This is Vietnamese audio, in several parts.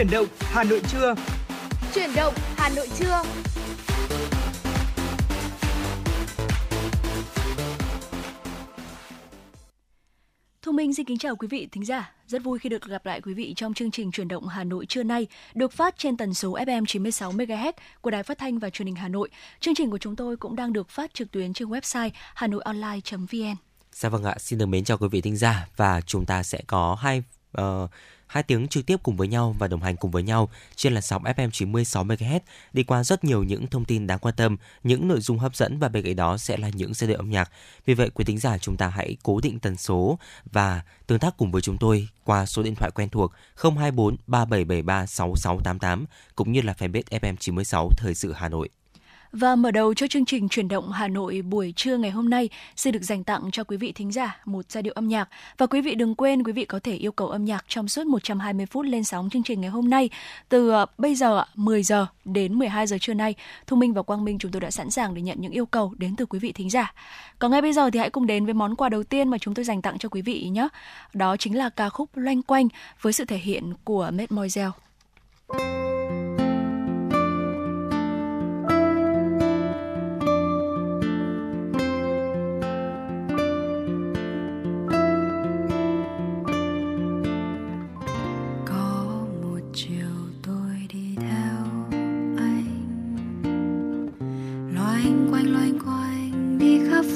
Chuyển động Hà Nội trưa. Chuyển động Hà Nội trưa. Thu Minh xin kính chào quý vị thính giả. Rất vui khi được gặp lại quý vị trong chương trình Chuyển động Hà Nội trưa nay, được phát trên tần số FM 96 MHz của Đài Phát thanh và Truyền hình Hà Nội. Chương trình của chúng tôi cũng đang được phát trực tuyến trên website hanoionline.vn. Dạ vâng ạ, xin được mến chào quý vị thính giả và chúng ta sẽ có hai uh, hai tiếng trực tiếp cùng với nhau và đồng hành cùng với nhau trên làn sóng FM 96 MHz đi qua rất nhiều những thông tin đáng quan tâm, những nội dung hấp dẫn và bên cạnh đó sẽ là những giai điệu âm nhạc. Vì vậy quý thính giả chúng ta hãy cố định tần số và tương tác cùng với chúng tôi qua số điện thoại quen thuộc 024 3773 6688 cũng như là fanpage FM 96 Thời sự Hà Nội. Và mở đầu cho chương trình chuyển động Hà Nội buổi trưa ngày hôm nay, xin được dành tặng cho quý vị thính giả một giai điệu âm nhạc. Và quý vị đừng quên, quý vị có thể yêu cầu âm nhạc trong suốt 120 phút lên sóng chương trình ngày hôm nay, từ ờ, bây giờ 10 giờ đến 12 giờ trưa nay. Thu Minh và Quang Minh chúng tôi đã sẵn sàng để nhận những yêu cầu đến từ quý vị thính giả. Còn ngay bây giờ thì hãy cùng đến với món quà đầu tiên mà chúng tôi dành tặng cho quý vị nhé. Đó chính là ca khúc Loanh Quanh với sự thể hiện của Mademoiselle.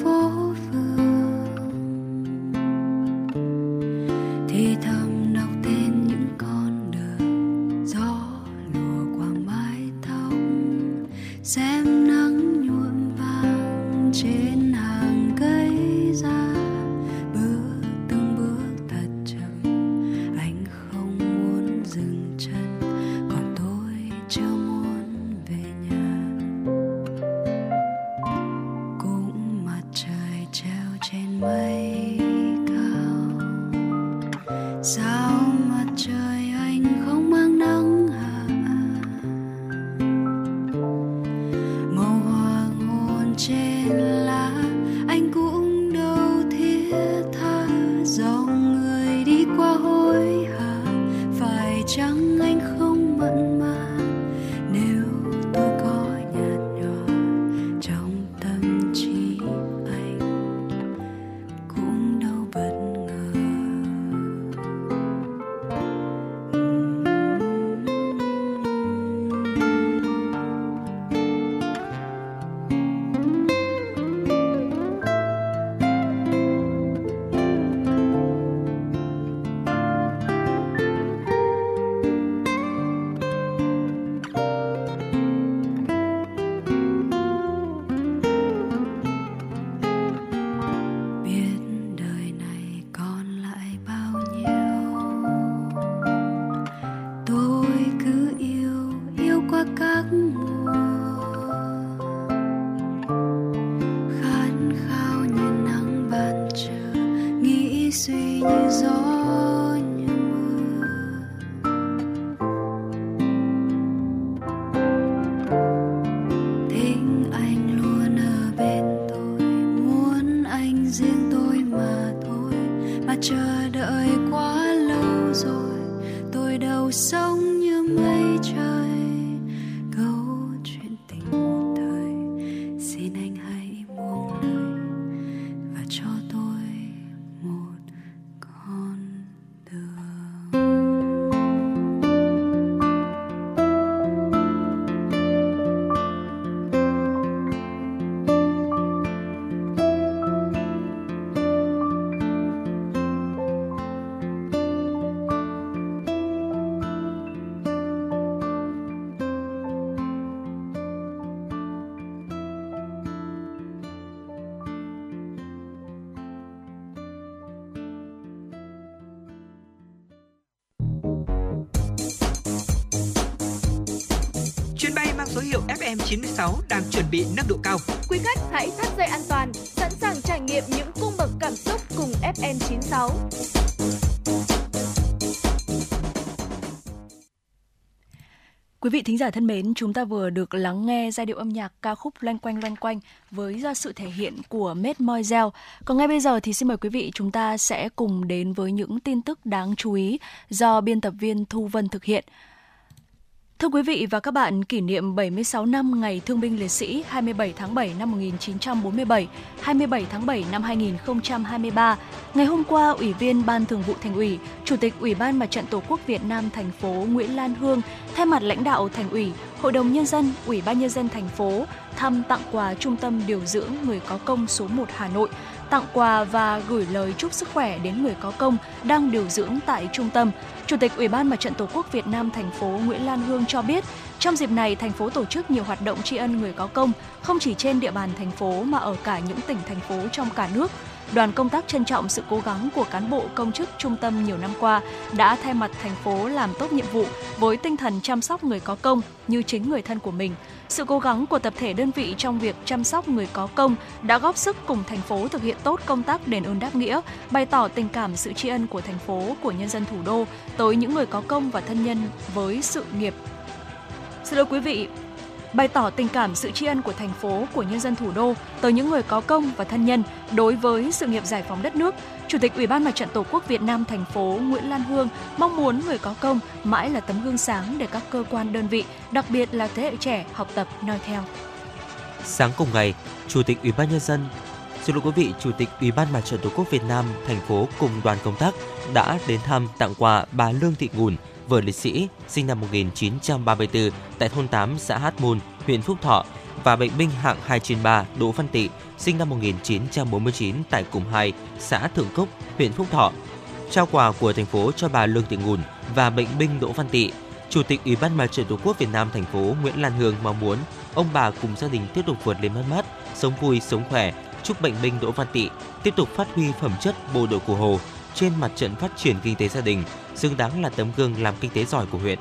fall riêng tôi mà thôi. Mà chờ đợi quá lâu rồi tôi đâu sống thính giả thân mến, chúng ta vừa được lắng nghe giai điệu âm nhạc ca khúc Loanh quanh loanh quanh với do sự thể hiện của Mademoiselle. Còn ngay bây giờ thì xin mời quý vị chúng ta sẽ cùng đến với những tin tức đáng chú ý do biên tập viên Thu Vân thực hiện. Thưa quý vị và các bạn, kỷ niệm 76 năm Ngày Thương binh Liệt sĩ 27 tháng 7 năm 1947, 27 tháng 7 năm 2023. Ngày hôm qua, Ủy viên Ban Thường vụ Thành ủy, Chủ tịch Ủy ban Mặt trận Tổ quốc Việt Nam thành phố Nguyễn Lan Hương thay mặt lãnh đạo Thành ủy, Hội đồng nhân dân, Ủy ban nhân dân thành phố thăm tặng quà Trung tâm điều dưỡng người có công số 1 Hà Nội, tặng quà và gửi lời chúc sức khỏe đến người có công đang điều dưỡng tại trung tâm. Chủ tịch Ủy ban Mặt trận Tổ quốc Việt Nam thành phố Nguyễn Lan Hương cho biết, trong dịp này thành phố tổ chức nhiều hoạt động tri ân người có công, không chỉ trên địa bàn thành phố mà ở cả những tỉnh thành phố trong cả nước. Đoàn công tác trân trọng sự cố gắng của cán bộ công chức trung tâm nhiều năm qua đã thay mặt thành phố làm tốt nhiệm vụ với tinh thần chăm sóc người có công như chính người thân của mình. Sự cố gắng của tập thể đơn vị trong việc chăm sóc người có công đã góp sức cùng thành phố thực hiện tốt công tác đền ơn đáp nghĩa, bày tỏ tình cảm sự tri ân của thành phố, của nhân dân thủ đô tới những người có công và thân nhân với sự nghiệp. Xin lỗi quý vị, bày tỏ tình cảm sự tri ân của thành phố, của nhân dân thủ đô tới những người có công và thân nhân đối với sự nghiệp giải phóng đất nước. Chủ tịch Ủy ban Mặt trận Tổ quốc Việt Nam thành phố Nguyễn Lan Hương mong muốn người có công mãi là tấm gương sáng để các cơ quan đơn vị, đặc biệt là thế hệ trẻ học tập noi theo. Sáng cùng ngày, Chủ tịch Ủy ban nhân dân Xin lỗi quý vị, Chủ tịch Ủy ban Mặt trận Tổ quốc Việt Nam thành phố cùng đoàn công tác đã đến thăm tặng quà bà Lương Thị Ngùn, vợ liệt sĩ sinh năm 1934 tại thôn 8 xã Hát Môn, huyện Phúc Thọ và bệnh binh hạng 2 trên 3 Đỗ Văn Tị sinh năm 1949 tại Cụm 2, xã Thượng Cốc, huyện Phúc Thọ. Trao quà của thành phố cho bà Lương Thị Ngùn và bệnh binh Đỗ Văn Tị, Chủ tịch Ủy ban Mặt trận Tổ quốc Việt Nam thành phố Nguyễn Lan Hương mong muốn ông bà cùng gia đình tiếp tục vượt lên mất mát, sống vui, sống khỏe, chúc bệnh binh Đỗ Văn Tị tiếp tục phát huy phẩm chất bộ đội của Hồ trên mặt trận phát triển kinh tế gia đình, xứng đáng là tấm gương làm kinh tế giỏi của huyện.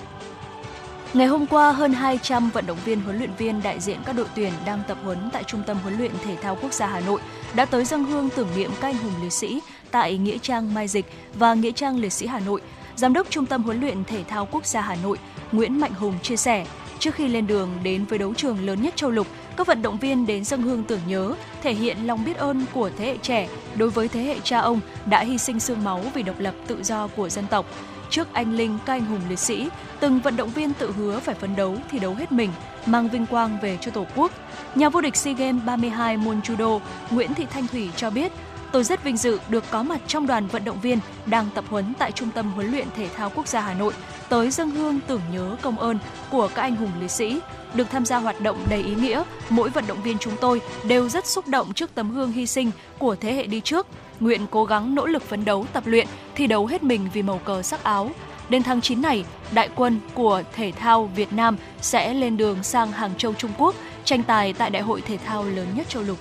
Ngày hôm qua, hơn 200 vận động viên huấn luyện viên đại diện các đội tuyển đang tập huấn tại Trung tâm huấn luyện thể thao quốc gia Hà Nội đã tới dân hương tưởng niệm các anh hùng liệt sĩ tại nghĩa trang Mai Dịch và nghĩa trang liệt sĩ Hà Nội. Giám đốc Trung tâm huấn luyện thể thao quốc gia Hà Nội Nguyễn Mạnh Hùng chia sẻ, trước khi lên đường đến với đấu trường lớn nhất châu lục, các vận động viên đến dân hương tưởng nhớ, thể hiện lòng biết ơn của thế hệ trẻ đối với thế hệ cha ông đã hy sinh xương máu vì độc lập tự do của dân tộc. Trước anh linh các anh hùng liệt sĩ, từng vận động viên tự hứa phải phấn đấu thi đấu hết mình, mang vinh quang về cho Tổ quốc. Nhà vô địch SEA Games 32 môn judo Nguyễn Thị Thanh Thủy cho biết, Tôi rất vinh dự được có mặt trong đoàn vận động viên đang tập huấn tại Trung tâm huấn luyện thể thao quốc gia Hà Nội tới dân hương tưởng nhớ công ơn của các anh hùng liệt sĩ. Được tham gia hoạt động đầy ý nghĩa, mỗi vận động viên chúng tôi đều rất xúc động trước tấm gương hy sinh của thế hệ đi trước. Nguyện cố gắng nỗ lực phấn đấu tập luyện, thi đấu hết mình vì màu cờ sắc áo. Đến tháng 9 này, đại quân của thể thao Việt Nam sẽ lên đường sang Hàng Châu Trung Quốc tranh tài tại đại hội thể thao lớn nhất châu lục.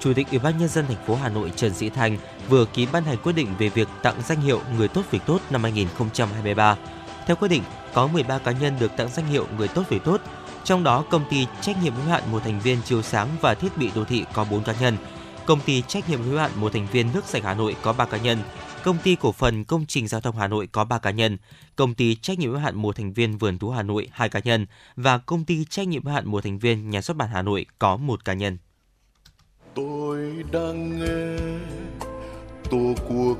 Chủ tịch Ủy ban nhân dân thành phố Hà Nội Trần Sĩ Thành vừa ký ban hành quyết định về việc tặng danh hiệu Người tốt việc tốt năm 2023. Theo quyết định, có 13 cá nhân được tặng danh hiệu Người tốt việc tốt, trong đó công ty trách nhiệm hữu hạn một thành viên chiếu sáng và thiết bị đô thị có 4 cá nhân, công ty trách nhiệm hữu hạn một thành viên nước sạch Hà Nội có 3 cá nhân, công ty cổ phần công trình giao thông Hà Nội có 3 cá nhân, công ty trách nhiệm hữu hạn một thành viên vườn thú Hà Nội 2 cá nhân và công ty trách nhiệm hữu hạn một thành viên nhà xuất bản Hà Nội có 1 cá nhân. Tôi đang nghe Tổ quốc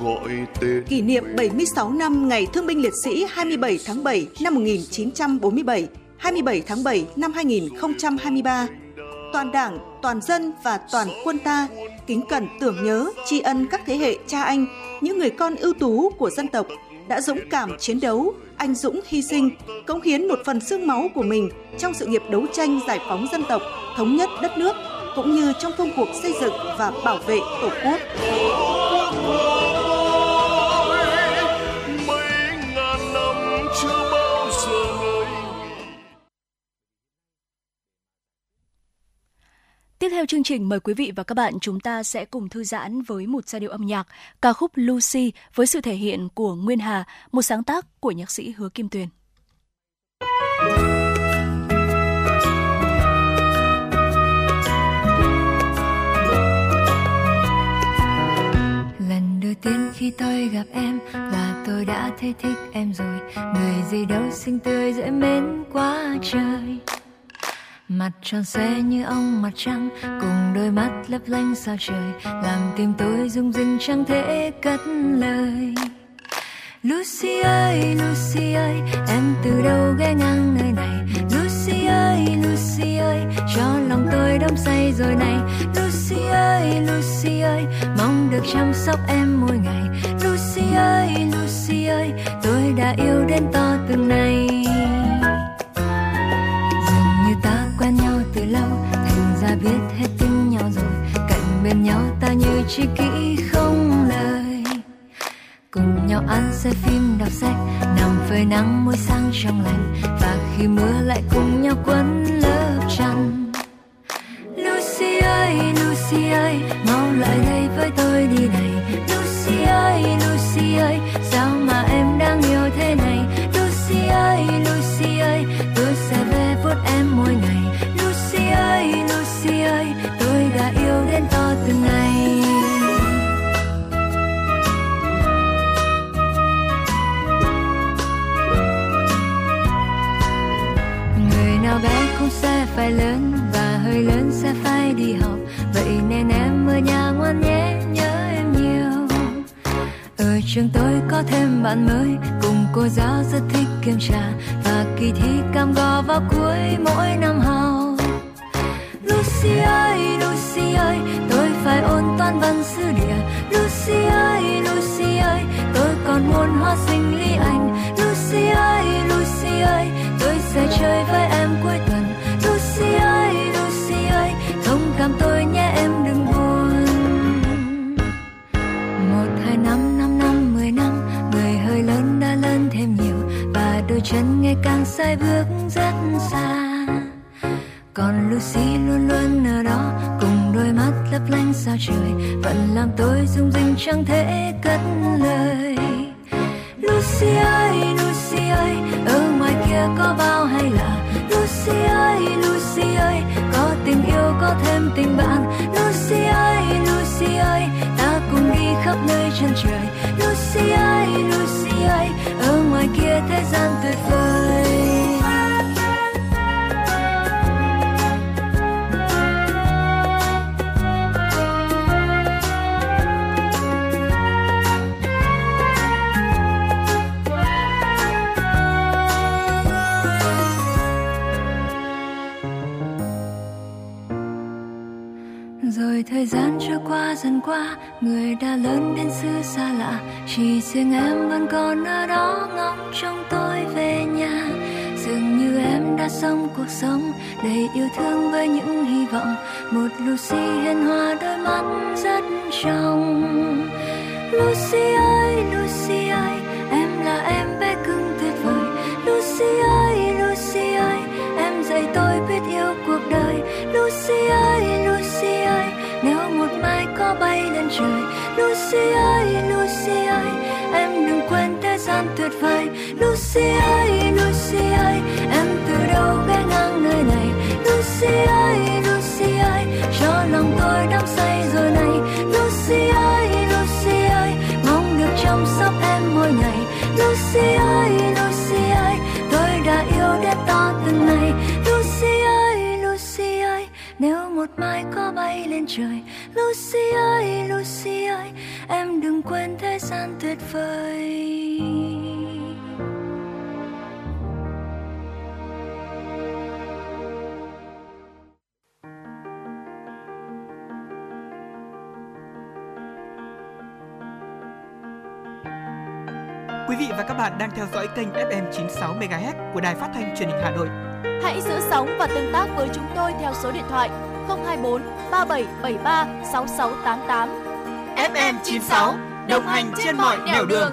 gọi tên Kỷ niệm 76 năm Ngày Thương binh Liệt sĩ 27 tháng 7 năm 1947, 27 tháng 7 năm 2023. Toàn Đảng, toàn dân và toàn quân ta kính cẩn tưởng nhớ, tri ân các thế hệ cha anh, những người con ưu tú của dân tộc đã dũng cảm chiến đấu, anh dũng hy sinh, cống hiến một phần xương máu của mình trong sự nghiệp đấu tranh giải phóng dân tộc, thống nhất đất nước cũng như trong công cuộc xây dựng và bảo vệ Tổ quốc. Tiếp theo chương trình mời quý vị và các bạn chúng ta sẽ cùng thư giãn với một giai điệu âm nhạc ca khúc Lucy với sự thể hiện của Nguyên Hà, một sáng tác của nhạc sĩ Hứa Kim Tuyền. Lần đầu tiên khi tôi gặp em là tôi đã thấy thích em rồi Người gì đâu xinh tươi dễ mến quá trời Mặt tròn xe như ông mặt trăng, Cùng đôi mắt lấp lánh sao trời, Làm tim tôi rung rinh chẳng thể cất lời. Lucy ơi Lucy ơi, em từ đâu ghé ngang nơi này? Lucy ơi Lucy ơi, cho lòng tôi đắm say rồi này. Lucy ơi Lucy ơi, mong được chăm sóc em mỗi ngày. Lucy ơi Lucy ơi, tôi đã yêu đến to từng này. Lâu, thành ra biết hết tin nhau rồi. Cạnh bên nhau ta như tri kỷ không lời. Cùng nhau ăn xem phim đọc sách nằm phơi nắng môi sang trong lành. Và khi mưa lại cùng nhau quấn lớp chăn. Lucy ơi Lucy ơi, mau lại đây với tôi đi này. Lucy ơi Lucy ơi, sao mà em đang yêu thế này? Lucy ơi Lucy ơi, tôi sẽ về vuốt em mỗi ngày lên to từng ngày. Người nào bé cũng sẽ phải lớn và hơi lớn sẽ phải đi học. Vậy nên em ở nhà ngoan nhé, nhớ em nhiều. Ở trường tôi có thêm bạn mới, cùng cô giáo rất thích kiểm tra và kỳ thi cam go vào cuối mỗi năm học. Lucy ơi Lucy ơi, tôi phải ôn toán văn sử địa. Lucy ơi Lucy ơi, tôi còn muốn hoa sinh lý anh. Lucy ơi Lucy ơi, tôi sẽ chơi với em cuối tuần. Lucy ơi Lucy ơi, thông cảm tôi nhé, em đừng buồn. Một, hai, năm năm năm, mười năm, người hơi lớn đã lớn thêm nhiều. Và đôi chân ngày càng sai bước rất xa còn Lucy luôn luôn ở đó, cùng đôi mắt lấp lánh sao trời. Vẫn làm tôi rung rinh chẳng thể cất lời. Lucy ơi Lucy ơi, ở ngoài kia có bao hay là Lucy ơi Lucy ơi, có tình yêu, có thêm tình bạn. Lucy ơi Lucy ơi, ta cùng đi khắp nơi chân trời. Lucy ơi Lucy ơi, ở ngoài kia thế gian tuyệt vời. Thời gian trôi qua dần qua, người đã lớn đến xứ xa lạ. Chỉ riêng em vẫn còn ở đó ngóng trông tôi về nhà. Dường như em đã sống cuộc sống đầy yêu thương với những hy vọng. Một Lucy hiền hòa, đôi mắt rất trong. Lucy ơi Lucy ơi, em là em bé cưng tuyệt vời. Lucy ơi. Lucy ơi Lucy ơi. Em đừng quên thế gian tuyệt vời. Lucy ơi Lucy ơi. Em từ đâu ghé ngang nơi này? Lucy ơi Lucy ơi. Cho lòng tôi đắm say rồi này. Lucy ơi Lucy ơi. Mong được chăm sóc em mỗi ngày. Lucy ơi Lucy nếu một mai có bay lên trời, Lucy ơi Lucy ơi, em đừng quên thế gian tuyệt vời Quý vị và các bạn đang theo dõi kênh FM 96 MHz của đài phát thanh truyền hình Hà Nội. Hãy giữ sóng và tương tác với chúng tôi theo số điện thoại 024 3773 6688. FM 96 đồng hành trên mọi nẻo đường.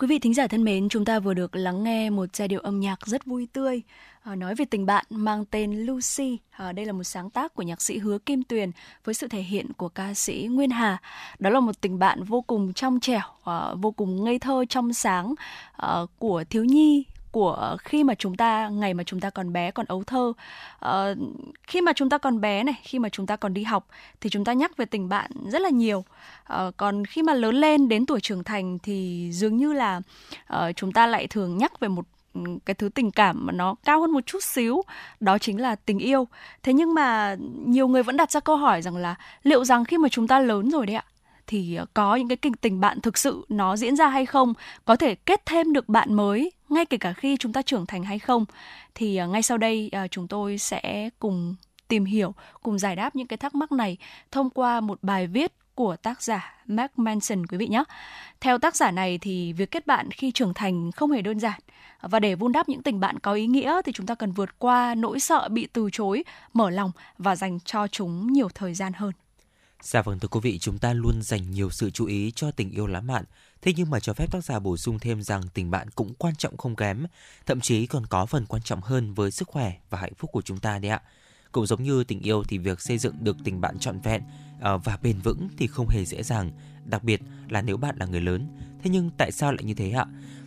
Quý vị thính giả thân mến, chúng ta vừa được lắng nghe một giai điệu âm nhạc rất vui tươi Ờ, nói về tình bạn mang tên Lucy. Ờ, đây là một sáng tác của nhạc sĩ Hứa Kim Tuyền với sự thể hiện của ca sĩ Nguyên Hà. Đó là một tình bạn vô cùng trong trẻo, ờ, vô cùng ngây thơ trong sáng của thiếu nhi của khi mà chúng ta ngày mà chúng ta còn bé còn ấu thơ uh, khi mà chúng ta còn bé này khi mà chúng ta còn đi học thì chúng ta nhắc về tình bạn rất là nhiều uh, còn khi mà lớn lên đến tuổi trưởng thành thì dường như là uh, chúng ta lại thường nhắc về một cái thứ tình cảm mà nó cao hơn một chút xíu, đó chính là tình yêu. Thế nhưng mà nhiều người vẫn đặt ra câu hỏi rằng là liệu rằng khi mà chúng ta lớn rồi đấy ạ, thì ờ, có những cái tình tình bạn thực sự nó diễn ra hay không? Có thể kết thêm được bạn mới, ngay kể cả khi chúng ta trưởng thành hay không? Thì ờ, ngay sau đây ờ, chúng tôi sẽ cùng tìm hiểu, cùng giải đáp những cái thắc mắc này thông qua một bài viết của tác giả Mark Manson quý vị nhé. Theo tác giả này thì việc kết bạn khi trưởng thành không hề đơn giản và để vun đắp những tình bạn có ý nghĩa thì chúng ta cần vượt qua nỗi sợ bị từ chối, mở lòng và dành cho chúng nhiều thời gian hơn. Dạ vâng thưa quý vị, chúng ta luôn dành nhiều sự chú ý cho tình yêu lãng mạn. Thế nhưng mà cho phép tác giả bổ sung thêm rằng tình bạn cũng quan trọng không kém, thậm chí còn có phần quan trọng hơn với sức khỏe và hạnh phúc của chúng ta đấy ạ. Cũng giống như tình yêu thì việc xây dựng được tình bạn trọn vẹn ờ, và bền vững thì không hề dễ dàng, đặc biệt là nếu bạn là người lớn. Thế nhưng tại sao lại như thế ạ?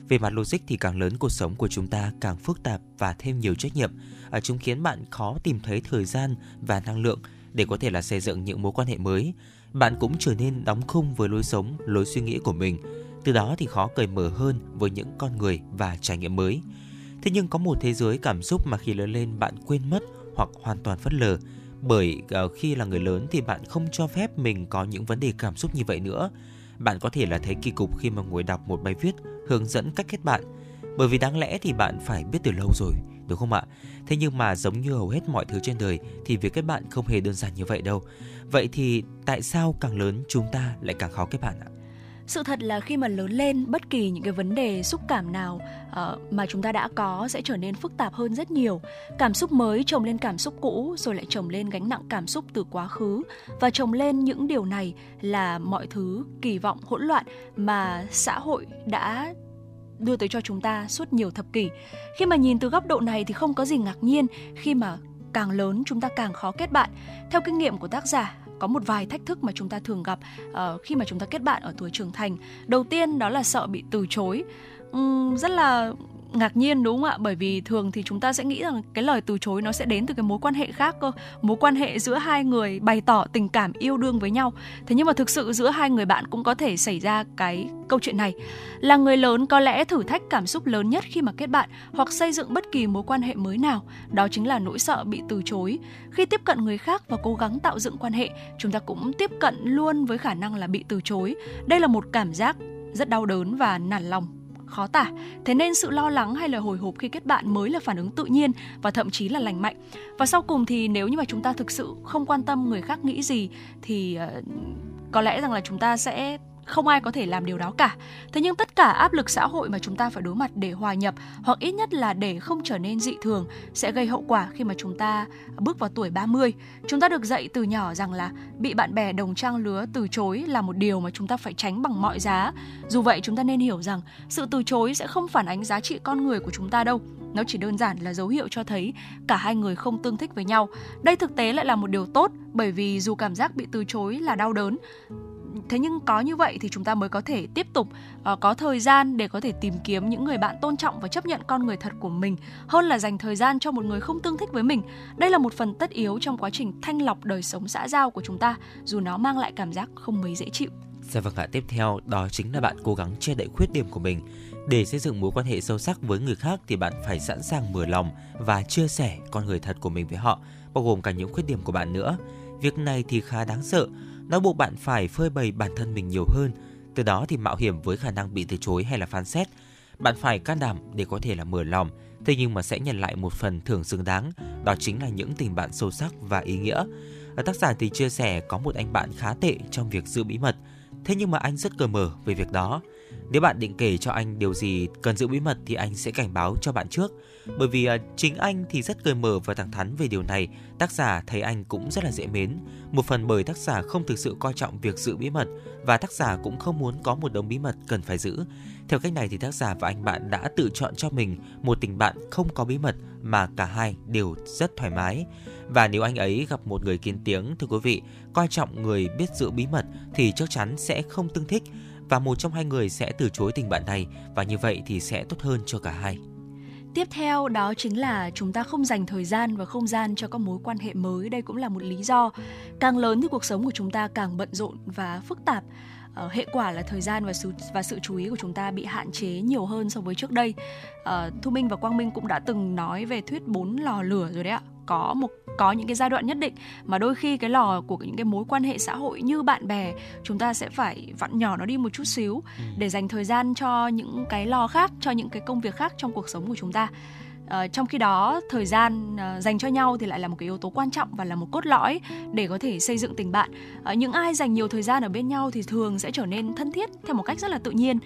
Về mặt logic thì càng lớn cuộc sống của chúng ta càng phức tạp và thêm nhiều trách nhiệm. Ờ, chúng khiến bạn khó tìm thấy thời gian và năng lượng để có thể là xây dựng những mối quan hệ mới. Bạn cũng trở nên đóng khung với lối sống, lối suy nghĩ của mình. Từ đó thì khó cởi mở hơn với những con người và trải nghiệm mới. Thế nhưng có một thế giới cảm xúc mà khi lớn lên bạn quên mất hoặc hoàn toàn phớt lờ. Bởi ờ, khi là người lớn thì bạn không cho phép mình có những vấn đề cảm xúc như vậy nữa. Bạn có thể là thấy kỳ cục khi mà ngồi đọc một bài viết hướng dẫn cách kết bạn. Bởi vì đáng lẽ thì bạn phải biết từ lâu rồi, đúng không ạ? Thế nhưng mà giống như hầu hết mọi thứ trên đời thì việc kết bạn không hề đơn giản như vậy đâu. Vậy thì tại sao càng lớn chúng ta lại càng khó kết bạn ạ? Sự thật là khi mà lớn lên bất kỳ những cái vấn đề xúc cảm nào uh, mà chúng ta đã có sẽ trở nên phức tạp hơn rất nhiều. Cảm xúc mới chồng lên cảm xúc cũ rồi lại chồng lên gánh nặng cảm xúc từ quá khứ. Và chồng lên những điều này là mọi thứ kỳ vọng hỗn loạn mà xã hội đã đưa tới cho chúng ta suốt nhiều thập kỷ. Khi mà nhìn từ góc độ này thì không có gì ngạc nhiên khi mà càng lớn chúng ta càng khó kết bạn. Theo kinh nghiệm của tác giả có một vài thách thức mà chúng ta thường gặp uh, khi mà chúng ta kết bạn ở tuổi trưởng thành. Đầu tiên đó là sợ bị từ chối. Um, rất là ngạc nhiên, đúng không ạ? Bởi vì thường thì chúng ta sẽ nghĩ rằng cái lời từ chối nó sẽ đến từ cái mối quan hệ khác cơ. Mối quan hệ giữa hai người bày tỏ tình cảm yêu đương với nhau. Thế nhưng mà thực sự giữa hai người bạn cũng có thể xảy ra cái câu chuyện này. Là người lớn có lẽ thử thách cảm xúc lớn nhất khi mà kết bạn hoặc xây dựng bất kỳ mối quan hệ mới nào. Đó chính là nỗi sợ bị từ chối. Khi tiếp cận người khác và cố gắng tạo dựng quan hệ, chúng ta cũng tiếp cận luôn với khả năng là bị từ chối. Đây là một cảm giác rất đau đớn và nản lòng khó tả. Thế nên sự lo lắng hay là hồi hộp khi kết bạn mới là phản ứng tự nhiên và thậm chí là lành mạnh. Và sau cùng thì nếu như mà chúng ta thực sự không quan tâm người khác nghĩ gì thì ờ, có lẽ rằng là chúng ta sẽ không ai có thể làm điều đó cả. Thế nhưng tất cả áp lực xã hội mà chúng ta phải đối mặt để hòa nhập, hoặc ít nhất là để không trở nên dị thường, sẽ gây hậu quả khi mà chúng ta bước vào tuổi 30. Chúng ta được dạy từ nhỏ rằng là bị bạn bè đồng trang lứa từ chối là một điều mà chúng ta phải tránh bằng mọi giá. Dù vậy, chúng ta nên hiểu rằng sự từ chối sẽ không phản ánh giá trị con người của chúng ta đâu. Nó chỉ đơn giản là dấu hiệu cho thấy cả hai người không tương thích với nhau. Đây thực tế lại là một điều tốt, bởi vì dù cảm giác bị từ chối là đau đớn thế nhưng có như vậy thì chúng ta mới có thể tiếp tục uh, có thời gian để có thể tìm kiếm những người bạn tôn trọng và chấp nhận con người thật của mình hơn là dành thời gian cho một người không tương thích với mình đây là một phần tất yếu trong quá trình thanh lọc đời sống xã giao của chúng ta dù nó mang lại cảm giác không mấy dễ chịu Dạ vâng ạ, tiếp theo đó chính là bạn cố gắng che đậy khuyết điểm của mình. Để xây dựng mối quan hệ sâu sắc với người khác thì bạn phải sẵn sàng mở lòng và chia sẻ con người thật của mình với họ, bao gồm cả những khuyết điểm của bạn nữa. Việc này thì khá đáng sợ nó buộc bạn phải phơi bày bản thân mình nhiều hơn, từ đó thì mạo hiểm với khả năng bị từ chối hay là phán xét. Bạn phải can đảm để có thể là mở lòng, thế nhưng mà sẽ nhận lại một phần thưởng xứng đáng, đó chính là những tình bạn sâu sắc và ý nghĩa. Ở tác giả thì chia sẻ có một anh bạn khá tệ trong việc giữ bí mật, thế nhưng mà anh rất cởi mở về việc đó. Nếu bạn định kể cho anh điều gì cần giữ bí mật thì anh sẽ cảnh báo cho bạn trước. Bởi vì à, chính anh thì rất cởi mở và thẳng thắn về điều này, tác giả thấy anh cũng rất là dễ mến. Một phần bởi tác giả không thực sự coi trọng việc giữ bí mật và tác giả cũng không muốn có một đống bí mật cần phải giữ. Theo cách này thì tác giả và anh bạn đã tự chọn cho mình một tình bạn không có bí mật mà cả hai đều rất thoải mái. Và nếu anh ấy gặp một người kiến tiếng, thưa quý vị, coi trọng người biết giữ bí mật thì chắc chắn sẽ không tương thích và một trong hai người sẽ từ chối tình bạn này, và như vậy thì sẽ tốt hơn cho cả hai. Tiếp theo đó chính là chúng ta không dành thời gian và không gian cho các mối quan hệ mới. Đây cũng là một lý do. Càng lớn thì cuộc sống của chúng ta càng bận rộn và phức tạp uh, hệ quả là thời gian và sự và sự chú ý của chúng ta bị hạn chế nhiều hơn so với trước đây. Uh, thu minh và quang minh cũng đã từng nói về thuyết bốn lò lửa rồi đấy ạ. Có một có những cái giai đoạn nhất định mà đôi khi cái lò của những cái mối quan hệ xã hội như bạn bè chúng ta sẽ phải vặn nhỏ nó đi một chút xíu ừ. để dành thời gian cho những cái lò khác cho những cái công việc khác trong cuộc sống của chúng ta Ờ, trong khi đó thời gian uh, dành cho nhau thì lại là một cái yếu tố quan trọng và là một cốt lõi để có thể xây dựng tình bạn. Uh, những ai dành nhiều thời gian ở bên nhau thì thường sẽ trở nên thân thiết theo một cách rất là tự nhiên.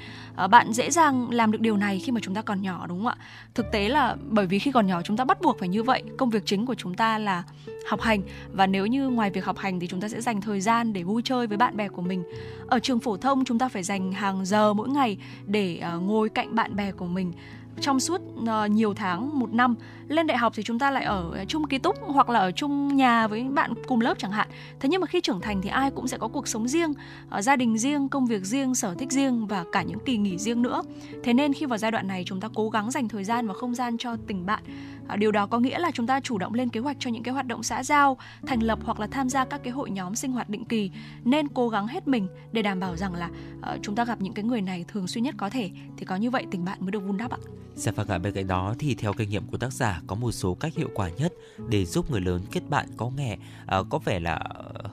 Uh, bạn dễ dàng làm được điều này khi mà chúng ta còn nhỏ đúng không ạ? Thực tế là bởi vì khi còn nhỏ chúng ta bắt buộc phải như vậy công việc chính của chúng ta là học hành. Và nếu như ngoài việc học hành thì chúng ta sẽ dành thời gian để vui chơi với bạn bè của mình. Ở trường phổ thông chúng ta phải dành hàng giờ mỗi ngày để uh, ngồi cạnh bạn bè của mình trong suốt uh, nhiều tháng một năm lên đại học thì chúng ta lại ở chung ký túc hoặc là ở chung nhà với bạn cùng lớp chẳng hạn. Thế nhưng mà khi trưởng thành thì ai cũng sẽ có cuộc sống riêng ờ, gia đình riêng công việc riêng sở thích riêng và cả những kỳ nghỉ riêng nữa. Thế nên khi vào giai đoạn này chúng ta cố gắng dành thời gian và không gian cho tình bạn. Ờ, điều đó có nghĩa là chúng ta chủ động lên kế hoạch cho những cái hoạt động xã giao thành lập hoặc là tham gia các cái hội nhóm sinh hoạt định kỳ. Nên cố gắng hết mình để đảm bảo rằng là uh, chúng ta gặp những cái người này thường xuyên nhất có thể. Thì có như vậy tình bạn mới được vun đắp ạ. Dạ vâng ạ, bên cạnh đó thì theo kinh nghiệm của tác giả có một số cách hiệu quả nhất để giúp người lớn kết bạn có nghe à, có vẻ là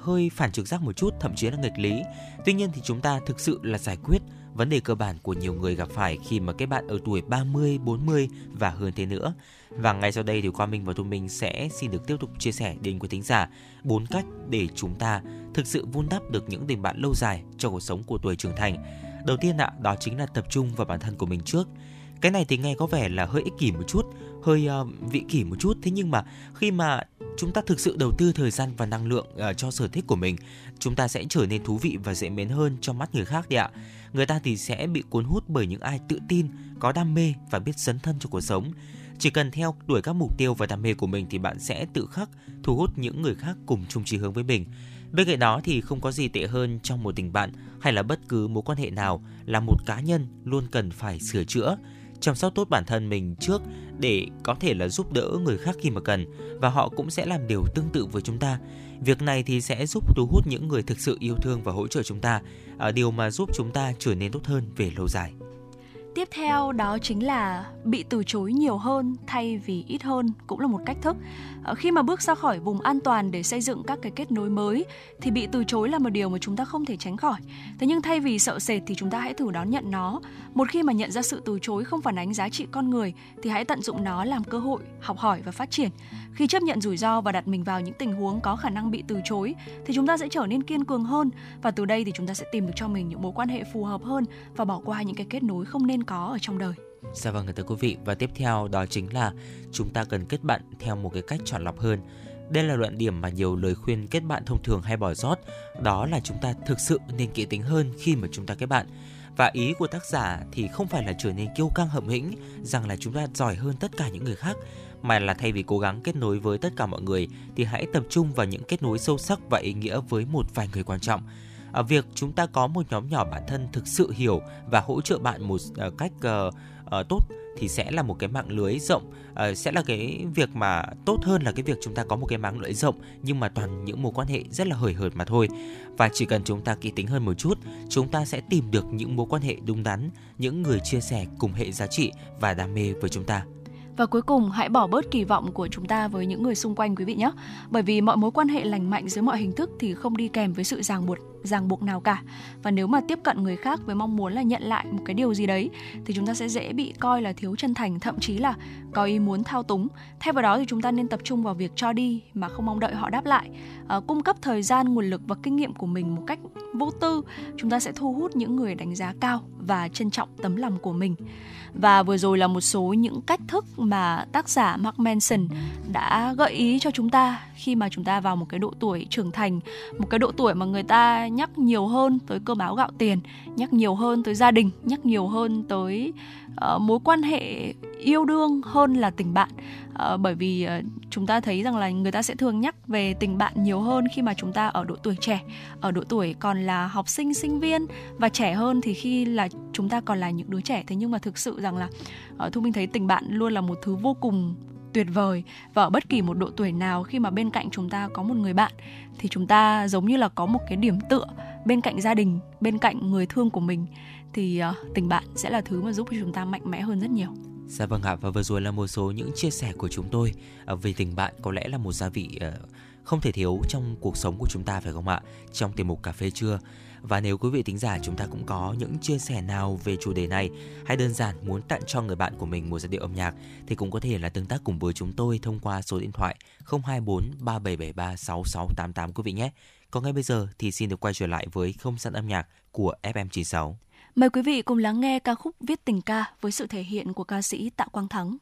hơi phản trực giác một chút, thậm chí là nghịch lý. Tuy nhiên thì chúng ta thực sự là giải quyết vấn đề cơ bản của nhiều người gặp phải khi mà kết bạn ở tuổi 30, 40 và hơn thế nữa. Và ngay sau đây thì Quang Minh và Thu Minh sẽ xin được tiếp tục chia sẻ đến quý thính giả bốn cách để chúng ta thực sự vun đắp được những tình bạn lâu dài cho cuộc sống của tuổi trưởng thành. Đầu tiên ạ, đó chính là tập trung vào bản thân của mình trước cái này thì nghe có vẻ là hơi ích kỷ một chút hơi uh, vị kỷ một chút. Thế nhưng mà khi mà chúng ta thực sự đầu tư thời gian và năng lượng uh, cho sở thích của mình chúng ta sẽ trở nên thú vị và dễ mến hơn trong mắt người khác đấy ạ. Người ta thì sẽ bị cuốn hút bởi những ai tự tin có đam mê và biết dấn thân cho cuộc sống. Chỉ cần theo đuổi các mục tiêu và đam mê của mình thì bạn sẽ tự khắc thu hút những người khác cùng chung chí hướng với mình. Bên cạnh đó thì không có gì tệ hơn trong một tình bạn hay là bất cứ mối quan hệ nào là một cá nhân luôn cần phải sửa chữa, chăm sóc tốt bản thân mình trước để có thể là giúp đỡ người khác khi mà cần và họ cũng sẽ làm điều tương tự với chúng ta. Việc này thì sẽ giúp thu hút những người thực sự yêu thương và hỗ trợ chúng ta, ở điều mà giúp chúng ta trở nên tốt hơn về lâu dài. Tiếp theo đó chính là bị từ chối nhiều hơn thay vì ít hơn cũng là một cách thức. Ờ, khi mà bước ra khỏi vùng an toàn để xây dựng các cái kết nối mới thì bị từ chối là một điều mà chúng ta không thể tránh khỏi. Thế nhưng thay vì sợ sệt thì chúng ta hãy thử đón nhận nó. Một khi mà nhận ra sự từ chối không phản ánh giá trị con người thì hãy tận dụng nó làm cơ hội học hỏi và phát triển. Khi chấp nhận rủi ro và đặt mình vào những tình huống có khả năng bị từ chối thì chúng ta sẽ trở nên kiên cường hơn và từ đây thì chúng ta sẽ tìm được cho mình những mối quan hệ phù hợp hơn và bỏ qua những cái kết nối không nên có ở trong đời. Dạ vâng thưa quý vị và tiếp theo đó chính là chúng ta cần kết bạn theo một cái cách chọn lọc hơn. Đây là luận điểm mà nhiều lời khuyên kết bạn thông thường hay bỏ sót, đó là chúng ta thực sự nên kỹ tính hơn khi mà chúng ta kết bạn. Và ý của tác giả thì không phải là trở nên kiêu căng hậm hĩnh rằng là chúng ta giỏi hơn tất cả những người khác mà là thay vì cố gắng kết nối với tất cả mọi người thì hãy tập trung vào những kết nối sâu sắc và ý nghĩa với một vài người quan trọng việc chúng ta có một nhóm nhỏ bản thân thực sự hiểu và hỗ trợ bạn một ờ, cách ờ, ờ, tốt thì sẽ là một cái mạng lưới rộng. Uh, sẽ là cái việc mà tốt hơn là cái việc chúng ta có một cái mạng lưới rộng nhưng mà toàn những mối quan hệ rất là hời hợt mà thôi. Và chỉ cần chúng ta kỹ tính hơn một chút chúng ta sẽ tìm được những mối quan hệ đúng đắn những người chia sẻ cùng hệ giá trị và đam mê với chúng ta và cuối cùng hãy bỏ bớt kỳ vọng của chúng ta với những người xung quanh quý vị nhé. Bởi vì mọi mối quan hệ lành mạnh dưới mọi hình thức thì không đi kèm với sự ràng buộc ràng buộc nào cả. Và nếu mà tiếp cận người khác với mong muốn là nhận lại một cái điều gì đấy thì chúng ta sẽ dễ bị coi là thiếu chân thành, thậm chí là có ý muốn thao túng. Thay vào đó thì chúng ta nên tập trung vào việc cho đi mà không mong đợi họ đáp lại. À, cung cấp thời gian, nguồn lực và kinh nghiệm của mình một cách vô tư, chúng ta sẽ thu hút những người đánh giá cao và trân trọng tấm lòng của mình. Và vừa rồi là một số những cách thức mà tác giả Mark Manson đã gợi ý cho chúng ta khi mà chúng ta vào một cái độ tuổi trưởng thành, một cái độ tuổi mà người ta nhắc nhiều hơn tới cơm áo gạo tiền, nhắc nhiều hơn tới gia đình, nhắc nhiều hơn tới uh, mối quan hệ yêu đương hơn là tình bạn. Uh, bởi vì uh, chúng ta thấy rằng là người ta sẽ thường nhắc về tình bạn nhiều hơn khi mà chúng ta ở độ tuổi trẻ, ở độ tuổi còn là học sinh, sinh viên và trẻ hơn thì khi là chúng ta còn là những đứa trẻ. Thế nhưng mà thực sự rằng là uh, thu minh thấy tình bạn luôn là một thứ vô cùng tuyệt vời và ở bất kỳ một độ tuổi nào khi mà bên cạnh chúng ta có một người bạn thì chúng ta giống như là có một cái điểm tựa bên cạnh gia đình bên cạnh người thương của mình thì uh, tình bạn sẽ là thứ mà giúp cho chúng ta mạnh mẽ hơn rất nhiều Dạ vâng ạ và vừa rồi là một số những chia sẻ của chúng tôi uh, về tình bạn có lẽ là một gia vị uh, không thể thiếu trong cuộc sống của chúng ta phải không ạ? Trong tiềm mục cà phê trưa. Và nếu quý vị thính giả chúng ta cũng có những chia sẻ nào về chủ đề này hay đơn giản muốn tặng cho người bạn của mình một giai điệu âm nhạc thì cũng có thể là tương tác cùng với chúng tôi thông qua số điện thoại 024 3773 6688 quý vị nhé. Còn ngay bây giờ thì xin được quay trở lại với không gian âm nhạc của FM96. Mời quý vị cùng lắng nghe ca khúc Viết tình ca với sự thể hiện của ca sĩ Tạ Quang Thắng.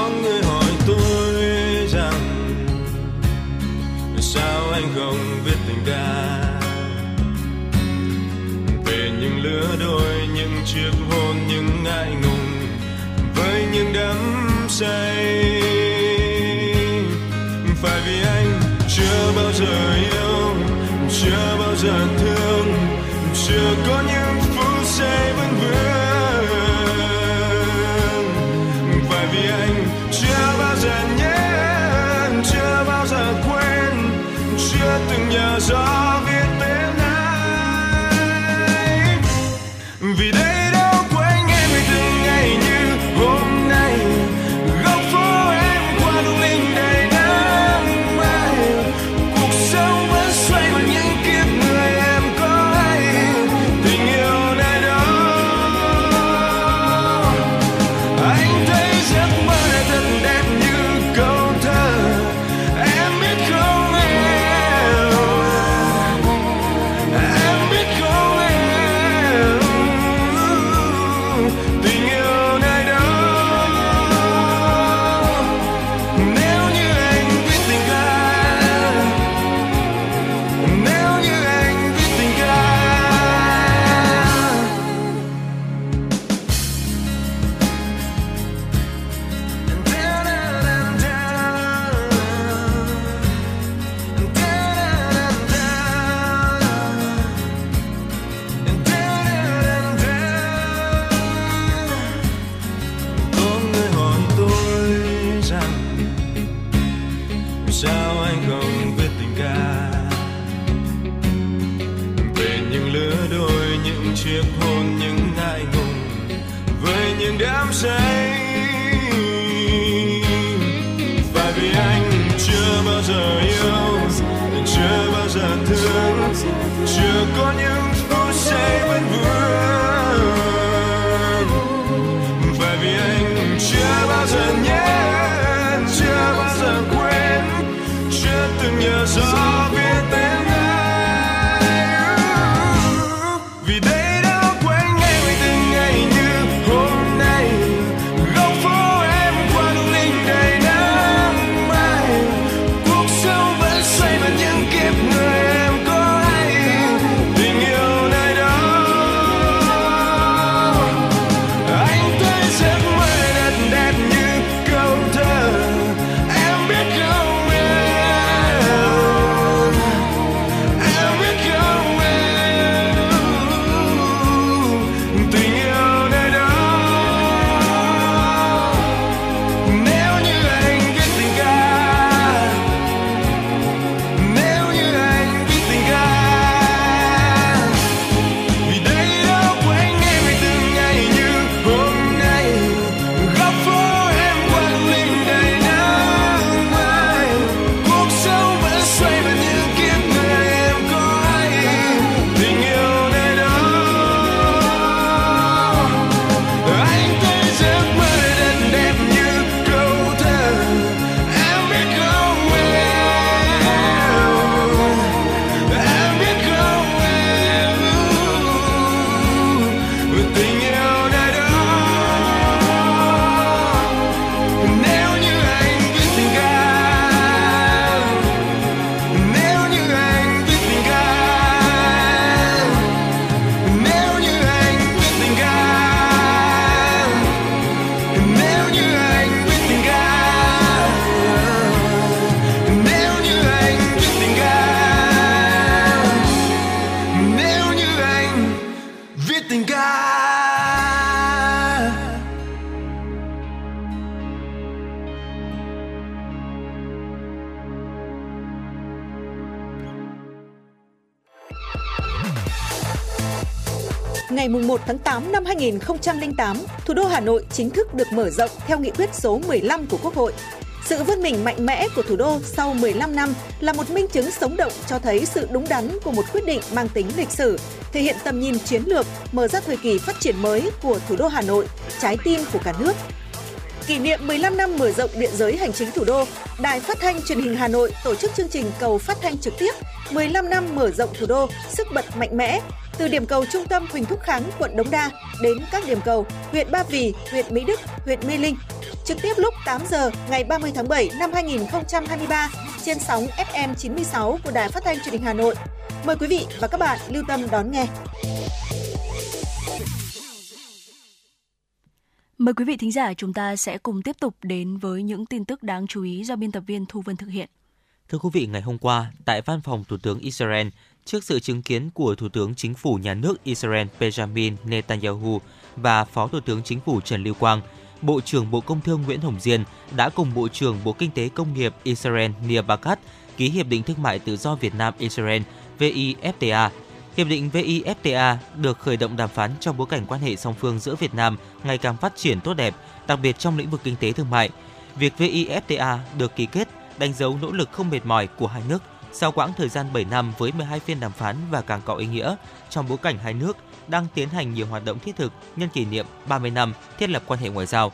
Có người hỏi tôi rằng, sao anh không viết tình ca? Về những lứa đôi, những chiếc hôn, những ngại ngùng, với những đắm say 1 tháng 8 năm 2008, thủ đô Hà Nội chính thức được mở rộng theo nghị quyết số 15 của Quốc hội. Sự vươn mình mạnh mẽ của thủ đô sau 15 năm là một minh chứng sống động cho thấy sự đúng đắn của một quyết định mang tính lịch sử, thể hiện tầm nhìn chiến lược, mở ra thời kỳ phát triển mới của thủ đô Hà Nội, trái tim của cả nước. Kỷ niệm 15 năm mở rộng địa giới hành chính thủ đô, Đài Phát thanh Truyền hình Hà Nội tổ chức chương trình cầu phát thanh trực tiếp 15 năm mở rộng thủ đô, sức bật mạnh mẽ từ điểm cầu trung tâm Huỳnh Thúc Kháng, quận Đống Đa đến các điểm cầu huyện Ba Vì, huyện Mỹ Đức, huyện Mê Linh. Trực tiếp lúc 8 giờ ngày 30 tháng 7 năm 2023 trên sóng FM 96 của Đài Phát thanh Truyền hình Hà Nội. Mời quý vị và các bạn lưu tâm đón nghe. Mời quý vị thính giả chúng ta sẽ cùng tiếp tục đến với những tin tức đáng chú ý do biên tập viên Thu Vân thực hiện. Thưa quý vị, ngày hôm qua, tại văn phòng Thủ tướng Israel, trước sự chứng kiến của Thủ tướng Chính phủ Nhà nước Israel Benjamin Netanyahu và Phó Thủ tướng Chính phủ Trần Lưu Quang, Bộ trưởng Bộ Công Thương Nguyễn Hồng Diên đã cùng Bộ trưởng Bộ Kinh tế Công nghiệp Israel Nir Barkat ký Hiệp định Thương mại Tự do Việt Nam-Israel VIFTA. Hiệp định VIFTA được khởi động đàm phán trong bối cảnh quan hệ song phương giữa Việt Nam ngày càng phát triển tốt đẹp, đặc biệt trong lĩnh vực kinh tế thương mại. Việc VIFTA được ký kết đánh dấu nỗ lực không mệt mỏi của hai nước sau quãng thời gian 7 năm với 12 phiên đàm phán và càng có ý nghĩa, trong bối cảnh hai nước đang tiến hành nhiều hoạt động thiết thực nhân kỷ niệm 30 năm thiết lập quan hệ ngoại giao.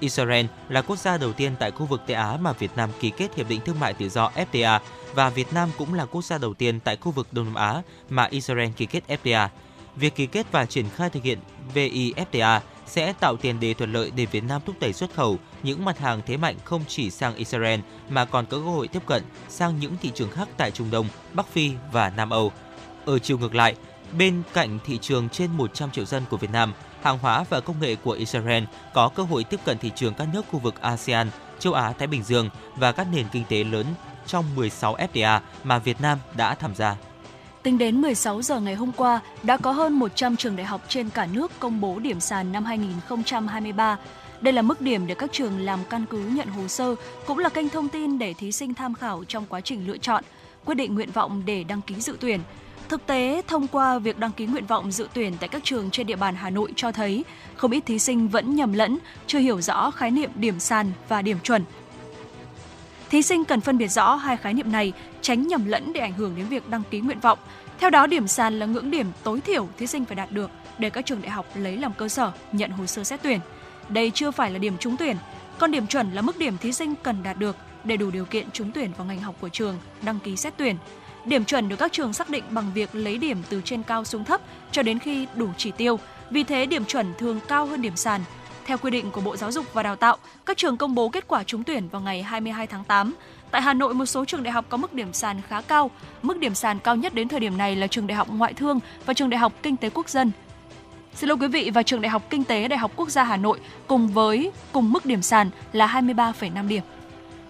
Israel là quốc gia đầu tiên tại khu vực Tây Á mà Việt Nam ký kết hiệp định thương mại tự do FTA và Việt Nam cũng là quốc gia đầu tiên tại khu vực Đông Nam Á mà Israel ký kết FTA. Việc ký kết và triển khai thực hiện VIFTA sẽ tạo tiền đề thuận lợi để Việt Nam thúc đẩy xuất khẩu những mặt hàng thế mạnh không chỉ sang Israel mà còn có cơ hội tiếp cận sang những thị trường khác tại Trung Đông, Bắc Phi và Nam Âu. Ở chiều ngược lại, bên cạnh thị trường trên 100 triệu dân của Việt Nam, hàng hóa và công nghệ của Israel có cơ hội tiếp cận thị trường các nước khu vực ASEAN, châu Á Thái Bình Dương và các nền kinh tế lớn trong 16 FTA mà Việt Nam đã tham gia. Tính đến 16 giờ ngày hôm qua, đã có hơn 100 trường đại học trên cả nước công bố điểm sàn năm 2023. Đây là mức điểm để các trường làm căn cứ nhận hồ sơ, cũng là kênh thông tin để thí sinh tham khảo trong quá trình lựa chọn, quyết định nguyện vọng để đăng ký dự tuyển. Thực tế, thông qua việc đăng ký nguyện vọng dự tuyển tại các trường trên địa bàn Hà Nội cho thấy không ít thí sinh vẫn nhầm lẫn, chưa hiểu rõ khái niệm điểm sàn và điểm chuẩn. Thí sinh cần phân biệt rõ hai khái niệm này, tránh nhầm lẫn để ảnh hưởng đến việc đăng ký nguyện vọng. Theo đó, điểm sàn là ngưỡng điểm tối thiểu thí sinh phải đạt được để các trường đại học lấy làm cơ sở nhận hồ sơ xét tuyển. Đây chưa phải là điểm trúng tuyển, còn điểm chuẩn là mức điểm thí sinh cần đạt được để đủ điều kiện trúng tuyển vào ngành học của trường, đăng ký xét tuyển. Điểm chuẩn được các trường xác định bằng việc lấy điểm từ trên cao xuống thấp cho đến khi đủ chỉ tiêu. Vì thế điểm chuẩn thường cao hơn điểm sàn. Theo quy định của Bộ Giáo dục và Đào tạo, các trường công bố kết quả trúng tuyển vào ngày 22 tháng 8. Tại Hà Nội, một số trường đại học có mức điểm sàn khá cao. Mức điểm sàn cao nhất đến thời điểm này là trường Đại học Ngoại thương và trường Đại học Kinh tế Quốc dân. Xin lỗi quý vị và trường Đại học Kinh tế Đại học Quốc gia Hà Nội cùng với cùng mức điểm sàn là 23,5 điểm.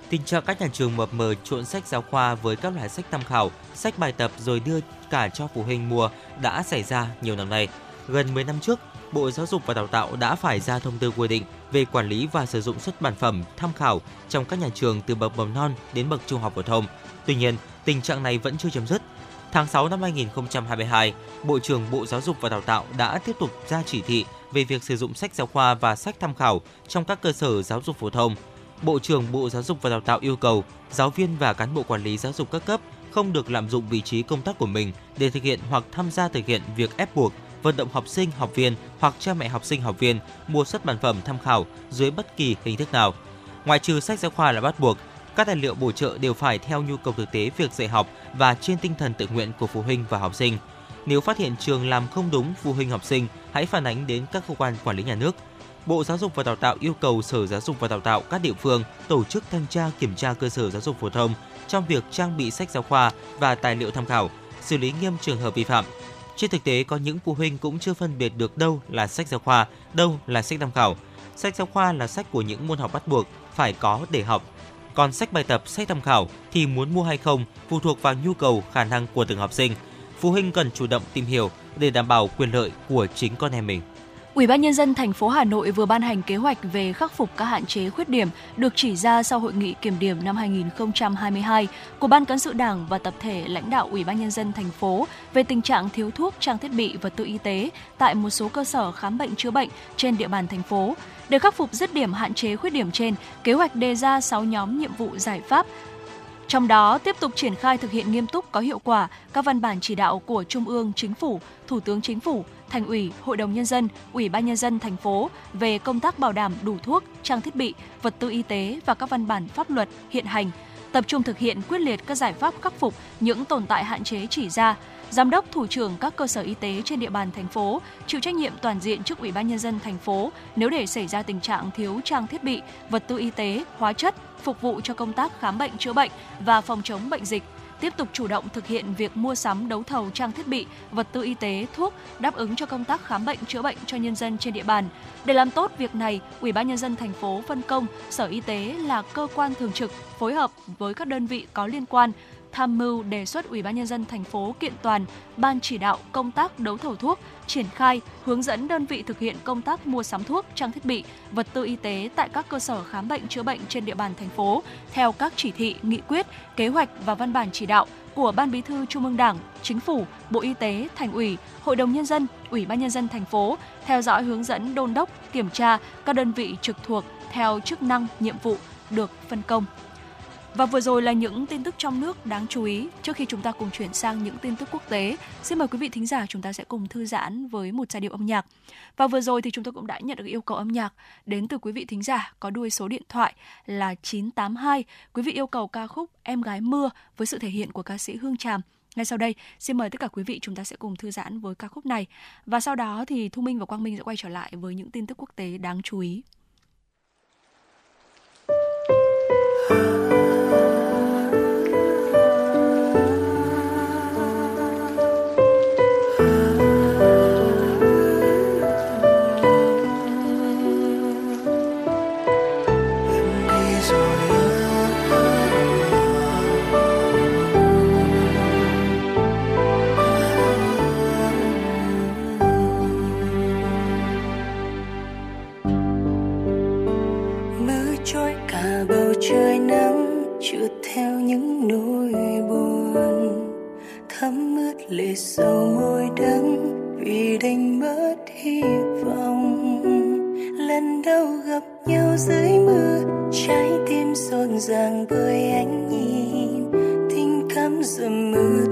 Tình trạng các nhà trường mập mờ trộn sách giáo khoa với các loại sách tham khảo, sách bài tập rồi đưa cả cho phụ huynh mua đã xảy ra nhiều năm nay. Gần 10 năm trước, Bộ Giáo dục và Đào tạo đã phải ra thông tư quy định về quản lý và sử dụng xuất bản phẩm tham khảo trong các nhà trường từ bậc mầm non đến bậc trung học phổ thông. Tuy nhiên, tình trạng này vẫn chưa chấm dứt. Tháng 6 năm 2022, Bộ trưởng Bộ Giáo dục và Đào tạo đã tiếp tục ra chỉ thị về việc sử dụng sách giáo khoa và sách tham khảo trong các cơ sở giáo dục phổ thông. Bộ trưởng Bộ Giáo dục và Đào tạo yêu cầu giáo viên và cán bộ quản lý giáo dục các cấp không được lạm dụng vị trí công tác của mình để thực hiện hoặc tham gia thực hiện việc ép buộc vận động học sinh, học viên hoặc cha mẹ học sinh, học viên mua xuất bản phẩm tham khảo dưới bất kỳ hình thức nào. Ngoài trừ sách giáo khoa là bắt buộc, các tài liệu bổ trợ đều phải theo nhu cầu thực tế việc dạy học và trên tinh thần tự nguyện của phụ huynh và học sinh. Nếu phát hiện trường làm không đúng phụ huynh học sinh, hãy phản ánh đến các cơ quan quản lý nhà nước. Bộ Giáo dục và Đào tạo yêu cầu Sở Giáo dục và Đào tạo các địa phương tổ chức thanh tra kiểm tra cơ sở giáo dục phổ thông trong việc trang bị sách giáo khoa và tài liệu tham khảo, xử lý nghiêm trường hợp vi phạm. Trên thực tế có những phụ huynh cũng chưa phân biệt được đâu là sách giáo khoa, đâu là sách tham khảo. Sách giáo khoa là sách của những môn học bắt buộc phải có để học. Còn sách bài tập, sách tham khảo thì muốn mua hay không phụ thuộc vào nhu cầu, khả năng của từng học sinh. Phụ huynh cần chủ động tìm hiểu để đảm bảo quyền lợi của chính con em mình. Ủy ban nhân dân thành phố Hà Nội vừa ban hành kế hoạch về khắc phục các hạn chế khuyết điểm được chỉ ra sau hội nghị kiểm điểm năm 2022 của Ban cán sự Đảng và tập thể lãnh đạo Ủy ban nhân dân thành phố về tình trạng thiếu thuốc, trang thiết bị vật tư y tế tại một số cơ sở khám bệnh chữa bệnh trên địa bàn thành phố. Để khắc phục dứt điểm hạn chế khuyết điểm trên, kế hoạch đề ra 6 nhóm nhiệm vụ giải pháp trong đó, tiếp tục triển khai thực hiện nghiêm túc có hiệu quả các văn bản chỉ đạo của Trung ương, Chính phủ, Thủ tướng Chính phủ, Thành ủy, Hội đồng Nhân dân, Ủy ban Nhân dân thành phố về công tác bảo đảm đủ thuốc, trang thiết bị, vật tư y tế và các văn bản pháp luật hiện hành, tập trung thực hiện quyết liệt các giải pháp khắc phục những tồn tại hạn chế chỉ ra, giám đốc thủ trưởng các cơ sở y tế trên địa bàn thành phố chịu trách nhiệm toàn diện trước Ủy ban nhân dân thành phố nếu để xảy ra tình trạng thiếu trang thiết bị, vật tư y tế, hóa chất phục vụ cho công tác khám bệnh chữa bệnh và phòng chống bệnh dịch tiếp tục chủ động thực hiện việc mua sắm đấu thầu trang thiết bị, vật tư y tế, thuốc đáp ứng cho công tác khám bệnh chữa bệnh cho nhân dân trên địa bàn. Để làm tốt việc này, Ủy ban nhân dân thành phố phân công Sở Y tế là cơ quan thường trực phối hợp với các đơn vị có liên quan tham mưu đề xuất Ủy ban nhân dân thành phố kiện toàn ban chỉ đạo công tác đấu thầu thuốc, triển khai, hướng dẫn đơn vị thực hiện công tác mua sắm thuốc, trang thiết bị, vật tư y tế tại các cơ sở khám bệnh chữa bệnh trên địa bàn thành phố theo các chỉ thị, nghị quyết, kế hoạch và văn bản chỉ đạo của Ban Bí thư Trung ương Đảng, Chính phủ, Bộ Y tế, Thành ủy, Hội đồng nhân dân, Ủy ban nhân dân thành phố theo dõi hướng dẫn đôn đốc, kiểm tra các đơn vị trực thuộc theo chức năng, nhiệm vụ được phân công. Và vừa rồi là những tin tức trong nước đáng chú ý. Trước khi chúng ta cùng chuyển sang những tin tức quốc tế, xin mời quý vị thính giả chúng ta sẽ cùng thư giãn với một giai điệu âm nhạc. Và vừa rồi thì chúng tôi cũng đã nhận được yêu cầu âm nhạc đến từ quý vị thính giả có đuôi số điện thoại là 982. Quý vị yêu cầu ca khúc Em gái mưa với sự thể hiện của ca sĩ Hương Tràm. Ngay sau đây, xin mời tất cả quý vị chúng ta sẽ cùng thư giãn với ca khúc này. Và sau đó thì Thu Minh và Quang Minh sẽ quay trở lại với những tin tức quốc tế đáng chú ý. Nhau dưới mưa trái tim rộn ràng bởi ánh nhìn tình cảm dầm mưa.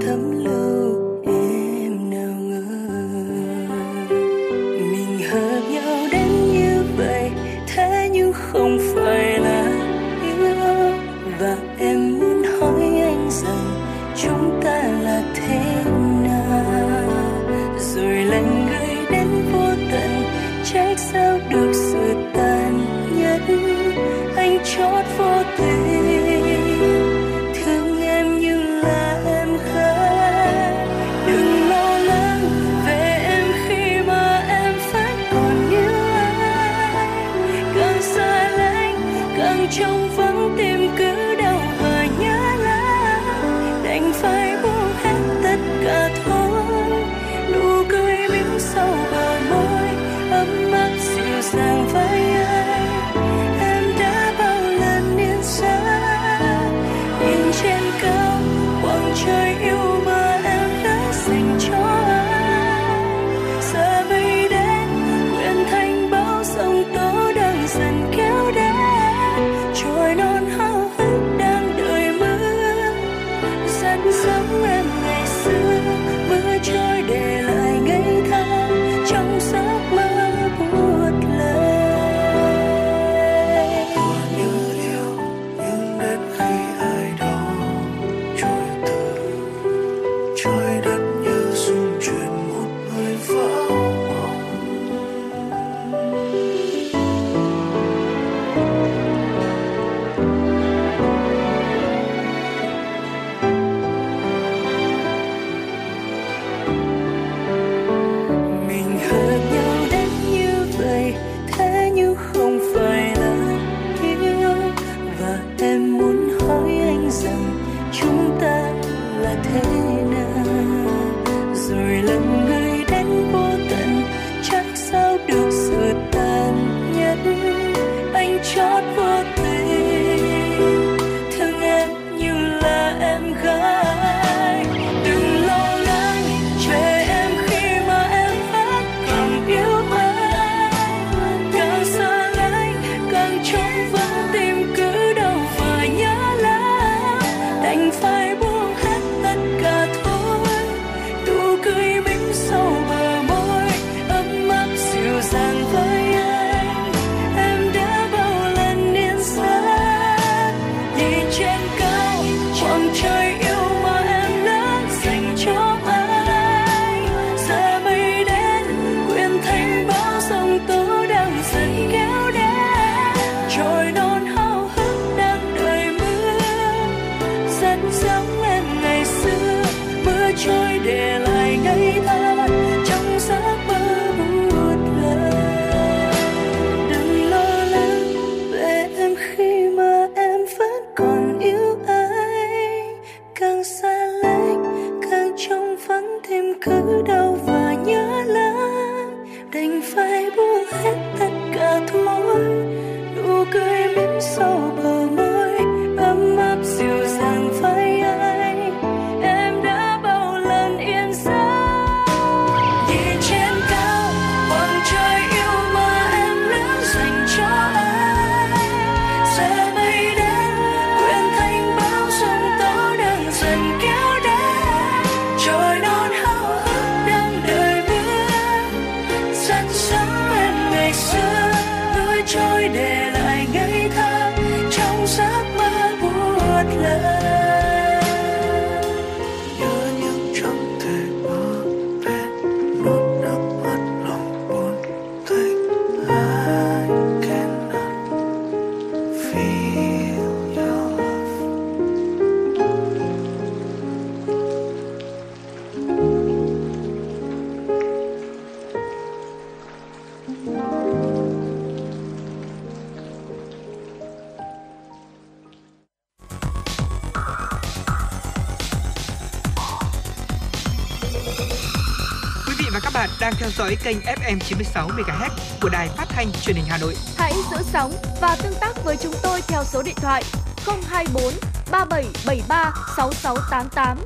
Dõi kênh FM 96 MHz của đài phát thanh truyền hình Hà Nội. Hãy giữ sóng và tương tác với chúng tôi theo số điện thoại 024 3773 6688.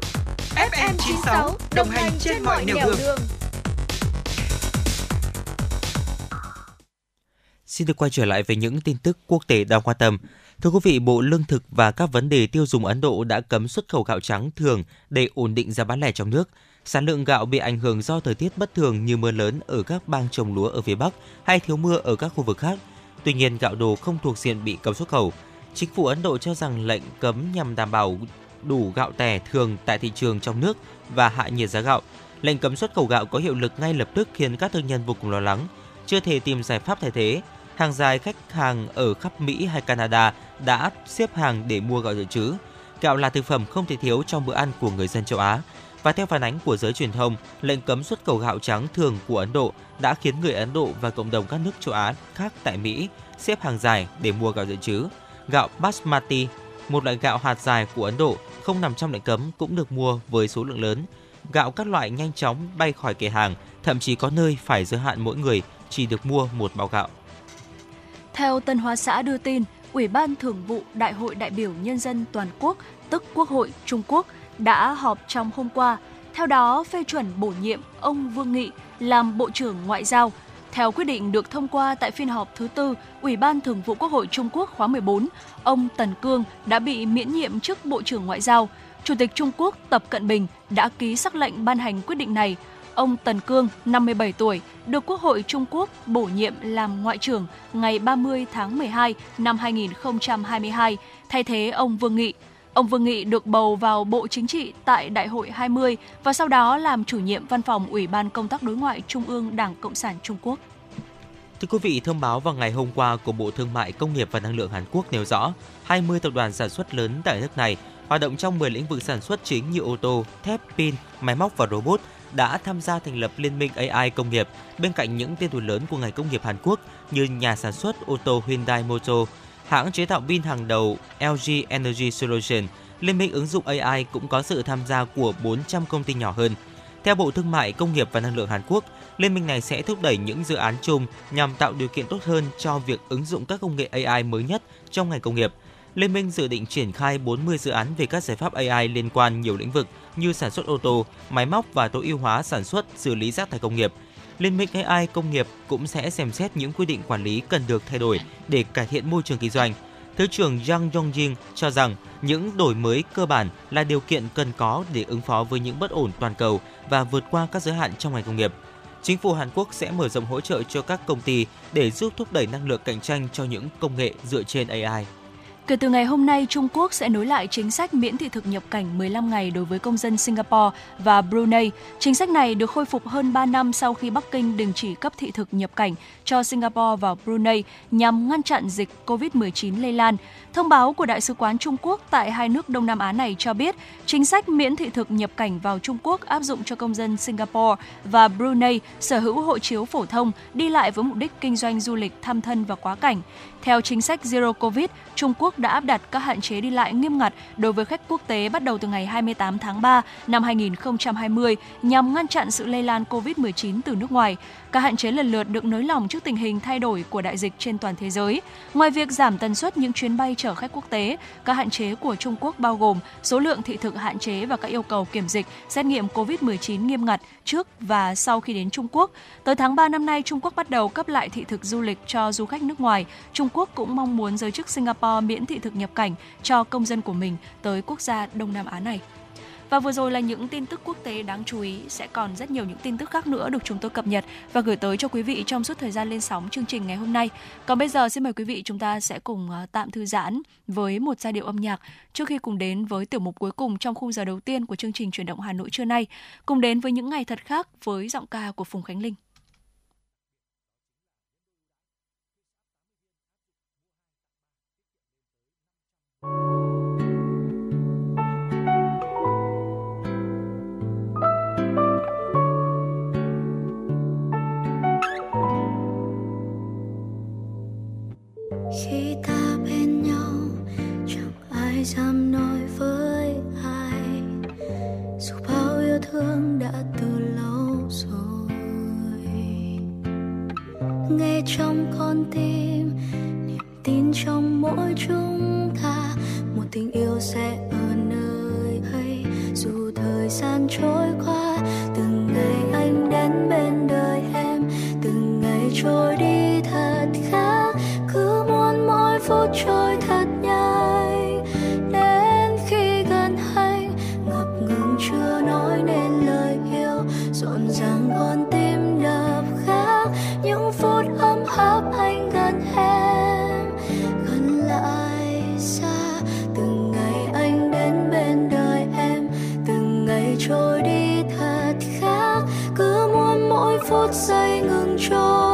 FM 96 đồng hành trên mọi nẻo đường. Xin được quay trở lại với những tin tức quốc tế đáng quan tâm. Thưa quý vị, Bộ Lương thực và các vấn đề tiêu dùng Ấn Độ đã cấm xuất khẩu gạo trắng thường để ổn định giá bán lẻ trong nước. Sản lượng gạo bị ảnh hưởng do thời tiết bất thường như mưa lớn ở các bang trồng lúa ở phía Bắc hay thiếu mưa ở các khu vực khác. Tuy nhiên, gạo đồ không thuộc diện bị cấm xuất khẩu. Chính phủ Ấn Độ cho rằng lệnh cấm nhằm đảm bảo đủ gạo tẻ thường tại thị trường trong nước và hạ nhiệt giá gạo. Lệnh cấm xuất khẩu gạo có hiệu lực ngay lập tức khiến các thương nhân vô cùng lo lắng, chưa thể tìm giải pháp thay thế. Hàng dài khách hàng ở khắp Mỹ hay Canada đã xếp hàng để mua gạo dự trữ. Gạo là thực phẩm không thể thiếu trong bữa ăn của người dân châu Á. Và theo phản ánh của giới truyền thông, lệnh cấm xuất khẩu gạo trắng thường của Ấn Độ đã khiến người Ấn Độ và cộng đồng các nước châu Á khác tại Mỹ xếp hàng dài để mua gạo dự trữ. Gạo Basmati, một loại gạo hạt dài của Ấn Độ, không nằm trong lệnh cấm cũng được mua với số lượng lớn. Gạo các loại nhanh chóng bay khỏi kệ hàng, thậm chí có nơi phải giới hạn mỗi người chỉ được mua một bao gạo. Theo Tân Hoa Xã đưa tin, Ủy ban Thường vụ Đại hội đại biểu Nhân dân Toàn quốc, tức Quốc hội Trung Quốc, đã họp trong hôm qua. Theo đó, phê chuẩn bổ nhiệm ông Vương Nghị làm Bộ trưởng Ngoại giao. Theo quyết định được thông qua tại phiên họp thứ tư, Ủy ban Thường vụ Quốc hội Trung Quốc khóa 14, ông Tần Cương đã bị miễn nhiệm chức Bộ trưởng Ngoại giao. Chủ tịch Trung Quốc Tập Cận Bình đã ký sắc lệnh ban hành quyết định này. Ông Tần Cương, 57 tuổi, được Quốc hội Trung Quốc bổ nhiệm làm Ngoại trưởng ngày 30 tháng 12 năm 2022, thay thế ông Vương Nghị. Ông Vương Nghị được bầu vào Bộ Chính trị tại Đại hội 20 và sau đó làm chủ nhiệm văn phòng Ủy ban Công tác Đối ngoại Trung ương Đảng Cộng sản Trung Quốc. Thưa quý vị, thông báo vào ngày hôm qua của Bộ Thương mại Công nghiệp và Năng lượng Hàn Quốc nêu rõ 20 tập đoàn sản xuất lớn tại nước này hoạt động trong 10 lĩnh vực sản xuất chính như ô tô, thép, pin, máy móc và robot đã tham gia thành lập Liên minh AI công nghiệp bên cạnh những tên tuổi lớn của ngành công nghiệp Hàn Quốc như nhà sản xuất ô tô Hyundai Motor, hãng chế tạo pin hàng đầu LG Energy Solution. Liên minh ứng dụng AI cũng có sự tham gia của 400 công ty nhỏ hơn. Theo Bộ Thương mại, Công nghiệp và Năng lượng Hàn Quốc, liên minh này sẽ thúc đẩy những dự án chung nhằm tạo điều kiện tốt hơn cho việc ứng dụng các công nghệ AI mới nhất trong ngành công nghiệp. Liên minh dự định triển khai 40 dự án về các giải pháp AI liên quan nhiều lĩnh vực như sản xuất ô tô, máy móc và tối ưu hóa sản xuất, xử lý rác thải công nghiệp. Liên minh AI công nghiệp cũng sẽ xem xét những quy định quản lý cần được thay đổi để cải thiện môi trường kinh doanh. Thứ trưởng Jang Yongjin cho rằng những đổi mới cơ bản là điều kiện cần có để ứng phó với những bất ổn toàn cầu và vượt qua các giới hạn trong ngành công nghiệp. Chính phủ Hàn Quốc sẽ mở rộng hỗ trợ cho các công ty để giúp thúc đẩy năng lực cạnh tranh cho những công nghệ dựa trên AI. Kể từ ngày hôm nay, Trung Quốc sẽ nối lại chính sách miễn thị thực nhập cảnh 15 ngày đối với công dân Singapore và Brunei. Chính sách này được khôi phục hơn 3 năm sau khi Bắc Kinh đình chỉ cấp thị thực nhập cảnh cho Singapore và Brunei nhằm ngăn chặn dịch COVID-19 lây lan. Thông báo của Đại sứ quán Trung Quốc tại hai nước Đông Nam Á này cho biết, chính sách miễn thị thực nhập cảnh vào Trung Quốc áp dụng cho công dân Singapore và Brunei sở hữu hộ chiếu phổ thông đi lại với mục đích kinh doanh du lịch, thăm thân và quá cảnh. Theo chính sách Zero Covid, Trung Quốc đã áp đặt các hạn chế đi lại nghiêm ngặt đối với khách quốc tế bắt đầu từ ngày 28 tháng 3 năm 2020 nhằm ngăn chặn sự lây lan COVID-19 từ nước ngoài. Các hạn chế lần lượt được nới lỏng trước tình hình thay đổi của đại dịch trên toàn thế giới. Ngoài việc giảm tần suất những chuyến bay chở khách quốc tế, các hạn chế của Trung Quốc bao gồm số lượng thị thực hạn chế và các yêu cầu kiểm dịch, xét nghiệm COVID-19 nghiêm ngặt trước và sau khi đến Trung Quốc. Tới tháng 3 năm nay, Trung Quốc bắt đầu cấp lại thị thực du lịch cho du khách nước ngoài. Trung Quốc cũng mong muốn giới chức Singapore miễn thị thực nhập cảnh cho công dân của mình tới quốc gia Đông Nam Á này. Và vừa rồi là những tin tức quốc tế đáng chú ý, sẽ còn rất nhiều những tin tức khác nữa được chúng tôi cập nhật và gửi tới cho quý vị trong suốt thời gian lên sóng chương trình ngày hôm nay. Còn bây giờ xin mời quý vị chúng ta sẽ cùng à, tạm thư giãn với một giai điệu âm nhạc trước khi cùng đến với tiểu mục cuối cùng trong khung giờ đầu tiên của chương trình chuyển động Hà Nội trưa nay, cùng đến với những ngày thật khác với giọng ca của Phùng Khánh Linh. Khi ta bên nhau, chẳng ai dám nói với ai. Dù bao yêu thương đã từ lâu rồi. Nghe trong con tim, niềm tin trong mỗi chúng ta, một tình yêu sẽ ở nơi ấy. Dù thời gian trôi qua, từng ngày anh đến bên đời em, từng ngày trôi đi phút trôi thật nhanh. Đến khi gần anh ngập ngừng chưa nói nên lời yêu. Rộn ràng con tim đập khác, những phút ấm áp anh gần em. Gần lại xa, từng ngày anh đến bên đời em. Từng ngày trôi đi thật khác, cứ muốn mỗi phút giây ngừng trôi.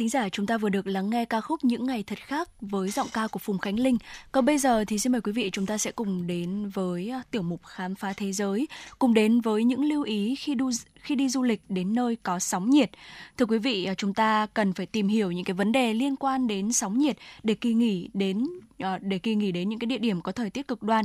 Thính giả, chúng ta vừa được lắng nghe ca khúc Những ngày thật khác với giọng ca của Phùng Khánh Linh. Còn bây giờ thì xin mời quý vị chúng ta sẽ cùng đến với à, tiểu mục khám phá thế giới, cùng đến với những lưu ý khi đu khi đi du lịch đến nơi có sóng nhiệt. Thưa quý vị, à, chúng ta cần phải tìm hiểu những cái vấn đề liên quan đến sóng nhiệt để kỳ nghỉ đến à, để kỳ nghỉ đến những cái địa điểm có thời tiết cực đoan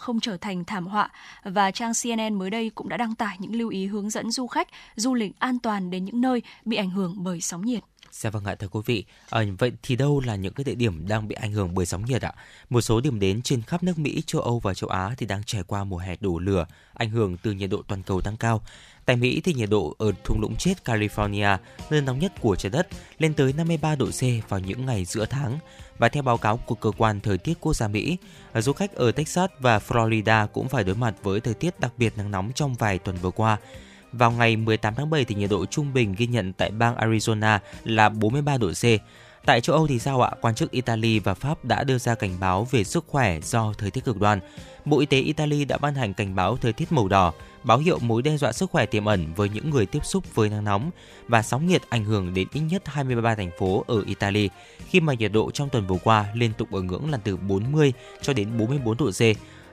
không trở thành thảm họa và trang CNN mới đây cũng đã đăng tải những lưu ý hướng dẫn du khách du lịch an toàn đến những nơi bị ảnh hưởng bởi sóng nhiệt. Dạ vâng ạ thưa quý vị. À, vậy thì đâu là những cái địa điểm đang bị ảnh hưởng bởi sóng nhiệt ạ? Một số điểm đến trên khắp nước Mỹ, châu Âu và châu Á thì đang trải qua mùa hè đổ lửa, ảnh hưởng từ nhiệt độ toàn cầu tăng cao. Tại Mỹ thì nhiệt độ ở thung lũng chết California, nơi nóng nhất của trái đất, lên tới 53 độ C vào những ngày giữa tháng. Và theo báo cáo của cơ quan thời tiết quốc gia Mỹ, du khách ở Texas và Florida cũng phải đối mặt với thời tiết đặc biệt nắng nóng trong vài tuần vừa qua. Vào ngày 18 tháng 7 thì nhiệt độ trung bình ghi nhận tại bang Arizona là 43 độ C. Tại châu Âu thì sao ạ? Quan chức Italy và Pháp đã đưa ra cảnh báo về sức khỏe do thời tiết cực đoan. Bộ Y tế Italy đã ban hành cảnh báo thời tiết màu đỏ, báo hiệu mối đe dọa sức khỏe tiềm ẩn với những người tiếp xúc với nắng nóng và sóng nhiệt ảnh hưởng đến ít nhất 23 thành phố ở Italy khi mà nhiệt độ trong tuần vừa qua liên tục ở ngưỡng là từ 40 cho đến 44 độ C.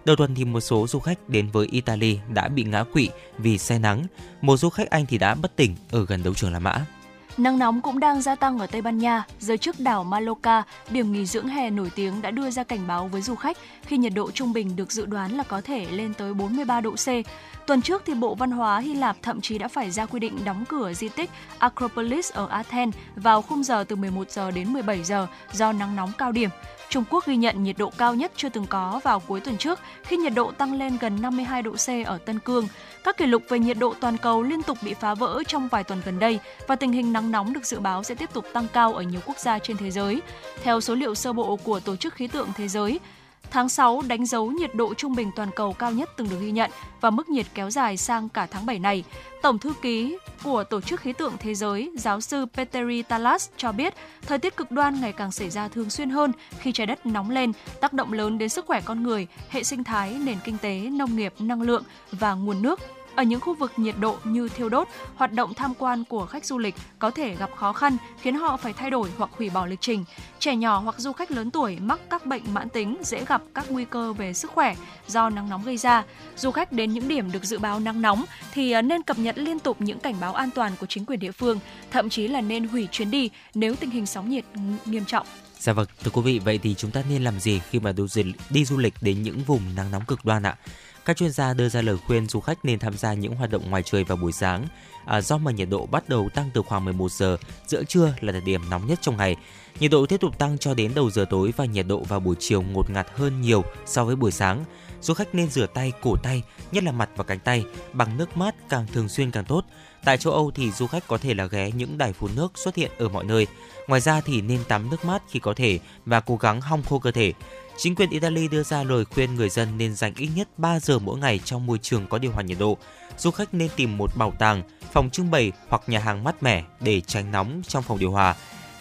Đầu tuần thì một số du khách đến với Italy đã bị ngã quỵ vì say nắng. Một du khách Anh thì đã bất tỉnh ở gần đấu trường La Mã. Nắng nóng cũng đang gia tăng ở Tây Ban Nha. Giới chức đảo Mallorca, điểm nghỉ dưỡng hè nổi tiếng đã đưa ra cảnh báo với du khách khi nhiệt độ trung bình được dự đoán là có thể lên tới 43 độ C. Tuần trước thì Bộ Văn hóa Hy Lạp thậm chí đã phải ra quy định đóng cửa di tích Acropolis ở Athens vào khung giờ từ 11 giờ đến 17 giờ do nắng nóng cao điểm. Trung Quốc ghi nhận nhiệt độ cao nhất chưa từng có vào cuối tuần trước khi nhiệt độ tăng lên gần 52 độ C ở Tân Cương. Các kỷ lục về nhiệt độ toàn cầu liên tục bị phá vỡ trong vài tuần gần đây và tình hình nắng nóng được dự báo sẽ tiếp tục tăng cao ở nhiều quốc gia trên thế giới. Theo số liệu sơ bộ của Tổ chức Khí tượng Thế giới, Tháng 6 đánh dấu nhiệt độ trung bình toàn cầu cao nhất từng được ghi nhận và mức nhiệt kéo dài sang cả tháng 7 này. Tổng thư ký của Tổ chức Khí tượng Thế giới, giáo sư Petteri Talas cho biết, thời tiết cực đoan ngày càng xảy ra thường xuyên hơn khi trái đất nóng lên, tác động lớn đến sức khỏe con người, hệ sinh thái, nền kinh tế, nông nghiệp, năng lượng và nguồn nước ở những khu vực nhiệt độ như thiêu đốt, hoạt động tham quan của khách du lịch có thể gặp khó khăn khiến họ phải thay đổi hoặc hủy bỏ lịch trình. Trẻ nhỏ hoặc du khách lớn tuổi mắc các bệnh mãn tính dễ gặp các nguy cơ về sức khỏe do nắng nóng gây ra. Du khách đến những điểm được dự báo nắng nóng thì à, nên cập nhật liên tục những cảnh báo an toàn của chính quyền địa phương, thậm chí là nên hủy chuyến đi nếu tình hình sóng nhiệt nghiêm trọng. Dạ vâng, thưa quý vị, vậy thì chúng ta nên làm gì khi mà đi du lịch đến những vùng nắng nóng cực đoan ạ? Các chuyên gia đưa ra lời khuyên du khách nên tham gia những hoạt động ngoài trời vào buổi sáng à, do mà nhiệt độ bắt đầu tăng từ khoảng 11 giờ, giữa trưa là thời điểm nóng nhất trong ngày. Nhiệt độ tiếp tục tăng cho đến đầu giờ tối và nhiệt độ vào buổi chiều ngột ngạt hơn nhiều so với buổi sáng. Du khách nên rửa tay, cổ tay, nhất là mặt và cánh tay bằng nước mát càng thường xuyên càng tốt. Tại châu Âu thì du khách có thể là ghé những đài phun nước xuất hiện ở mọi nơi. Ngoài ra thì nên tắm nước mát khi có thể và cố gắng hong khô cơ thể. Chính quyền Italy đưa ra lời khuyên người dân nên dành ít nhất 3 giờ mỗi ngày trong môi trường có điều hòa nhiệt độ. Du khách nên tìm một bảo tàng, phòng trưng bày hoặc nhà hàng mát mẻ để tránh nóng trong phòng điều hòa.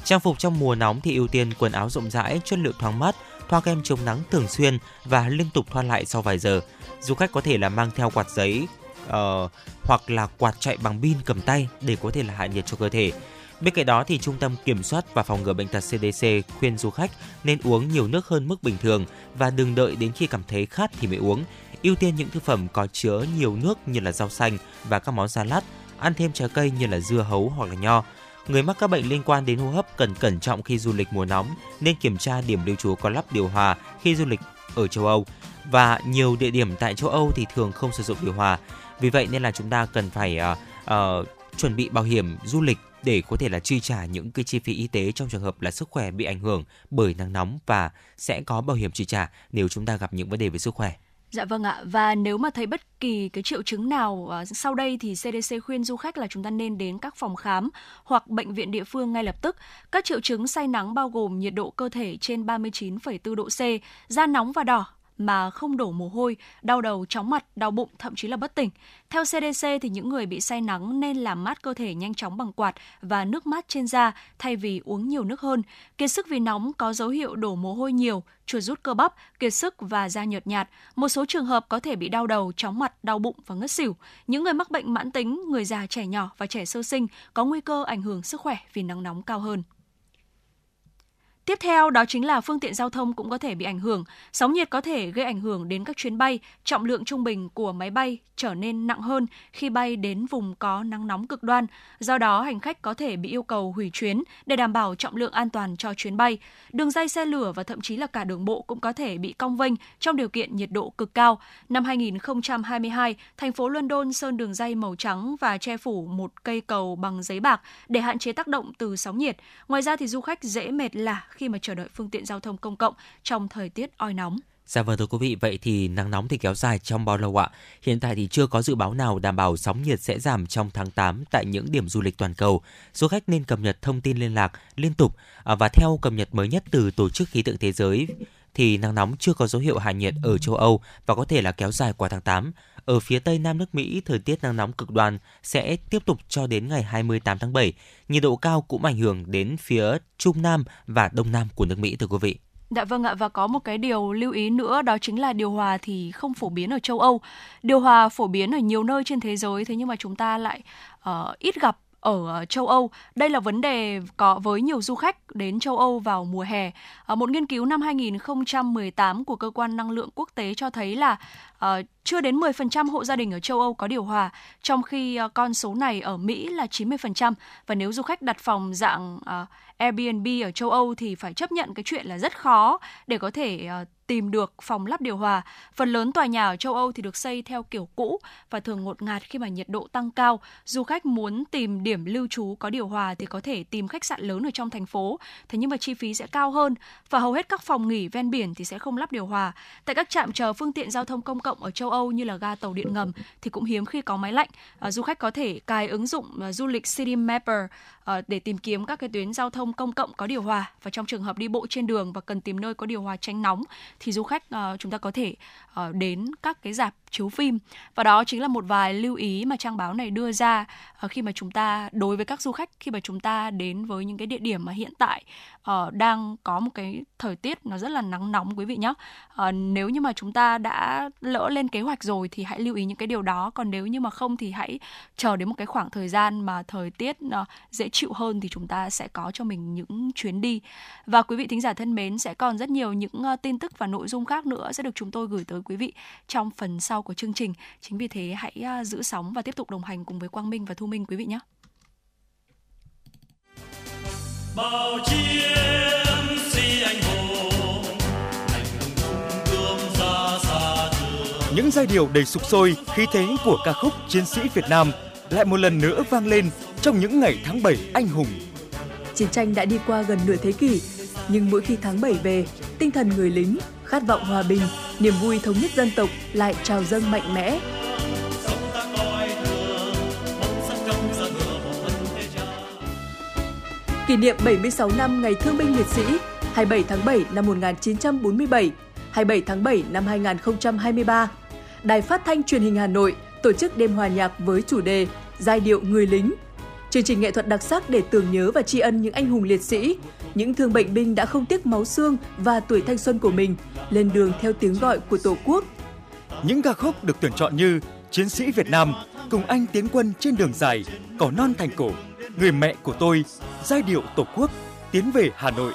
Trang phục trong mùa nóng thì ưu tiên quần áo rộng rãi, chất liệu thoáng mát, thoa kem chống nắng thường xuyên và liên tục thoa lại sau vài giờ. Du khách có thể là mang theo quạt giấy uh, hoặc là quạt chạy bằng pin cầm tay để có thể là hạ nhiệt cho cơ thể. Bên cạnh đó thì Trung tâm Kiểm soát và Phòng ngừa bệnh tật CDC khuyên du khách nên uống nhiều nước hơn mức bình thường và đừng đợi đến khi cảm thấy khát thì mới uống. Ưu tiên những thực phẩm có chứa nhiều nước như là rau xanh và các món salad, ăn thêm trái cây như là dưa hấu hoặc là nho. Người mắc các bệnh liên quan đến hô hấp cần cẩn trọng khi du lịch mùa nóng, nên kiểm tra điểm lưu trú có lắp điều hòa khi du lịch ở châu Âu. Và nhiều địa điểm tại châu Âu thì thường không sử dụng điều hòa. Vì vậy nên là chúng ta cần phải uh, uh, chuẩn bị bảo hiểm du lịch để có thể là chi trả những cái chi phí y tế trong trường hợp là sức khỏe bị ảnh hưởng bởi nắng nóng và sẽ có bảo hiểm chi trả nếu chúng ta gặp những vấn đề về sức khỏe. Dạ vâng ạ, và nếu mà thấy bất kỳ cái triệu chứng nào à, sau đây thì CDC khuyên du khách là chúng ta nên đến các phòng khám hoặc bệnh viện địa phương ngay lập tức. Các triệu chứng say nắng bao gồm nhiệt độ cơ thể trên 39,4 độ C, da nóng và đỏ, mà không đổ mồ hôi, đau đầu, chóng mặt, đau bụng, thậm chí là bất tỉnh. Theo CDC thì những người bị say nắng nên làm mát cơ thể nhanh chóng bằng quạt và nước mát trên da thay vì uống nhiều nước hơn. Kiệt sức vì nóng có dấu hiệu đổ mồ hôi nhiều, chuột rút cơ bắp, kiệt sức và da nhợt nhạt. Một số trường hợp có thể bị đau đầu, chóng mặt, đau bụng và ngất xỉu. Những người mắc bệnh mãn tính, người già, trẻ nhỏ và trẻ sơ sinh có nguy cơ ảnh hưởng sức khỏe vì nắng nóng cao hơn. Tiếp theo đó chính là phương tiện giao thông cũng có thể bị ảnh hưởng. Sóng nhiệt có thể gây ảnh hưởng đến các chuyến bay, trọng lượng trung bình của máy bay trở nên nặng hơn khi bay đến vùng có nắng nóng cực đoan. Do đó, hành khách có thể bị yêu cầu hủy chuyến để đảm bảo trọng lượng an toàn cho chuyến bay. Đường dây xe lửa và thậm chí là cả đường bộ cũng có thể bị cong vênh trong điều kiện nhiệt độ cực cao. Năm 2022, thành phố London sơn đường dây màu trắng và che phủ một cây cầu bằng giấy bạc để hạn chế tác động từ sóng nhiệt. Ngoài ra thì du khách dễ mệt lả khi mà chờ đợi phương tiện giao thông công cộng trong thời tiết oi nóng. Dạ vâng thưa quý vị, vậy thì nắng nóng thì kéo dài trong bao lâu ạ? Hiện tại thì chưa có dự báo nào đảm bảo sóng nhiệt sẽ giảm trong tháng 8 tại những điểm du lịch toàn cầu. Du khách nên cập nhật thông tin liên lạc liên tục à, và theo cập nhật mới nhất từ Tổ chức Khí tượng Thế giới thì nắng nóng chưa có dấu hiệu hạ nhiệt ở châu Âu và có thể là kéo dài qua tháng 8. Ở phía tây nam nước Mỹ, thời tiết nắng nóng cực đoan sẽ tiếp tục cho đến ngày 28 tháng 7. Nhiệt độ cao cũng ảnh hưởng đến phía trung nam và đông nam của nước Mỹ thưa quý vị. Dạ vâng ạ và có một cái điều lưu ý nữa đó chính là điều hòa thì không phổ biến ở châu Âu. Điều hòa phổ biến ở nhiều nơi trên thế giới thế nhưng mà chúng ta lại uh, ít gặp ở ờ, châu Âu. Đây là vấn đề có với nhiều du khách đến châu Âu vào mùa hè. Ờ, một nghiên cứu năm 2018 của cơ quan năng lượng quốc tế cho thấy là uh, chưa đến 10% hộ gia đình ở châu Âu có điều hòa, trong khi uh, con số này ở Mỹ là 90% và nếu du khách đặt phòng dạng uh, Airbnb ở châu Âu thì phải chấp nhận cái chuyện là rất khó để có thể uh, tìm được phòng lắp điều hòa. Phần lớn tòa nhà ở châu Âu thì được xây theo kiểu cũ và thường ngột ngạt khi mà nhiệt độ tăng cao. Du khách muốn tìm điểm lưu trú có điều hòa thì có thể tìm khách sạn lớn ở trong thành phố, thế nhưng mà chi phí sẽ cao hơn và hầu hết các phòng nghỉ ven biển thì sẽ không lắp điều hòa. Tại các trạm chờ phương tiện giao thông công cộng ở châu Âu như là ga tàu điện ngầm thì cũng hiếm khi có máy lạnh. À, du khách có thể cài ứng dụng à, du lịch City Mapper à, để tìm kiếm các cái tuyến giao thông công cộng có điều hòa và trong trường hợp đi bộ trên đường và cần tìm nơi có điều hòa tránh nóng thì du khách uh, chúng ta có thể uh, đến các cái dạp chiếu phim. Và đó chính là một vài lưu ý mà trang báo này đưa ra uh, khi mà chúng ta đối với các du khách khi mà chúng ta đến với những cái địa điểm mà hiện tại uh, đang có một cái thời tiết nó rất là nắng nóng quý vị nhé uh, nếu như mà chúng ta đã lỡ lên kế hoạch rồi thì hãy lưu ý những cái điều đó. Còn nếu như mà không thì hãy chờ đến một cái khoảng thời gian mà thời tiết uh, dễ chịu hơn thì chúng ta sẽ có cho mình những chuyến đi. Và quý vị thính giả thân mến sẽ còn rất nhiều những uh, tin tức và nội dung khác nữa sẽ được chúng tôi gửi tới quý vị trong phần sau của chương trình. Chính vì thế hãy uh, giữ sóng và tiếp tục đồng hành cùng với Quang Minh và Thu Minh quý vị nhé. Bao chiến sĩ anh hùng anh hùng tung gươm ra xa trường Những giai điệu đầy sục sôi, khí thế của ca khúc Chiến sĩ Việt Nam lại một lần nữa vang lên trong những ngày tháng 7 anh hùng. Chiến tranh đã đi qua gần nửa thế kỷ, nhưng mỗi khi tháng 7 về, tinh thần người lính, khát vọng hòa bình, niềm vui thống nhất dân tộc lại trào dâng mạnh mẽ. Kỷ niệm 76 năm Ngày Thương binh Liệt sĩ 27 tháng 7 năm 1947, 27 tháng 7 năm 2023. Đài Phát thanh Truyền hình Hà Nội tổ chức đêm hòa nhạc với chủ đề Giai điệu người lính. Chương trình nghệ thuật đặc sắc để tưởng nhớ và tri ân những anh hùng liệt sĩ, những thương bệnh binh đã không tiếc máu xương và tuổi thanh xuân của mình lên đường theo tiếng gọi của Tổ quốc. Những ca khúc được tuyển chọn như Chiến sĩ Việt Nam, Cùng anh tiến quân trên đường dài, Cỏ non thành cổ, Người mẹ của tôi, Giai điệu Tổ quốc, Tiến về Hà Nội.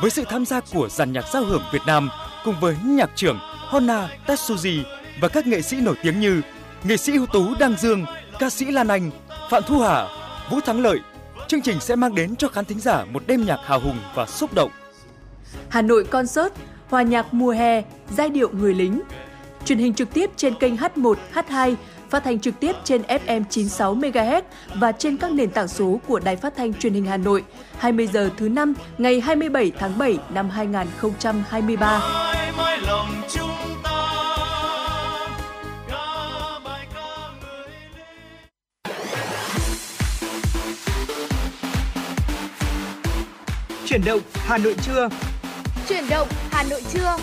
Với sự tham gia của dàn nhạc giao hưởng Việt Nam cùng với nhạc trưởng Honna Tetsuji và các nghệ sĩ nổi tiếng như nghệ sĩ ưu tú Đăng Dương, ca sĩ Lan Anh, Phạm Thu Hà, Vũ Thắng Lợi. Chương trình sẽ mang đến cho khán thính giả một đêm nhạc hào hùng và xúc động. Hà Nội Concert, hòa nhạc mùa hè, giai điệu người lính. Truyền hình trực tiếp trên kênh H1, H2, phát thanh trực tiếp trên FM 96 MHz và trên các nền tảng số của Đài Phát thanh Truyền hình Hà Nội. 20 giờ thứ năm ngày 27 tháng 7 năm 2023. mãi mãi lòng chúng Chuyển động Hà Nội trưa. Chuyển động Hà Nội trưa.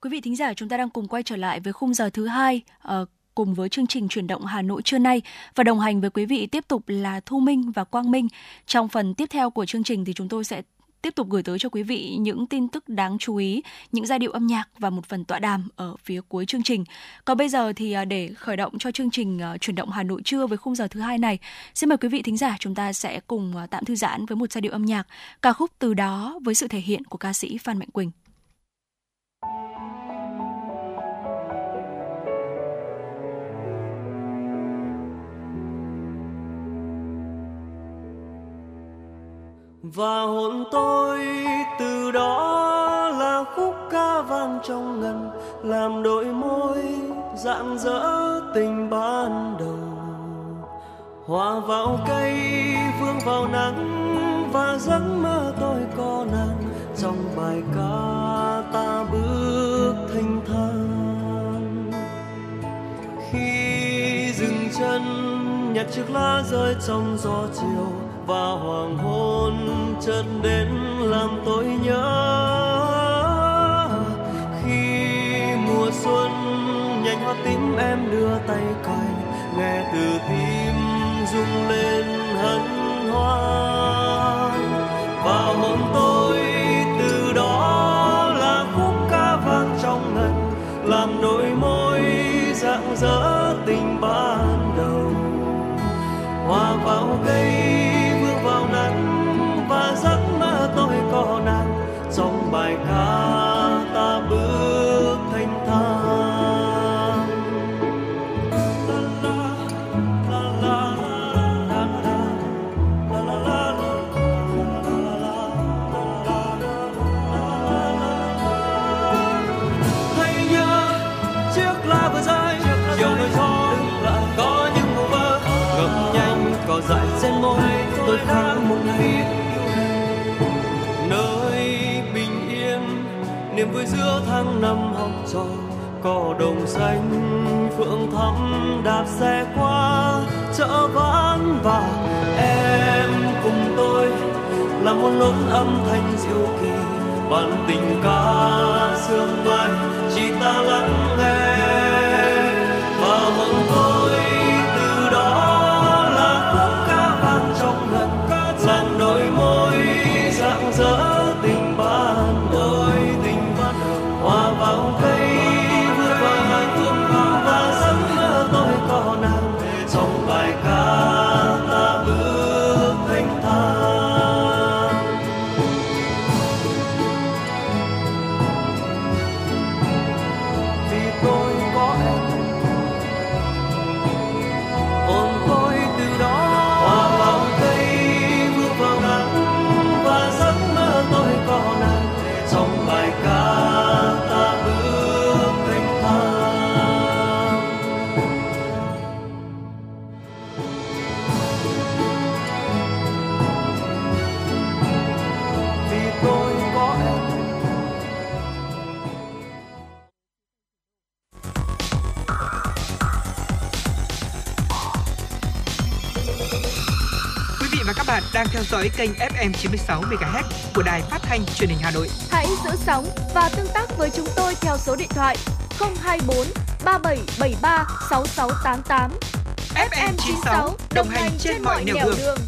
Quý vị thính giả, chúng ta đang cùng quay trở lại với khung giờ thứ hai uh, cùng với chương trình chuyển động Hà Nội trưa nay và đồng hành với quý vị tiếp tục là Thu Minh và Quang Minh. Trong phần tiếp theo của chương trình thì chúng tôi sẽ tiếp tục gửi tới cho quý vị những tin tức đáng chú ý, những giai điệu âm nhạc và một phần tọa đàm ở phía cuối chương trình. Còn bây giờ thì à, để khởi động cho chương trình à, chuyển động Hà Nội trưa với khung giờ thứ hai này, xin mời quý vị thính giả chúng ta sẽ cùng à, tạm thư giãn với một giai điệu âm nhạc ca khúc từ đó với sự thể hiện của ca sĩ Phan Mạnh Quỳnh. Và hồn tôi từ đó là khúc ca vang trong ngần làm đôi môi dạng dỡ tình ban đầu. Hòa vào cây, vương vào nắng, và giấc mơ tôi có nàng. Trong bài ca ta bước thanh thang. Khi dừng chân nhặt chiếc lá rơi trong gió chiều và hoàng hôn chợt đến làm tôi nhớ. Khi mùa xuân nhanh hoa tím em đưa tay cài, nghe từ tim rung lên hân hoan. Và hôm tôi giữa tháng năm học trò, cỏ đồng xanh phượng thắm đạp xe qua chợ vắng và em cùng tôi là một nốt âm thanh diệu kỳ bản tình ca sương mai, chỉ ta lắng nghe. Theo dõi kênh FM 96 MHz của đài phát thanh truyền hình Hà Nội. Hãy giữ sóng và tương tác với chúng tôi theo số điện thoại 024 3773 6688. FM 96 đồng hành trên mọi nẻo đường.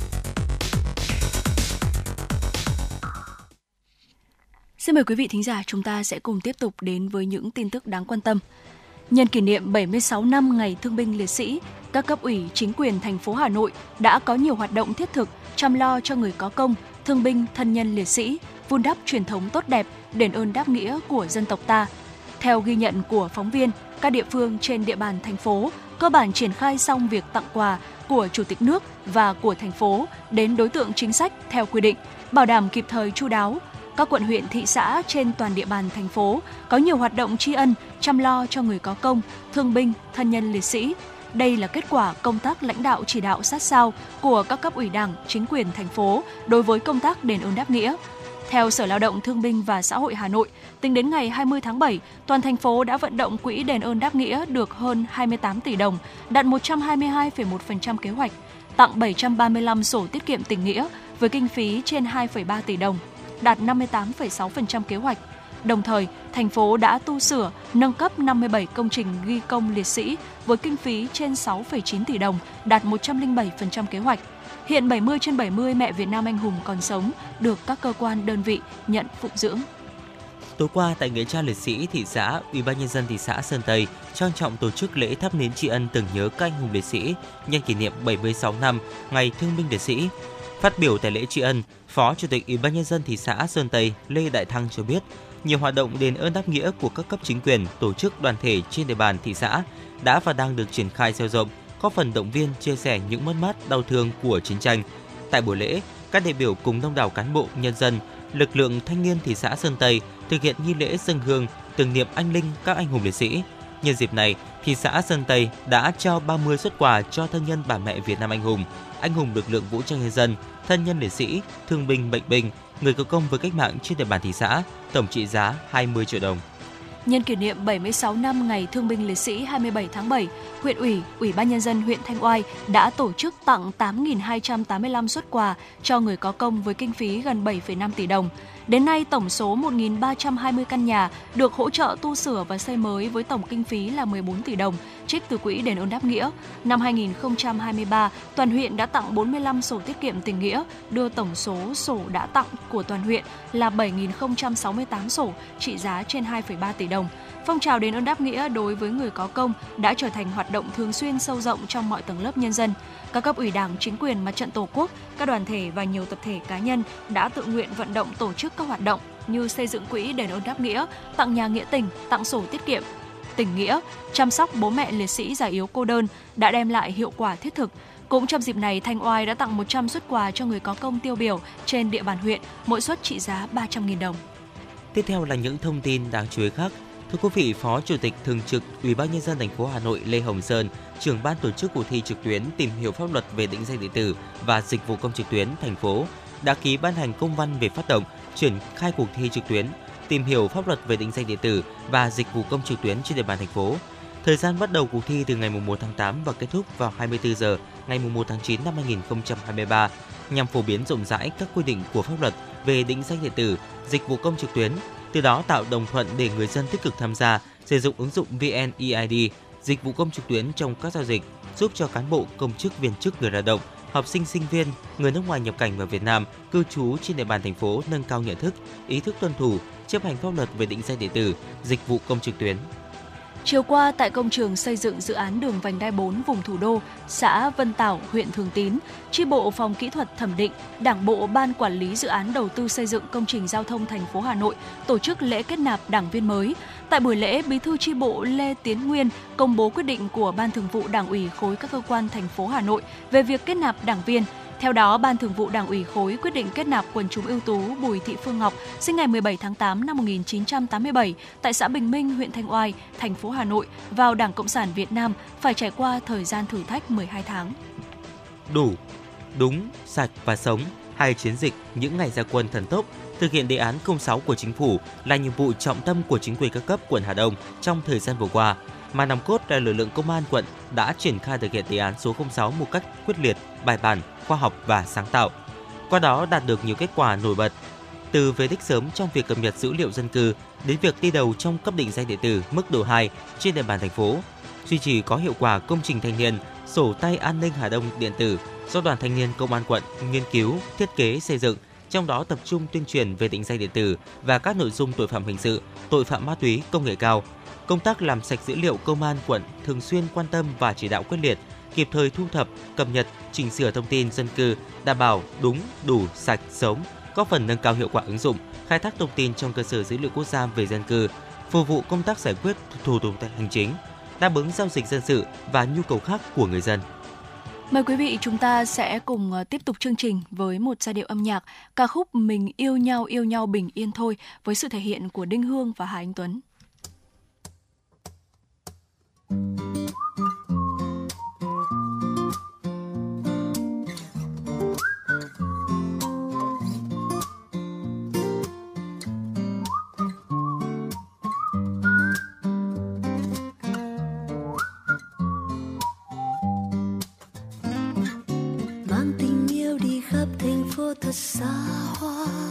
Xin mời quý vị thính giả chúng ta sẽ cùng tiếp tục đến với những tin tức đáng quan tâm. Nhân kỷ niệm 76 năm Ngày Thương binh Liệt sĩ, các cấp ủy chính quyền thành phố Hà Nội đã có nhiều hoạt động thiết thực chăm lo cho người có công, thương binh, thân nhân liệt sĩ, vun đắp truyền thống tốt đẹp, đền ơn đáp nghĩa của dân tộc ta. Theo ghi nhận của phóng viên, các địa phương trên địa bàn thành phố cơ bản triển khai xong việc tặng quà của Chủ tịch nước và của thành phố đến đối tượng chính sách theo quy định, bảo đảm kịp thời chu đáo, các quận huyện thị xã trên toàn địa bàn thành phố có nhiều hoạt động tri ân, chăm lo cho người có công, thương binh, thân nhân liệt sĩ. Đây là kết quả công tác lãnh đạo chỉ đạo sát sao của các cấp ủy Đảng, chính quyền thành phố đối với công tác đền ơn đáp nghĩa. Theo Sở Lao động Thương binh và Xã hội Hà Nội, tính đến ngày 20 tháng 7, toàn thành phố đã vận động quỹ đền ơn đáp nghĩa được hơn 28 tỷ đồng, đạt 122,1% kế hoạch, tặng 735 sổ tiết kiệm tình nghĩa với kinh phí trên 2,3 tỷ đồng, đạt 58,6% kế hoạch, Đồng thời, thành phố đã tu sửa, nâng cấp 57 công trình ghi công liệt sĩ với kinh phí trên 6,9 tỷ đồng, đạt 107% kế hoạch. Hiện 70 trên 70 mẹ Việt Nam anh hùng còn sống được các cơ quan đơn vị nhận phụng dưỡng. Tối qua tại nghĩa trang liệt sĩ thị xã, Ủy ban nhân dân thị xã Sơn Tây trang trọng tổ chức lễ thắp nến tri ân tưởng nhớ các anh hùng liệt sĩ nhân kỷ niệm 76 năm ngày Thương binh liệt sĩ. Phát biểu tại lễ tri ân, Phó Chủ tịch Ủy ban nhân dân thị xã Sơn Tây Lê Đại Thăng cho biết, nhiều hoạt động đền ơn đáp nghĩa của các cấp chính quyền, tổ chức đoàn thể trên địa bàn thị xã đã và đang được triển khai sâu rộng, có phần động viên chia sẻ những mất mát đau thương của chiến tranh. Tại buổi lễ, các đại biểu cùng đông đảo cán bộ, nhân dân, lực lượng thanh niên thị xã Sơn Tây thực hiện nghi lễ dân hương tưởng niệm anh linh các anh hùng liệt sĩ. Nhân dịp này, thị xã Sơn Tây đã trao 30 xuất quà cho thân nhân bà mẹ Việt Nam anh hùng, anh hùng lực lượng vũ trang nhân dân, thân nhân liệt sĩ, thương binh bệnh binh, người có công với cách mạng trên địa bàn thị xã, tổng trị giá 20 triệu đồng. Nhân kỷ niệm 76 năm ngày Thương binh Liệt sĩ 27 tháng 7, huyện ủy, Ủy ban nhân dân huyện Thanh Oai đã tổ chức tặng 8.285 xuất quà cho người có công với kinh phí gần 7,5 tỷ đồng. Đến nay, tổng số 1.320 căn nhà được hỗ trợ tu sửa và xây mới với tổng kinh phí là 14 tỷ đồng, trích từ quỹ đền ơn đáp nghĩa. Năm 2023, toàn huyện đã tặng 45 sổ tiết kiệm tình nghĩa, đưa tổng số sổ đã tặng của toàn huyện là 7.068 sổ, trị giá trên 2,3 tỷ đồng. Phong trào đền ơn đáp nghĩa đối với người có công đã trở thành hoạt động thường xuyên sâu rộng trong mọi tầng lớp nhân dân. Các cấp ủy đảng, chính quyền, mặt trận tổ quốc, các đoàn thể và nhiều tập thể cá nhân đã tự nguyện vận động tổ chức các hoạt động như xây dựng quỹ đền ơn đáp nghĩa, tặng nhà nghĩa tình, tặng sổ tiết kiệm, tình nghĩa, chăm sóc bố mẹ liệt sĩ già yếu cô đơn đã đem lại hiệu quả thiết thực. Cũng trong dịp này, Thanh Oai đã tặng 100 xuất quà cho người có công tiêu biểu trên địa bàn huyện, mỗi suất trị giá 300.000 đồng. Tiếp theo là những thông tin đáng chú ý khác. Thưa quý vị, Phó Chủ tịch Thường trực Ủy ban nhân dân thành phố Hà Nội Lê Hồng Sơn, trưởng ban tổ chức cuộc thi trực tuyến tìm hiểu pháp luật về định danh điện tử và dịch vụ công trực tuyến thành phố đã ký ban hành công văn về phát động triển khai cuộc thi trực tuyến tìm hiểu pháp luật về định danh điện tử và dịch vụ công trực tuyến trên địa bàn thành phố. Thời gian bắt đầu cuộc thi từ ngày 1 tháng 8 và kết thúc vào 24 giờ ngày 1 tháng 9 năm 2023 nhằm phổ biến rộng rãi các quy định của pháp luật về định danh điện tử, dịch vụ công trực tuyến, từ đó tạo đồng thuận để người dân tích cực tham gia sử dụng ứng dụng VNEID, dịch vụ công trực tuyến trong các giao dịch, giúp cho cán bộ, công chức, viên chức, người lao động, học sinh, sinh viên, người nước ngoài nhập cảnh vào Việt Nam cư trú trên địa bàn thành phố nâng cao nhận thức, ý thức tuân thủ, chấp hành pháp luật về định danh điện tử, dịch vụ công trực tuyến. Chiều qua tại công trường xây dựng dự án đường vành đai 4 vùng thủ đô, xã Vân Tảo, huyện Thường Tín, chi bộ phòng kỹ thuật thẩm định, Đảng bộ ban quản lý dự án đầu tư xây dựng công trình giao thông thành phố Hà Nội tổ chức lễ kết nạp đảng viên mới. Tại buổi lễ, Bí thư chi bộ Lê Tiến Nguyên công bố quyết định của Ban Thường vụ Đảng ủy khối các cơ quan thành phố Hà Nội về việc kết nạp đảng viên. Theo đó, Ban Thường vụ Đảng ủy khối quyết định kết nạp quần chúng ưu tú Bùi Thị Phương Ngọc, sinh ngày 17 tháng 8 năm 1987 tại xã Bình Minh, huyện Thanh Oai, thành phố Hà Nội vào Đảng Cộng sản Việt Nam phải trải qua thời gian thử thách 12 tháng. Đủ, đúng, sạch và sống, hai chiến dịch những ngày ra quân thần tốc thực hiện đề án 06 của chính phủ là nhiệm vụ trọng tâm của chính quyền các cấp quận Hà Đông trong thời gian vừa qua, mà nòng cốt là lực lượng công an quận đã triển khai thực hiện đề án số 06 một cách quyết liệt, bài bản, khoa học và sáng tạo. Qua đó đạt được nhiều kết quả nổi bật, từ về đích sớm trong việc cập nhật dữ liệu dân cư đến việc đi đầu trong cấp định danh điện tử mức độ 2 trên địa bàn thành phố, duy trì có hiệu quả công trình thanh niên, sổ tay an ninh Hà Đông điện tử do Đoàn Thanh niên Công an quận nghiên cứu, thiết kế xây dựng, trong đó tập trung tuyên truyền về định danh điện tử và các nội dung tội phạm hình sự, tội phạm ma túy, công nghệ cao. Công tác làm sạch dữ liệu công an quận thường xuyên quan tâm và chỉ đạo quyết liệt, kịp thời thu thập, cập nhật, chỉnh sửa thông tin dân cư, đảm bảo đúng, đủ, sạch, sống, góp phần nâng cao hiệu quả ứng dụng, khai thác thông tin trong cơ sở dữ liệu quốc gia về dân cư, phục vụ công tác giải quyết thủ tục hành chính, đáp ứng giao dịch dân sự và nhu cầu khác của người dân. Mời quý vị chúng ta sẽ cùng ờ, tiếp tục chương trình với một giai điệu âm nhạc ca khúc Mình yêu nhau yêu nhau bình yên thôi với sự thể hiện của Đinh Hương và Hà Anh Tuấn. mang thành phố thật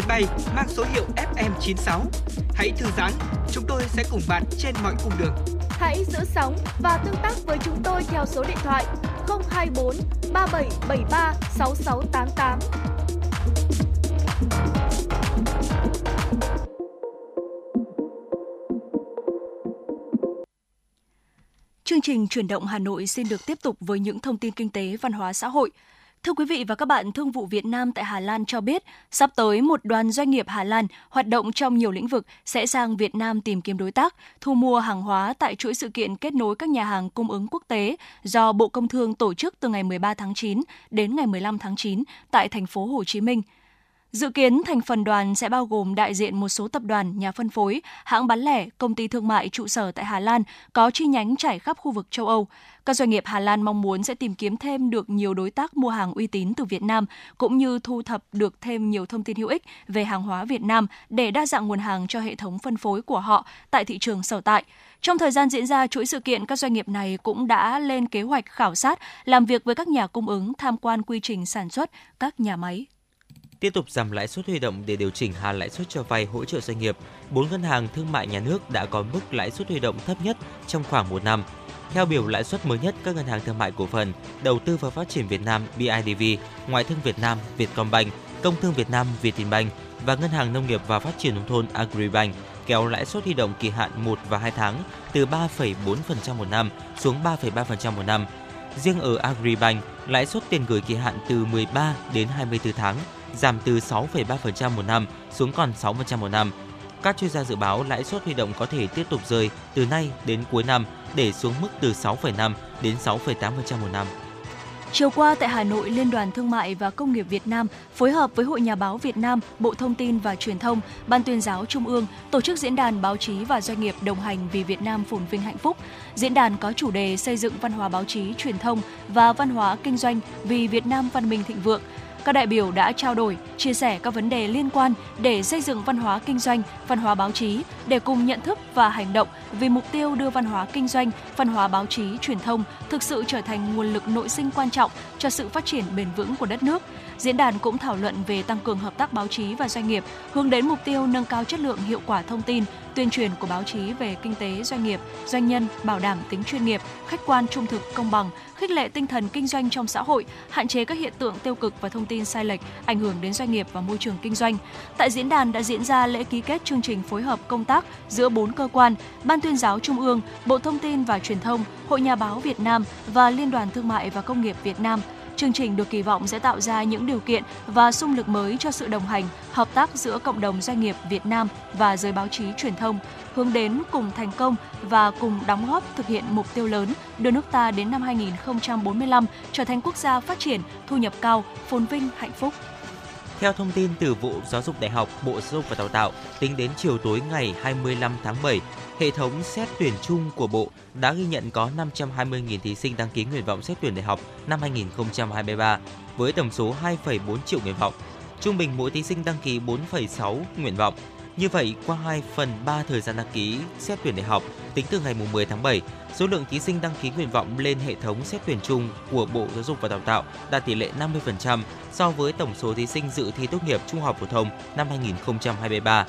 chuyến bay mang số hiệu FM96. Hãy thư giãn, chúng tôi sẽ cùng bạn trên mọi cung đường. Hãy giữ sóng và tương tác với chúng tôi theo số điện thoại 024 3773 6688. Chương trình chuyển động Hà Nội xin được tiếp tục với những thông tin kinh tế, văn hóa xã hội. Thưa quý vị và các bạn, Thương vụ Việt Nam tại Hà Lan cho biết, sắp tới một đoàn doanh nghiệp Hà Lan hoạt động trong nhiều lĩnh vực sẽ sang Việt Nam tìm kiếm đối tác, thu mua hàng hóa tại chuỗi sự kiện kết nối các nhà hàng cung ứng quốc tế do Bộ Công Thương tổ chức từ ngày 13 tháng 9 đến ngày 15 tháng 9 tại thành phố Hồ Chí Minh. Dự kiến thành phần đoàn sẽ bao gồm đại diện một số tập đoàn, nhà phân phối, hãng bán lẻ, công ty thương mại trụ sở tại Hà Lan có chi nhánh trải khắp khu vực châu Âu. Các doanh nghiệp Hà Lan mong muốn sẽ tìm kiếm thêm được nhiều đối tác mua hàng uy tín từ Việt Nam cũng như thu thập được thêm nhiều thông tin hữu ích về hàng hóa Việt Nam để đa dạng nguồn hàng cho hệ thống phân phối của họ tại thị trường sở tại. Trong thời gian diễn ra chuỗi sự kiện, các doanh nghiệp này cũng đã lên kế hoạch khảo sát, làm việc với các nhà cung ứng, tham quan quy trình sản xuất các nhà máy tiếp tục giảm lãi suất huy động để điều chỉnh hạ lãi suất cho vay hỗ trợ doanh nghiệp. Bốn ngân hàng thương mại nhà nước đã có mức lãi suất huy động thấp nhất trong khoảng một năm. Theo biểu lãi suất mới nhất, các ngân hàng thương mại cổ phần, đầu tư và phát triển Việt Nam BIDV, Ngoại thương Việt Nam Vietcombank, Công thương Việt Nam Vietinbank và Ngân hàng Nông nghiệp và Phát triển nông thôn Agribank kéo lãi suất huy động kỳ hạn 1 và 2 tháng từ 3,4% một năm xuống 3,3% một năm. Riêng ở Agribank, lãi suất tiền gửi kỳ hạn từ 13 đến 24 tháng giảm từ 6,3% một năm xuống còn 6% một năm. Các chuyên gia dự báo lãi suất huy động có thể tiếp tục rơi từ nay đến cuối năm để xuống mức từ 6,5 đến 6,8% một năm. Chiều qua tại Hà Nội, Liên đoàn Thương mại và Công nghiệp Việt Nam phối hợp với Hội Nhà báo Việt Nam, Bộ Thông tin và Truyền thông, Ban tuyên giáo Trung ương tổ chức diễn đàn báo chí và doanh nghiệp đồng hành vì Việt Nam phồn vinh hạnh phúc. Diễn đàn có chủ đề xây dựng văn hóa báo chí, truyền thông và văn hóa kinh doanh vì Việt Nam văn minh thịnh vượng các đại biểu đã trao đổi, chia sẻ các vấn đề liên quan để xây dựng văn hóa kinh doanh, văn hóa báo chí để cùng nhận thức và hành động vì mục tiêu đưa văn hóa kinh doanh, văn hóa báo chí, truyền thông thực sự trở thành nguồn lực nội sinh quan trọng cho sự phát triển bền vững của đất nước. Diễn đàn cũng thảo luận về tăng cường hợp tác báo chí và doanh nghiệp, hướng đến mục tiêu nâng cao chất lượng hiệu quả thông tin, tuyên truyền của báo chí về kinh tế doanh nghiệp, doanh nhân, bảo đảm tính chuyên nghiệp, khách quan trung thực, công bằng, khích lệ tinh thần kinh doanh trong xã hội, hạn chế các hiện tượng tiêu cực và thông tin sai lệch ảnh hưởng đến doanh nghiệp và môi trường kinh doanh. Tại diễn đàn đã diễn ra lễ ký kết chương trình phối hợp công tác giữa bốn cơ quan: Ban tuyên giáo Trung ương, Bộ Thông tin và Truyền thông, Hội Nhà báo Việt Nam và Liên đoàn Thương mại và Công nghiệp Việt Nam Chương trình được kỳ vọng sẽ tạo ra những điều kiện và sung lực mới cho sự đồng hành, hợp tác giữa cộng đồng doanh nghiệp Việt Nam và giới báo chí truyền thông, hướng đến cùng thành công và cùng đóng góp thực hiện mục tiêu lớn đưa nước ta đến năm 2045 trở thành quốc gia phát triển, thu nhập cao, phồn vinh, hạnh phúc. Theo thông tin từ Vụ Giáo dục Đại học, Bộ Giáo dục và Đào tạo, tính đến chiều tối ngày 25 tháng 7, hệ thống xét tuyển chung của Bộ đã ghi nhận có 520.000 thí sinh đăng ký nguyện vọng xét tuyển đại học năm 2023 với tổng số 2,4 triệu nguyện vọng. Trung bình mỗi thí sinh đăng ký 4,6 nguyện vọng. Như vậy, qua 2 phần 3 thời gian đăng ký xét tuyển đại học, tính từ ngày 10 tháng 7, số lượng thí sinh đăng ký nguyện vọng lên hệ thống xét tuyển chung của Bộ Giáo dục và Đào tạo đạt tỷ lệ 50% so với tổng số thí sinh dự thi tốt nghiệp trung học phổ thông năm 2023.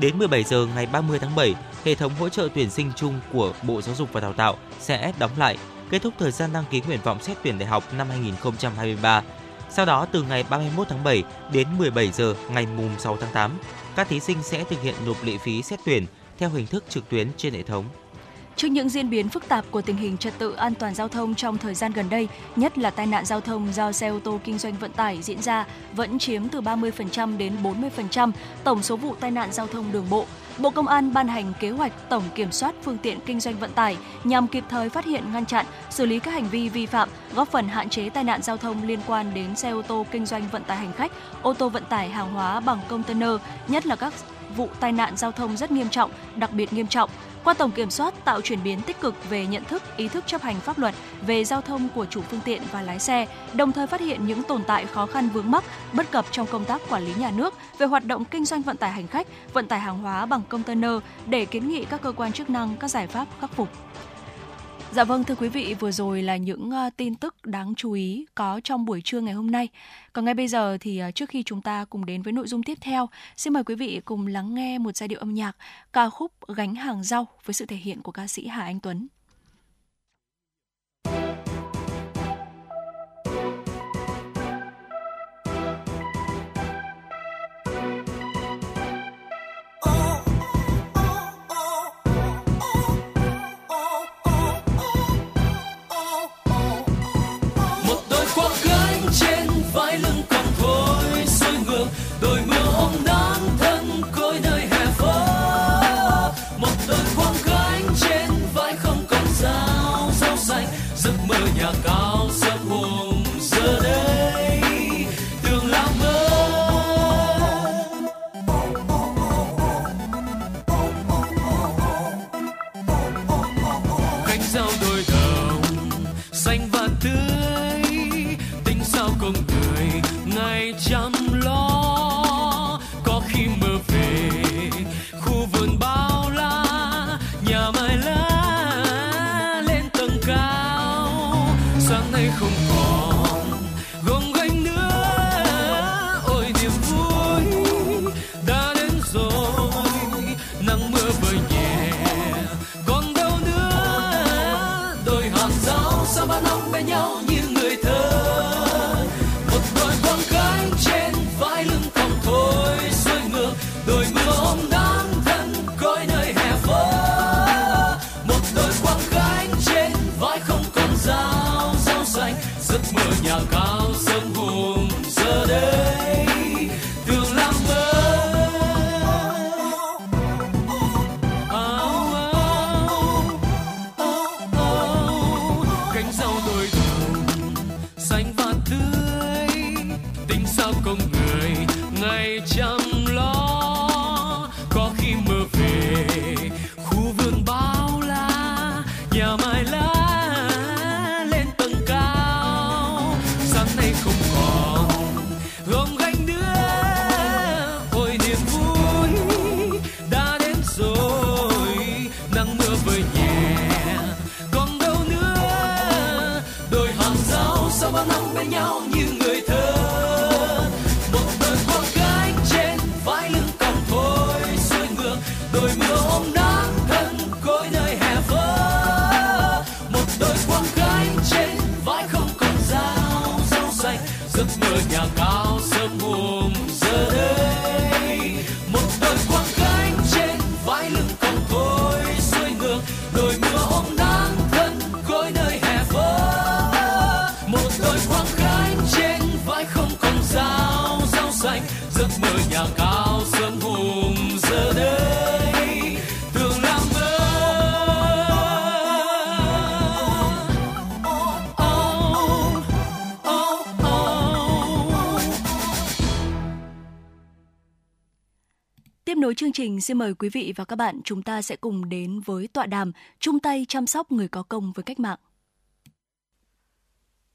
Đến 17 giờ ngày 30 tháng 7, hệ thống hỗ trợ tuyển sinh chung của Bộ Giáo dục và Đào tạo sẽ đóng lại, kết thúc thời gian đăng ký nguyện vọng xét tuyển đại học năm 2023. Sau đó từ ngày 31 tháng 7 đến 17 giờ ngày mùng 6 tháng 8, các thí sinh sẽ thực hiện nộp lệ phí xét tuyển theo hình thức trực tuyến trên hệ thống. Trước những diễn biến phức tạp của tình hình trật tự an toàn giao thông trong thời gian gần đây, nhất là tai nạn giao thông do xe ô tô kinh doanh vận tải diễn ra vẫn chiếm từ 30% đến 40% tổng số vụ tai nạn giao thông đường bộ. Bộ Công an ban hành kế hoạch tổng kiểm soát phương tiện kinh doanh vận tải nhằm kịp thời phát hiện, ngăn chặn, xử lý các hành vi vi phạm, góp phần hạn chế tai nạn giao thông liên quan đến xe ô tô kinh doanh vận tải hành khách, ô tô vận tải hàng hóa bằng container, nhất là các vụ tai nạn giao thông rất nghiêm trọng, đặc biệt nghiêm trọng. Qua tổng kiểm soát tạo chuyển biến tích cực về nhận thức, ý thức chấp hành pháp luật về giao thông của chủ phương tiện và lái xe, đồng thời phát hiện những tồn tại khó khăn vướng mắc, bất cập trong công tác quản lý nhà nước về hoạt động kinh doanh vận tải hành khách, vận tải hàng hóa bằng container để kiến nghị các cơ quan chức năng các giải pháp khắc phục. Dạ vâng thưa quý vị, vừa rồi là những ờ, tin tức đáng chú ý có trong buổi trưa ngày hôm nay. Còn ngay bây giờ thì ờ, trước khi chúng ta cùng đến với nội dung tiếp theo, xin mời quý vị cùng lắng nghe một giai điệu âm nhạc ca khúc Gánh hàng rau với sự thể hiện của ca sĩ Hà Anh Tuấn. Xin mời quý vị và các bạn chúng ta sẽ cùng đến với tọa đàm chung tay chăm sóc người có công với cách mạng.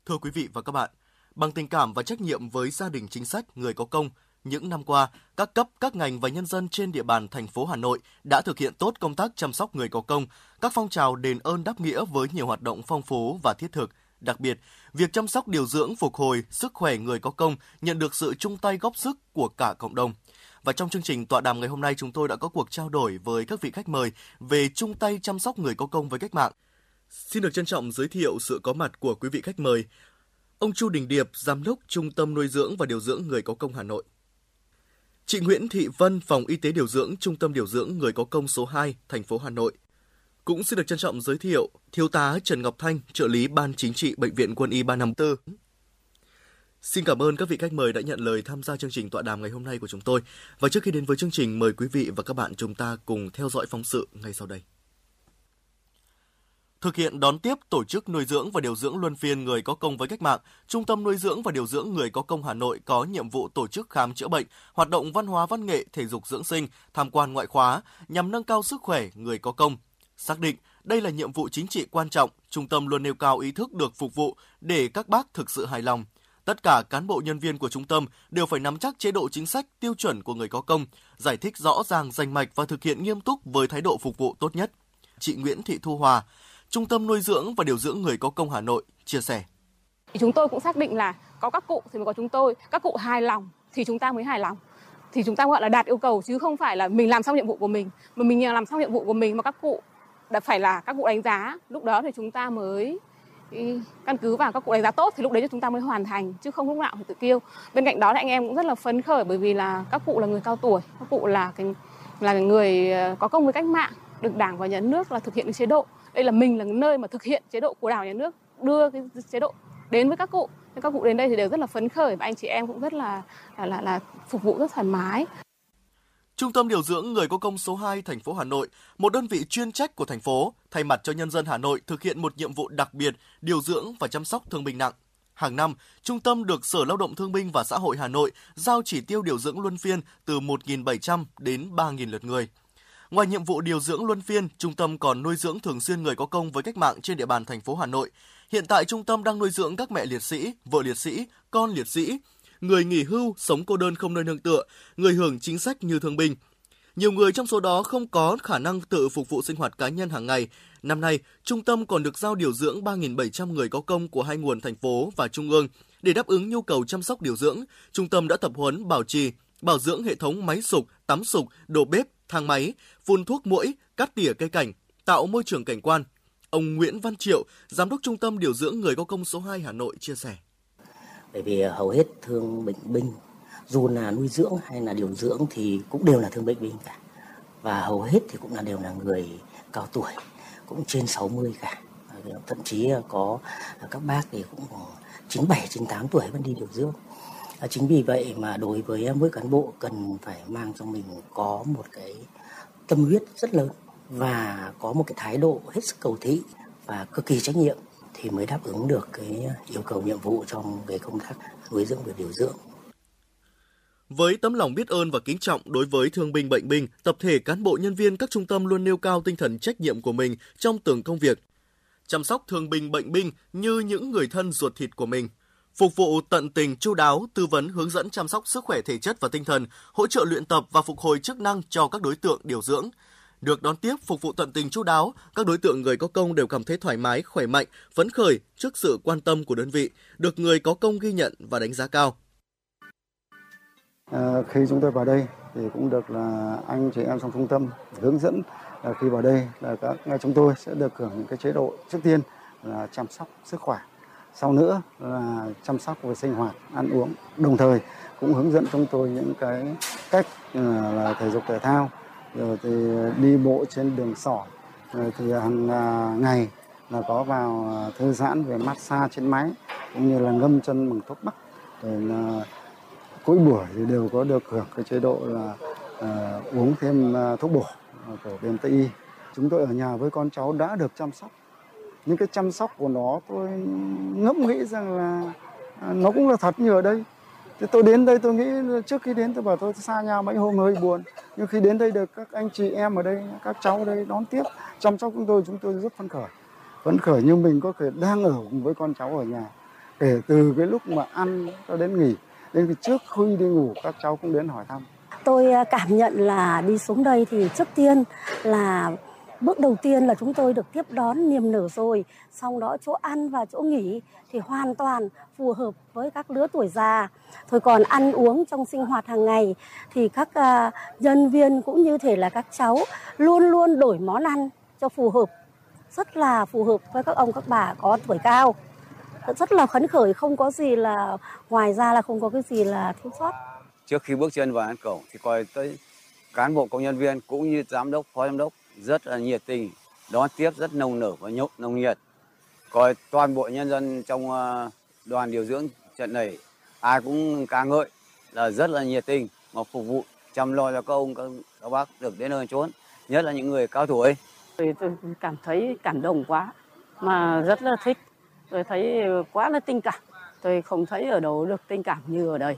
Thưa quý vị và các bạn, bằng tình cảm và trách nhiệm với gia đình chính sách, người có công, những năm qua, các cấp, các ngành và nhân dân trên địa bàn thành phố Hà Nội đã thực hiện tốt công tác chăm sóc người có công, các phong trào đền ơn đáp nghĩa với nhiều hoạt động phong phú và thiết thực. Đặc biệt, việc chăm sóc điều dưỡng phục hồi sức khỏe người có công nhận được sự chung tay góp sức của cả cộng đồng. Và trong chương trình tọa đàm ngày hôm nay chúng tôi đã có cuộc trao đổi với các vị khách mời về chung tay chăm sóc người có công với cách mạng. Xin được trân trọng giới thiệu sự có mặt của quý vị khách mời. Ông Chu Đình Điệp, Giám đốc Trung tâm Nuôi dưỡng và Điều dưỡng Người có công Hà Nội. Chị Nguyễn Thị Vân, Phòng Y tế Điều dưỡng Trung tâm Điều dưỡng Người có công số 2, thành phố Hà Nội. Cũng xin được trân trọng giới thiệu Thiếu tá Trần Ngọc Thanh, trợ lý Ban Chính trị Bệnh viện Quân y 354. Xin cảm ơn các vị khách mời đã nhận lời tham gia chương trình tọa đàm ngày hôm nay của chúng tôi. Và trước khi đến với chương trình, mời quý vị và các bạn chúng ta cùng theo dõi phóng sự ngay sau đây. Thực hiện đón tiếp tổ chức nuôi dưỡng và điều dưỡng luân phiên người có công với cách mạng, Trung tâm nuôi dưỡng và điều dưỡng người có công Hà Nội có nhiệm vụ tổ chức khám chữa bệnh, hoạt động văn hóa văn nghệ, thể dục dưỡng sinh, tham quan ngoại khóa nhằm nâng cao sức khỏe người có công. Xác định đây là nhiệm vụ chính trị quan trọng, trung tâm luôn nêu cao ý thức được phục vụ để các bác thực sự hài lòng. Tất cả cán bộ nhân viên của trung tâm đều phải nắm chắc chế độ chính sách tiêu chuẩn của người có công, giải thích rõ ràng rành mạch và thực hiện nghiêm túc với thái độ phục vụ tốt nhất. Chị Nguyễn Thị Thu Hòa, Trung tâm nuôi dưỡng và điều dưỡng người có công Hà Nội chia sẻ. Chúng tôi cũng xác định là có các cụ thì mới có chúng tôi, các cụ hài lòng thì chúng ta mới hài lòng. Thì chúng ta gọi là đạt yêu cầu chứ không phải là mình làm xong nhiệm vụ của mình, mà mình làm xong nhiệm vụ của mình mà các cụ đã phải là các cụ đánh giá, lúc đó thì chúng ta mới căn cứ vào các cụ đánh giá tốt thì lúc đấy thì chúng ta mới hoàn thành chứ không lúc nào phải tự kêu. Bên cạnh đó thì anh em cũng rất là phấn khởi bởi vì là các cụ là người cao tuổi, các cụ là cái là người ờ, có công với cách mạng, được Đảng và Nhà nước là thực hiện cái chế độ. Đây là mình là nơi mà thực hiện chế độ của đảng nhà nước đưa cái chế độ đến với các cụ. Nên các cụ đến đây thì đều rất là phấn khởi và anh chị em cũng rất là là là, là phục vụ rất thoải mái. Trung tâm điều dưỡng người có công số 2 thành phố Hà Nội, một đơn vị chuyên trách của thành phố, thay mặt cho nhân dân Hà Nội thực hiện một nhiệm vụ đặc biệt điều dưỡng và chăm sóc thương binh nặng. Hàng năm, trung tâm được Sở Lao động Thương binh và Xã hội Hà Nội giao chỉ tiêu điều dưỡng luân phiên từ 1.700 đến 3.000 lượt người. Ngoài nhiệm vụ điều dưỡng luân phiên, trung tâm còn nuôi dưỡng thường xuyên người có công với cách mạng trên địa bàn thành phố Hà Nội. Hiện tại trung tâm đang nuôi dưỡng các mẹ liệt sĩ, vợ liệt sĩ, con liệt sĩ, người nghỉ hưu, sống cô đơn không nơi nương tựa, người hưởng chính sách như thương binh. Nhiều người trong số đó không có khả năng tự phục vụ sinh hoạt cá nhân hàng ngày. Năm nay, trung tâm còn được giao điều dưỡng 3.700 người có công của hai nguồn thành phố và trung ương. Để đáp ứng nhu cầu chăm sóc điều dưỡng, trung tâm đã tập huấn bảo trì, bảo dưỡng hệ thống máy sục, tắm sục, đồ bếp, thang máy, phun thuốc mũi, cắt tỉa cây cảnh, tạo môi trường cảnh quan. Ông Nguyễn Văn Triệu, Giám đốc Trung tâm Điều dưỡng Người có công số 2 Hà Nội chia sẻ. Bởi vì à, hầu hết thương bệnh binh, dù là nuôi dưỡng hay là điều dưỡng thì cũng đều là thương bệnh binh cả. Và hầu hết thì cũng là đều là người cao tuổi, cũng trên 60 cả. Thậm chí à, có à, các bác thì cũng 97, 98 tuổi vẫn đi điều dưỡng. À, chính vì vậy mà đối với mỗi cán bộ cần phải mang trong mình có một cái tâm huyết rất lớn và có một cái thái độ hết sức cầu thị và cực kỳ trách nhiệm thì mới đáp ứng được cái yêu cầu nhiệm vụ trong cái công tác nuôi dưỡng và điều dưỡng. Với tấm lòng biết ơn và kính trọng đối với thương binh bệnh binh, tập thể cán bộ nhân viên các trung tâm luôn nêu cao tinh thần trách nhiệm của mình trong từng công việc. Chăm sóc thương binh bệnh binh như những người thân ruột thịt của mình. Phục vụ tận tình chu đáo, tư vấn hướng dẫn chăm sóc sức khỏe thể chất và tinh thần, hỗ trợ luyện tập và phục hồi chức năng cho các đối tượng điều dưỡng. Được đón tiếp phục vụ tận tình chu đáo, các đối tượng người có công đều cảm thấy thoải mái, khỏe mạnh, phấn khởi trước sự quan tâm của đơn vị, được người có công ghi nhận và đánh giá cao. À, khi chúng tôi vào đây thì cũng được là anh chị em trong trung tâm hướng dẫn là khi vào đây là các ngay chúng tôi sẽ được hưởng những cái chế độ trước tiên là chăm sóc sức khỏe sau nữa là chăm sóc về sinh hoạt ăn uống đồng thời cũng hướng dẫn chúng tôi những cái cách à, là thể dục thể thao rồi thì ờ, đi bộ trên đường sỏi rồi thì ờ, hàng à, ngày là có vào ờ, thư giãn về massage trên máy cũng như là ngâm chân bằng thuốc bắc rồi là cuối buổi thì đều có được hưởng cái chế độ là uh, uống thêm thuốc bổ của bên Tây y. Chúng tôi ở nhà với con cháu đã được chăm sóc. Những cái chăm sóc của nó tôi ngẫm nghĩ rằng là à, nó cũng là thật như ở đây thế tôi đến đây tôi nghĩ trước khi đến tôi bảo tôi xa nhà mấy hôm hơi buồn. Nhưng khi đến đây được các anh chị em ở đây, các cháu ở đây đón tiếp, chăm sóc chúng tôi, chúng tôi rất phấn khởi. Phấn khởi như mình có thể đang ở cùng với con cháu ở nhà. Kể từ cái lúc mà ăn cho đến nghỉ đến trước khi đi ngủ các cháu cũng đến hỏi thăm tôi à, cảm nhận là đi xuống đây thì trước tiên là bước đầu tiên là chúng tôi được tiếp đón niềm nở rồi. Sau đó chỗ ăn và chỗ nghỉ thì hoàn toàn phù hợp với các lứa tuổi già. Thôi còn ăn uống trong sinh hoạt hàng ngày thì các uh, nhân viên cũng như thể là các cháu luôn luôn đổi món ăn cho phù hợp rất là phù hợp với các ông các bà có tuổi cao. Rất là phấn khởi không có gì là ngoài ra là không có cái gì là thiếu sót. Trước khi bước chân vào ăn cổng thì coi tới cán bộ công nhân viên cũng như giám đốc phó giám đốc rất là nhiệt tình đón tiếp rất nồng nở và nhộn nồng nhiệt. Coi toàn bộ nhân dân trong ờ, đoàn điều dưỡng trận này ai cũng ca ngợi là rất là nhiệt tình mà phục vụ chăm lo cho các ông các, các bác được đến nơi chốn nhất là những người cao tuổi. Tôi cảm thấy cảm động quá mà rất là thích. Tôi thấy quá là tình cảm. Tôi không thấy ở đâu được tình cảm như ở đây.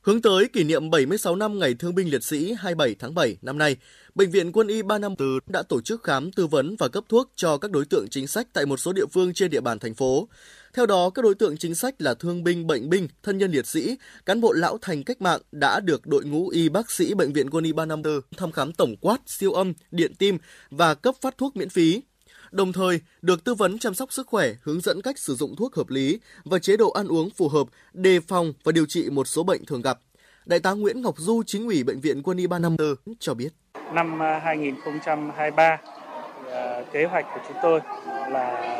Hướng tới kỷ niệm 76 năm Ngày Thương binh Liệt sĩ 27 tháng 7 năm nay, Bệnh viện Quân y 354 đã tổ chức khám tư vấn và cấp thuốc cho các đối tượng chính sách tại một số địa phương trên địa bàn thành phố. Theo đó, các đối tượng chính sách là thương binh, bệnh binh, thân nhân liệt sĩ, cán bộ lão thành cách mạng đã được đội ngũ y bác sĩ Bệnh viện Quân y 354 thăm khám tổng quát, siêu âm, điện tim và cấp phát thuốc miễn phí đồng thời được tư vấn chăm sóc sức khỏe, hướng dẫn cách sử dụng thuốc hợp lý và chế độ ăn uống phù hợp, đề phòng và điều trị một số bệnh thường gặp. Đại tá Nguyễn Ngọc Du, chính ủy Bệnh viện Quân y 354 cho biết. Năm à, 2023, à, kế hoạch của chúng tôi là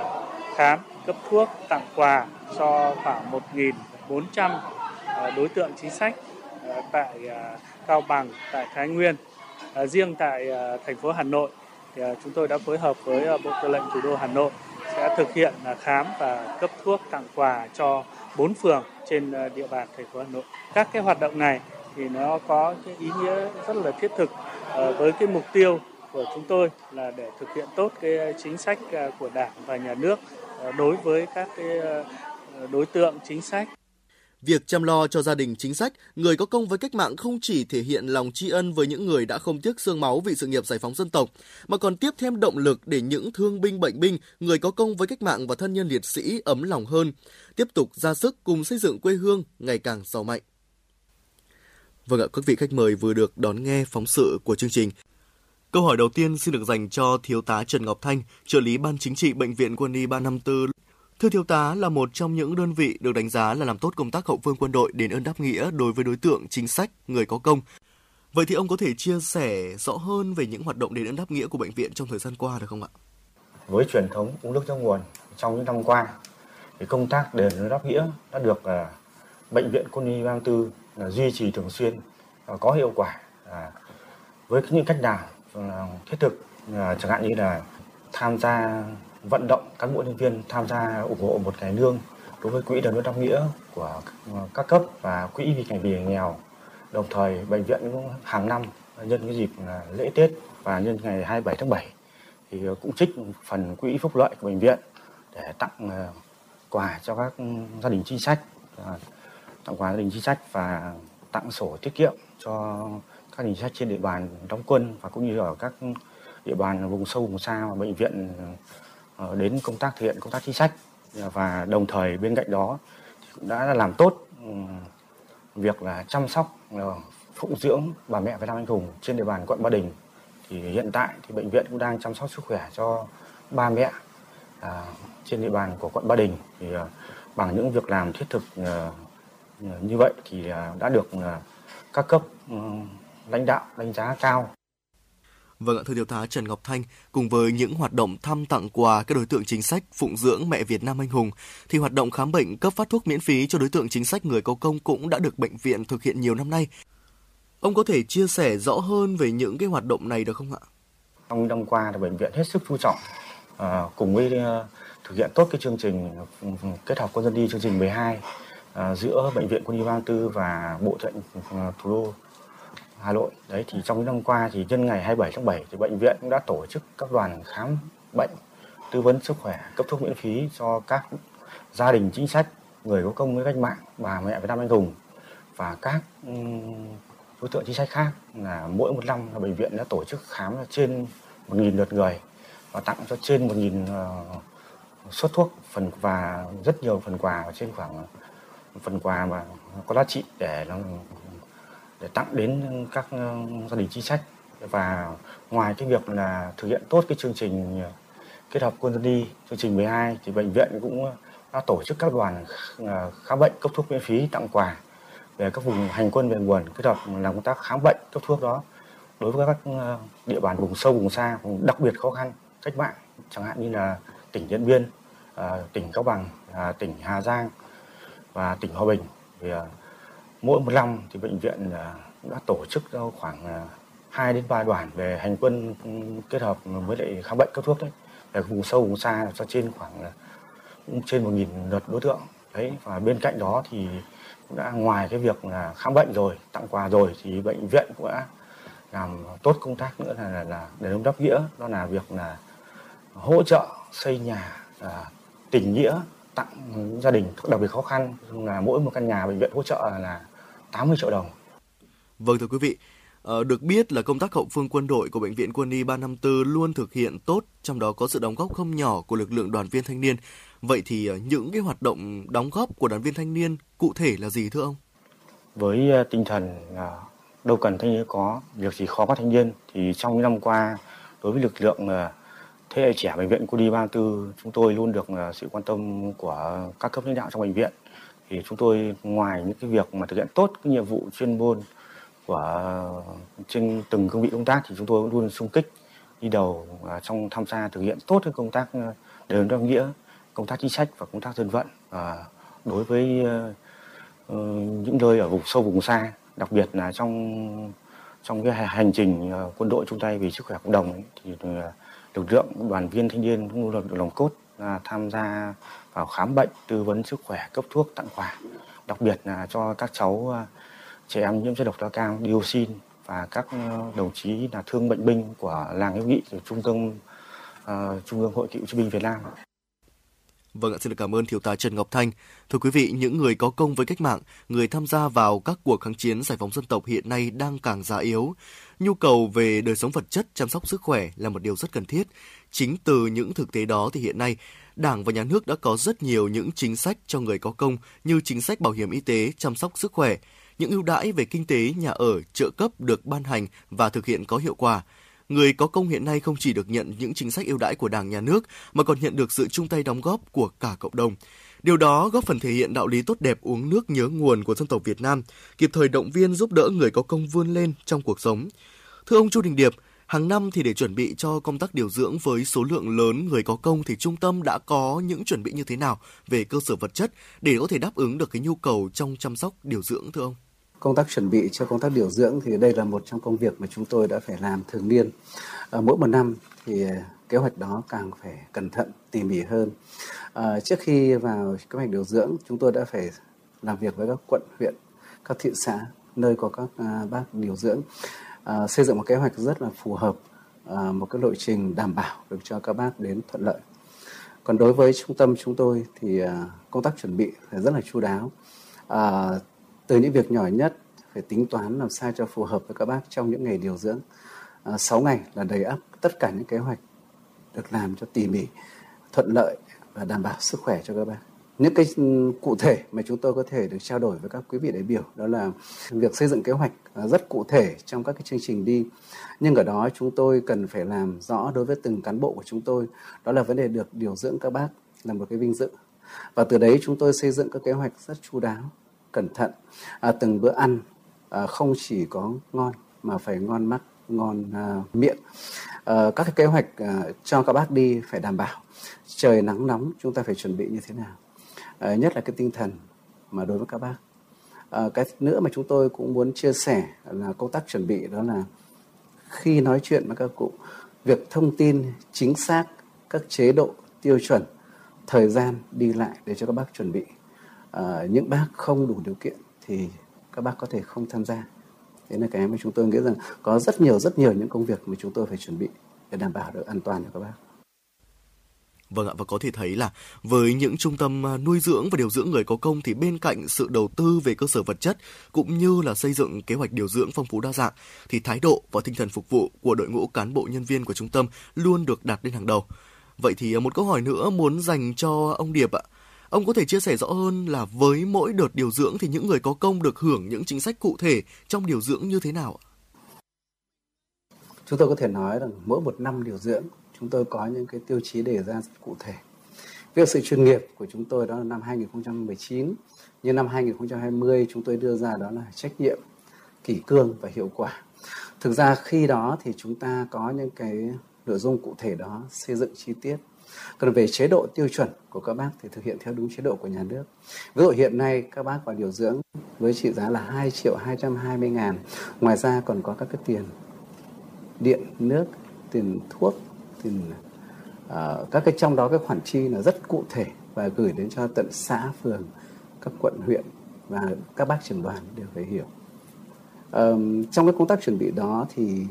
khám, cấp thuốc, tặng quà cho khoảng 1.400 à, đối tượng chính sách tại Cao Bằng, tại Thái Nguyên. Riêng tại thành phố Hà Nội thì à, chúng tôi đã phối hợp với à, Bộ Tư lệnh Thủ đô Hà Nội sẽ thực hiện à, khám và cấp thuốc tặng quà cho bốn phường trên địa bàn thành phố Hà Nội. Các cái hoạt động này thì nó có cái ý nghĩa rất là thiết thực ờ, với cái mục tiêu của chúng tôi là để thực hiện tốt cái chính sách của Đảng và nhà nước ờ, đối với các cái ờ, đối tượng chính sách Việc chăm lo cho gia đình chính sách, người có công với cách mạng không chỉ thể hiện lòng tri ân với những người đã không tiếc xương máu vì sự nghiệp giải phóng dân tộc, mà còn tiếp thêm động lực để những thương binh bệnh binh, người có công với cách mạng và thân nhân liệt sĩ ấm lòng hơn, tiếp tục ra sức cùng xây dựng quê hương ngày càng giàu mạnh. Vâng ạ, các vị khách mời vừa được đón nghe phóng sự của chương trình. Câu hỏi đầu tiên xin được dành cho Thiếu tá Trần Ngọc Thanh, trợ lý Ban Chính trị Bệnh viện Quân y 354 Thưa thiếu tá là một trong những đơn vị được đánh giá là làm tốt công tác hậu phương quân đội đền ơn đáp nghĩa đối với đối tượng chính sách, người có công. Vậy thì ông có thể chia sẻ rõ hơn về những hoạt động đền ơn đáp nghĩa của bệnh viện trong thời gian qua được không ạ? Với truyền thống uống nước trong nguồn trong những năm qua, thì công tác đền ơn đáp nghĩa đã được uh, bệnh viện quân y 34 là duy trì thường xuyên và có hiệu quả à, với những cách nào à, thiết thực à, chẳng hạn như là tham gia vận động cán bộ nhân viên tham gia ủng hộ một ngày lương đối với quỹ đền ơn đáp nghĩa của các cấp và quỹ vì ngày vì nghèo. Đồng thời, bệnh viện cũng hàng năm nhân cái dịp lễ Tết và nhân ngày 27 tháng 7 thì cũng trích phần quỹ phúc lợi của bệnh viện để tặng ờ, quà cho các gia đình chính sách. Ờ, tặng quà gia đình chính sách và tặng sổ tiết kiệm cho các chính sách trên địa bàn đóng quân và cũng như ở các địa bàn vùng sâu vùng xa và bệnh viện Ờ, đến công tác thực hiện công tác chính sách. Và đồng thời bên cạnh đó thì cũng đã làm tốt ừ, việc là chăm sóc ờ, phụng dưỡng bà mẹ Việt Nam anh hùng trên địa bàn quận Ba Đình. Thì hiện tại thì bệnh viện cũng đang chăm sóc sức khỏe cho ba mẹ à, trên địa bàn của quận Ba Đình. Thì à, bằng những việc làm thiết thực à, như vậy thì à, đã được à, các cấp ừ, lãnh đạo đánh giá cao. Vâng ạ, thưa thiếu tá Trần Ngọc Thanh, cùng với những hoạt động thăm tặng quà các đối tượng chính sách phụng dưỡng mẹ Việt Nam anh hùng, thì hoạt động khám bệnh cấp phát thuốc miễn phí cho đối tượng chính sách người có công cũng đã được bệnh viện thực hiện nhiều năm nay. Ông có thể chia sẻ rõ hơn về những cái hoạt động này được không ạ? Trong năm qua thì bệnh viện hết sức chú trọng à, cùng với à, thực hiện tốt cái chương trình kết hợp quân dân đi chương trình 12 à, giữa bệnh viện quân y 34 và bộ trận à, thủ đô Hà Nội. Đấy thì trong những năm qua thì nhân ngày 27 tháng 7 thì bệnh viện cũng đã tổ chức các đoàn khám bệnh, tư vấn sức khỏe, cấp thuốc miễn phí cho các gia đình chính sách, người có công với cách mạng, bà mẹ Việt Nam anh hùng và các đối tượng chính sách khác là mỗi một năm là bệnh viện đã tổ chức khám trên 1.000 lượt người và tặng cho trên 1.000 uh, ờ, suất thuốc phần và rất nhiều phần quà và trên khoảng phần quà mà có giá trị để nó để tặng đến các ừ, gia đình chính sách. Và ngoài cái việc là thực hiện tốt cái chương trình ừ, kết hợp quân dân đi chương trình 12 thì bệnh viện cũng đã tổ chức các đoàn ừ, khám bệnh cấp thuốc miễn phí tặng quà về các vùng hành quân, về nguồn, kết hợp làm công tác khám bệnh cấp thuốc đó. Đối với các địa bàn vùng sâu, vùng xa, vùng đặc biệt khó khăn, cách mạng, chẳng hạn như là tỉnh Điện Biên à, tỉnh Cao Bằng à, tỉnh Hà Giang và tỉnh Hòa Bình. Thì à, mỗi một năm thì bệnh viện cũng đã tổ chức cho khoảng à, 2 đến 3 đoàn về hành quân kết hợp với lại khám bệnh cấp thuốc đấy. Về vùng sâu vùng xa cho trên khoảng là cũng trên 1.000 lượt đối tượng. Đấy và bên cạnh đó thì cũng đã ngoài cái việc là khám bệnh rồi tặng quà rồi thì bệnh viện cũng đã làm tốt công tác nữa là là, là để đóng đáp nghĩa. Đó là việc là hỗ trợ xây nhà à, tình nghĩa tặng gia đình đặc biệt khó khăn. Là mỗi một căn nhà bệnh viện hỗ trợ là 80 triệu đồng Vâng thưa quý vị, ờ, được biết là công tác hậu phương quân đội của Bệnh viện Quân y 354 luôn thực hiện tốt, trong đó có sự đóng góp không nhỏ của lực lượng đoàn viên thanh niên. Vậy thì ờ, những cái hoạt động đóng góp của đoàn viên thanh niên cụ thể là gì thưa ông? với ờ, tinh thần là đâu cần thanh niên có việc gì khó có thanh niên thì trong những năm qua đối với lực lượng thế hệ trẻ bệnh viện Quân y 34 chúng tôi luôn được sự quan tâm của các cấp lãnh đạo trong bệnh viện thì chúng tôi ngoài những cái việc mà thực hiện tốt cái nhiệm vụ chuyên môn của trên từng cương vị công tác thì chúng tôi cũng luôn xung kích đi đầu à, trong tham gia thực hiện tốt cái công tác ờ, đền ơn nghĩa công tác chính sách và công tác dân vận à, đối với ờ, ờ, những nơi ở vùng sâu vùng xa đặc biệt là trong trong cái hành trình ờ, quân đội chung tay vì sức khỏe cộng đồng ấy, thì lực lượng đoàn viên thanh niên cũng luôn được lòng cốt là tham gia khám bệnh tư vấn sức khỏe cấp thuốc tặng quà đặc biệt là cho các cháu à, trẻ em nhiễm chất độc da cam dioxin và các ờ, đồng chí là thương bệnh binh của làng hữu nghị của trung tâm uh, trung ương hội cựu chiến binh Việt Nam Vâng ạ, xin được cảm ơn thiếu tá Trần Ngọc Thanh. Thưa quý vị, những người có công với cách mạng, người tham gia vào các cuộc kháng chiến giải phóng dân tộc hiện nay đang càng già yếu. Nhu cầu về đời sống vật chất, chăm sóc sức khỏe là một điều rất cần thiết. Chính từ những thực tế đó thì hiện nay, Đảng và Nhà nước đã có rất nhiều những chính sách cho người có công như chính sách bảo hiểm y tế, chăm sóc sức khỏe, những ưu đãi về kinh tế, nhà ở, trợ cấp được ban hành và thực hiện có hiệu quả người có công hiện nay không chỉ được nhận những chính sách ưu đãi của Đảng nhà nước mà còn nhận được sự chung tay đóng góp của cả cộng đồng. Điều đó góp phần thể hiện đạo lý tốt đẹp uống nước nhớ nguồn của dân tộc Việt Nam, kịp thời động viên giúp đỡ người có công vươn lên trong cuộc sống. Thưa ông Chu Đình Điệp, hàng năm thì để chuẩn bị cho công tác điều dưỡng với số lượng lớn người có công thì trung tâm đã có những chuẩn bị như thế nào về cơ sở vật chất để có thể đáp ứng được cái nhu cầu trong chăm sóc điều dưỡng thưa ông? công tác chuẩn bị cho công tác điều dưỡng thì đây là một trong công việc mà chúng tôi đã phải làm thường niên. À, mỗi một năm thì à, kế hoạch đó càng phải cẩn thận tỉ mỉ hơn. À, trước khi vào kế hoạch điều dưỡng chúng tôi đã phải làm việc với các quận huyện các thị xã nơi có các à, bác điều dưỡng à, xây dựng một kế hoạch rất là phù hợp à, một cái lộ trình đảm bảo được cho các bác đến thuận lợi còn đối với trung tâm chúng tôi thì à, công tác chuẩn bị phải rất là chu đáo à, từ những việc nhỏ nhất phải tính toán làm sao cho phù hợp với các bác trong những ngày điều dưỡng. À, 6 ngày là đầy ắp tất cả những kế hoạch được làm cho tỉ mỉ, thuận lợi và đảm bảo sức khỏe cho các bác. Những cái ừ, cụ thể mà chúng tôi có thể được trao đổi với các quý vị đại biểu đó là việc xây dựng kế hoạch à, rất cụ thể trong các cái chương trình đi. Nhưng ở đó chúng tôi cần phải làm rõ đối với từng cán bộ của chúng tôi đó là vấn đề được điều dưỡng các bác là một cái vinh dự. Và từ đấy chúng tôi xây dựng các kế hoạch rất chu đáo, cẩn thận. À, từng bữa ăn à, không chỉ có ngon mà phải ngon mắt, ngon à, miệng. À, các cái kế hoạch à, cho các bác đi phải đảm bảo. Trời nắng nóng chúng ta phải chuẩn bị như thế nào? À, nhất là cái tinh thần mà đối với các bác. À, cái nữa mà chúng tôi cũng muốn chia sẻ là công tác chuẩn bị đó là khi nói chuyện với các cụ, việc thông tin chính xác các chế độ tiêu chuẩn thời gian đi lại để cho các bác chuẩn bị. À, những bác không đủ điều kiện thì các bác có thể không tham gia. Thế là cái mà chúng tôi nghĩ rằng có rất nhiều rất nhiều những công việc mà chúng tôi phải chuẩn bị để đảm bảo được an toàn cho các bác. Vâng ạ, và có thể thấy là với những trung tâm à, nuôi dưỡng và điều dưỡng người có công thì bên cạnh sự đầu tư về cơ sở vật chất cũng như là xây dựng kế hoạch điều dưỡng phong phú đa dạng thì thái độ và tinh thần phục vụ của đội ngũ cán bộ nhân viên của trung tâm luôn được đặt lên hàng đầu. Vậy thì à, một câu hỏi nữa muốn dành cho ông Điệp ạ. Ông có thể chia sẻ rõ hơn là với mỗi đợt điều dưỡng thì những người có công được hưởng những chính sách cụ thể trong điều dưỡng như thế nào ạ? Chúng tôi có thể nói rằng mỗi một năm điều dưỡng chúng tôi có những cái tiêu chí đề ra cụ thể. Việc sự chuyên nghiệp của chúng tôi đó là năm 2019, như năm 2020 chúng tôi đưa ra đó là trách nhiệm, kỷ cương và hiệu quả. Thực ra khi đó thì chúng ta có những cái nội dung cụ thể đó xây dựng chi tiết. Còn về chế độ tiêu chuẩn của các bác thì thực hiện theo đúng chế độ của nhà nước. Ví dụ hiện nay các bác vào điều dưỡng với trị giá là 2 triệu 220 ngàn. Ngoài ra còn có các cái tiền điện, nước, tiền thuốc, thì uh, à, các cái trong đó cái khoản chi là rất cụ thể và gửi đến cho tận xã, phường, các quận, huyện và các bác trưởng đoàn đều phải hiểu. Um, trong cái công tác chuẩn bị đó thì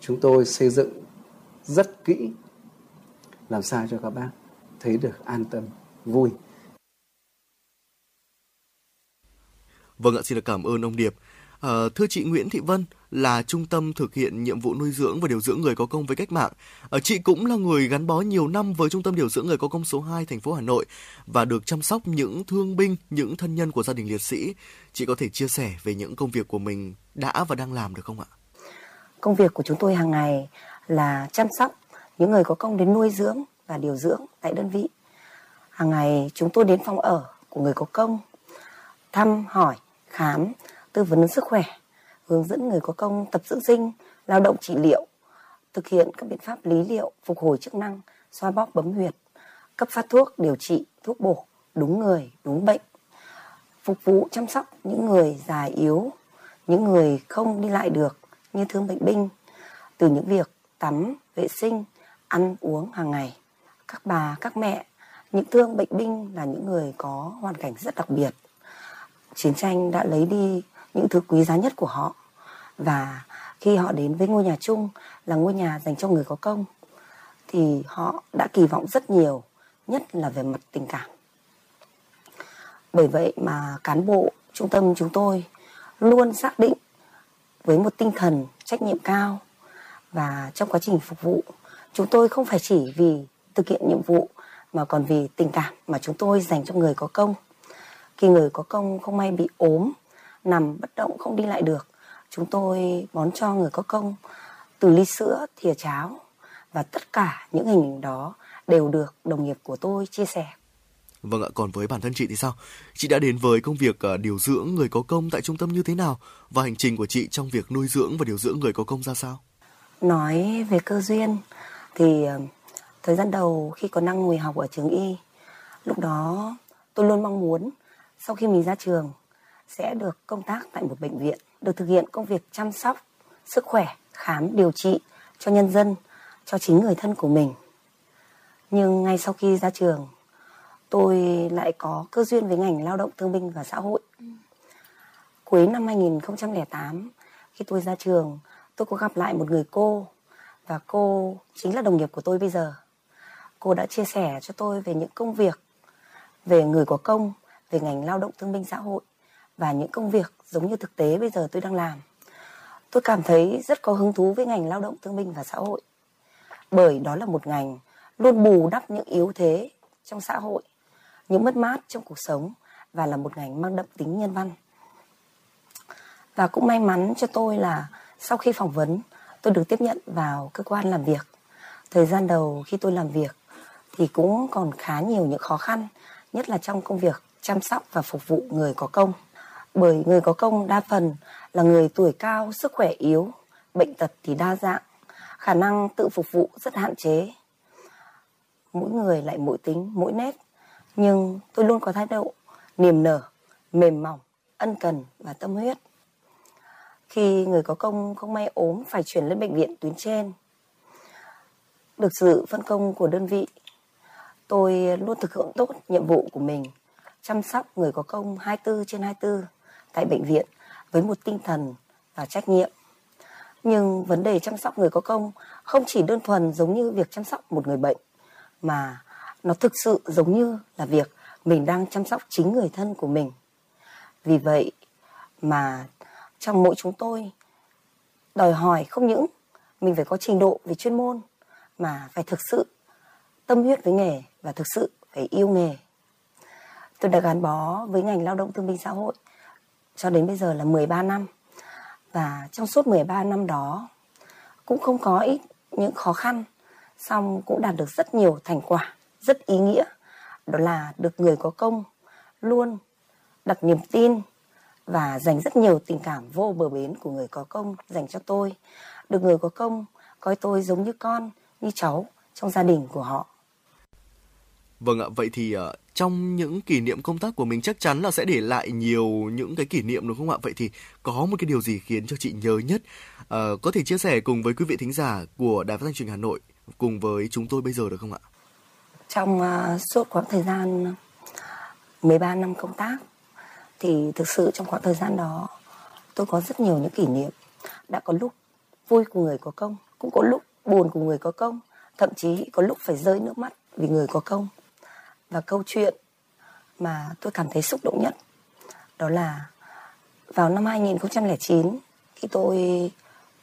chúng tôi xây dựng rất kỹ làm sao cho các bác thấy được an tâm, vui. Vâng ạ, xin được cảm ơn ông Điệp. À, thưa chị Nguyễn Thị Vân, là trung tâm thực hiện nhiệm vụ nuôi dưỡng và điều dưỡng người có công với cách mạng. Ờ, chị cũng là người gắn bó nhiều năm với trung tâm điều dưỡng người có công số 2 thành phố Hà Nội và được chăm sóc những thương binh, những thân nhân của gia đình liệt sĩ. Chị có thể chia sẻ về những công việc của mình đã và đang làm được không ạ? Công việc của chúng tôi hàng ngày là chăm sóc những người có công đến nuôi dưỡng và điều dưỡng tại đơn vị. Hàng ngày chúng tôi đến phòng ở của người có công, thăm hỏi, khám, tư vấn sức khỏe, hướng dẫn người có công tập dưỡng sinh, lao động trị liệu, thực hiện các biện pháp lý liệu, phục hồi chức năng, xoa bóp bấm huyệt, cấp phát thuốc, điều trị, thuốc bổ, đúng người, đúng bệnh, phục vụ chăm sóc những người già yếu, những người không đi lại được như thương bệnh binh, từ những việc tắm, vệ sinh, ăn uống hàng ngày. Các bà, các mẹ, những thương bệnh binh là những người có hoàn cảnh rất đặc biệt. Chiến tranh đã lấy đi những thứ quý giá nhất của họ và khi họ đến với ngôi nhà chung là ngôi nhà dành cho người có công, thì họ đã kỳ vọng rất nhiều, nhất là về mặt tình cảm. Bởi vậy mà cán bộ trung tâm chúng tôi luôn xác định với một tinh thần trách nhiệm cao. Và trong quá trình phục vụ, chúng tôi không phải chỉ vì thực hiện nhiệm vụ mà còn vì tình cảm mà chúng tôi dành cho người có công. Khi người có công không may bị ốm, nằm bất động không đi lại được chúng tôi bón cho người có công từ ly sữa thìa cháo và tất cả những hình ảnh đó đều được đồng nghiệp của tôi chia sẻ Vâng ạ, còn với bản thân chị thì sao? Chị đã đến với công việc ờ, điều dưỡng người có công tại trung tâm như thế nào? Và hành trình của chị trong việc nuôi dưỡng và điều dưỡng người có công ra sao? Nói về cơ duyên thì ờ, thời gian đầu khi còn đang ngồi học ở trường y, lúc đó tôi luôn mong muốn sau khi mình ra trường sẽ được công tác tại một bệnh viện, được thực hiện công việc chăm sóc, sức khỏe, khám, điều trị cho nhân dân, cho chính người thân của mình. Nhưng ngay sau khi ra trường, tôi lại có cơ duyên với ngành lao động thương binh và xã hội. Cuối năm 2008, khi tôi ra trường, tôi có gặp lại một người cô và cô chính là đồng nghiệp của tôi bây giờ. Cô đã chia sẻ cho tôi về những công việc về người có công, về ngành lao động thương binh xã hội và những công việc giống như thực tế bây giờ tôi đang làm. Tôi cảm thấy rất có hứng thú với ngành lao động thương binh và xã hội. Bởi đó là một ngành luôn bù đắp những yếu thế trong xã hội, những mất mát trong cuộc sống và là một ngành mang đậm tính nhân văn. Và cũng may mắn cho tôi là sau khi phỏng vấn, tôi được tiếp nhận vào cơ quan làm việc. Thời gian đầu khi tôi làm việc thì cũng còn khá nhiều những khó khăn, nhất là trong công việc chăm sóc và phục vụ người có công. Bởi người có công đa phần là người tuổi cao, sức khỏe yếu, bệnh tật thì đa dạng, khả năng tự phục vụ rất hạn chế. Mỗi người lại mỗi tính, mỗi nét, nhưng tôi luôn có thái độ niềm nở, mềm mỏng, ân cần và tâm huyết. Khi người có công không may ốm phải chuyển lên bệnh viện tuyến trên, được sự phân công của đơn vị, tôi luôn thực hiện tốt nhiệm vụ của mình, chăm sóc người có công 24 trên 24 tại bệnh viện với một tinh thần và trách nhiệm. Nhưng vấn đề chăm sóc người có công không chỉ đơn thuần giống như việc chăm sóc một người bệnh, mà nó thực sự giống như là việc mình đang chăm sóc chính người thân của mình. Vì vậy mà trong mỗi chúng tôi, đòi hỏi không những mình phải có trình độ về chuyên môn, mà phải thực sự tâm huyết với nghề và thực sự phải yêu nghề. Tôi đã gắn bó với ngành lao động thương binh xã hội cho đến bây giờ là 13 năm. Và trong suốt 13 năm đó cũng không có ít những khó khăn, song cũng đạt được rất nhiều thành quả, rất ý nghĩa. Đó là được người có công luôn đặt niềm tin và dành rất nhiều tình cảm vô bờ bến của người có công dành cho tôi. Được người có công coi tôi giống như con, như cháu trong gia đình của họ. Vâng ạ, vậy thì ờ, trong những kỷ niệm công tác của mình chắc chắn là sẽ để lại nhiều những cái kỷ niệm đúng không ạ? Vậy thì có một cái điều gì khiến cho chị nhớ nhất? à, có thể chia sẻ cùng với quý vị thính giả của Đài Phát thanh Truyền hình Hà Nội cùng với chúng tôi bây giờ được không ạ? Trong uh, suốt quãng thời gian ờ, 13 năm công tác thì thực sự trong khoảng thời gian đó tôi có rất nhiều những kỷ niệm. Đã có lúc vui của người có công, cũng có lúc buồn của người có công, thậm chí có lúc phải rơi nước mắt vì người có công và câu chuyện mà tôi cảm thấy xúc động nhất đó là vào năm 2009 khi tôi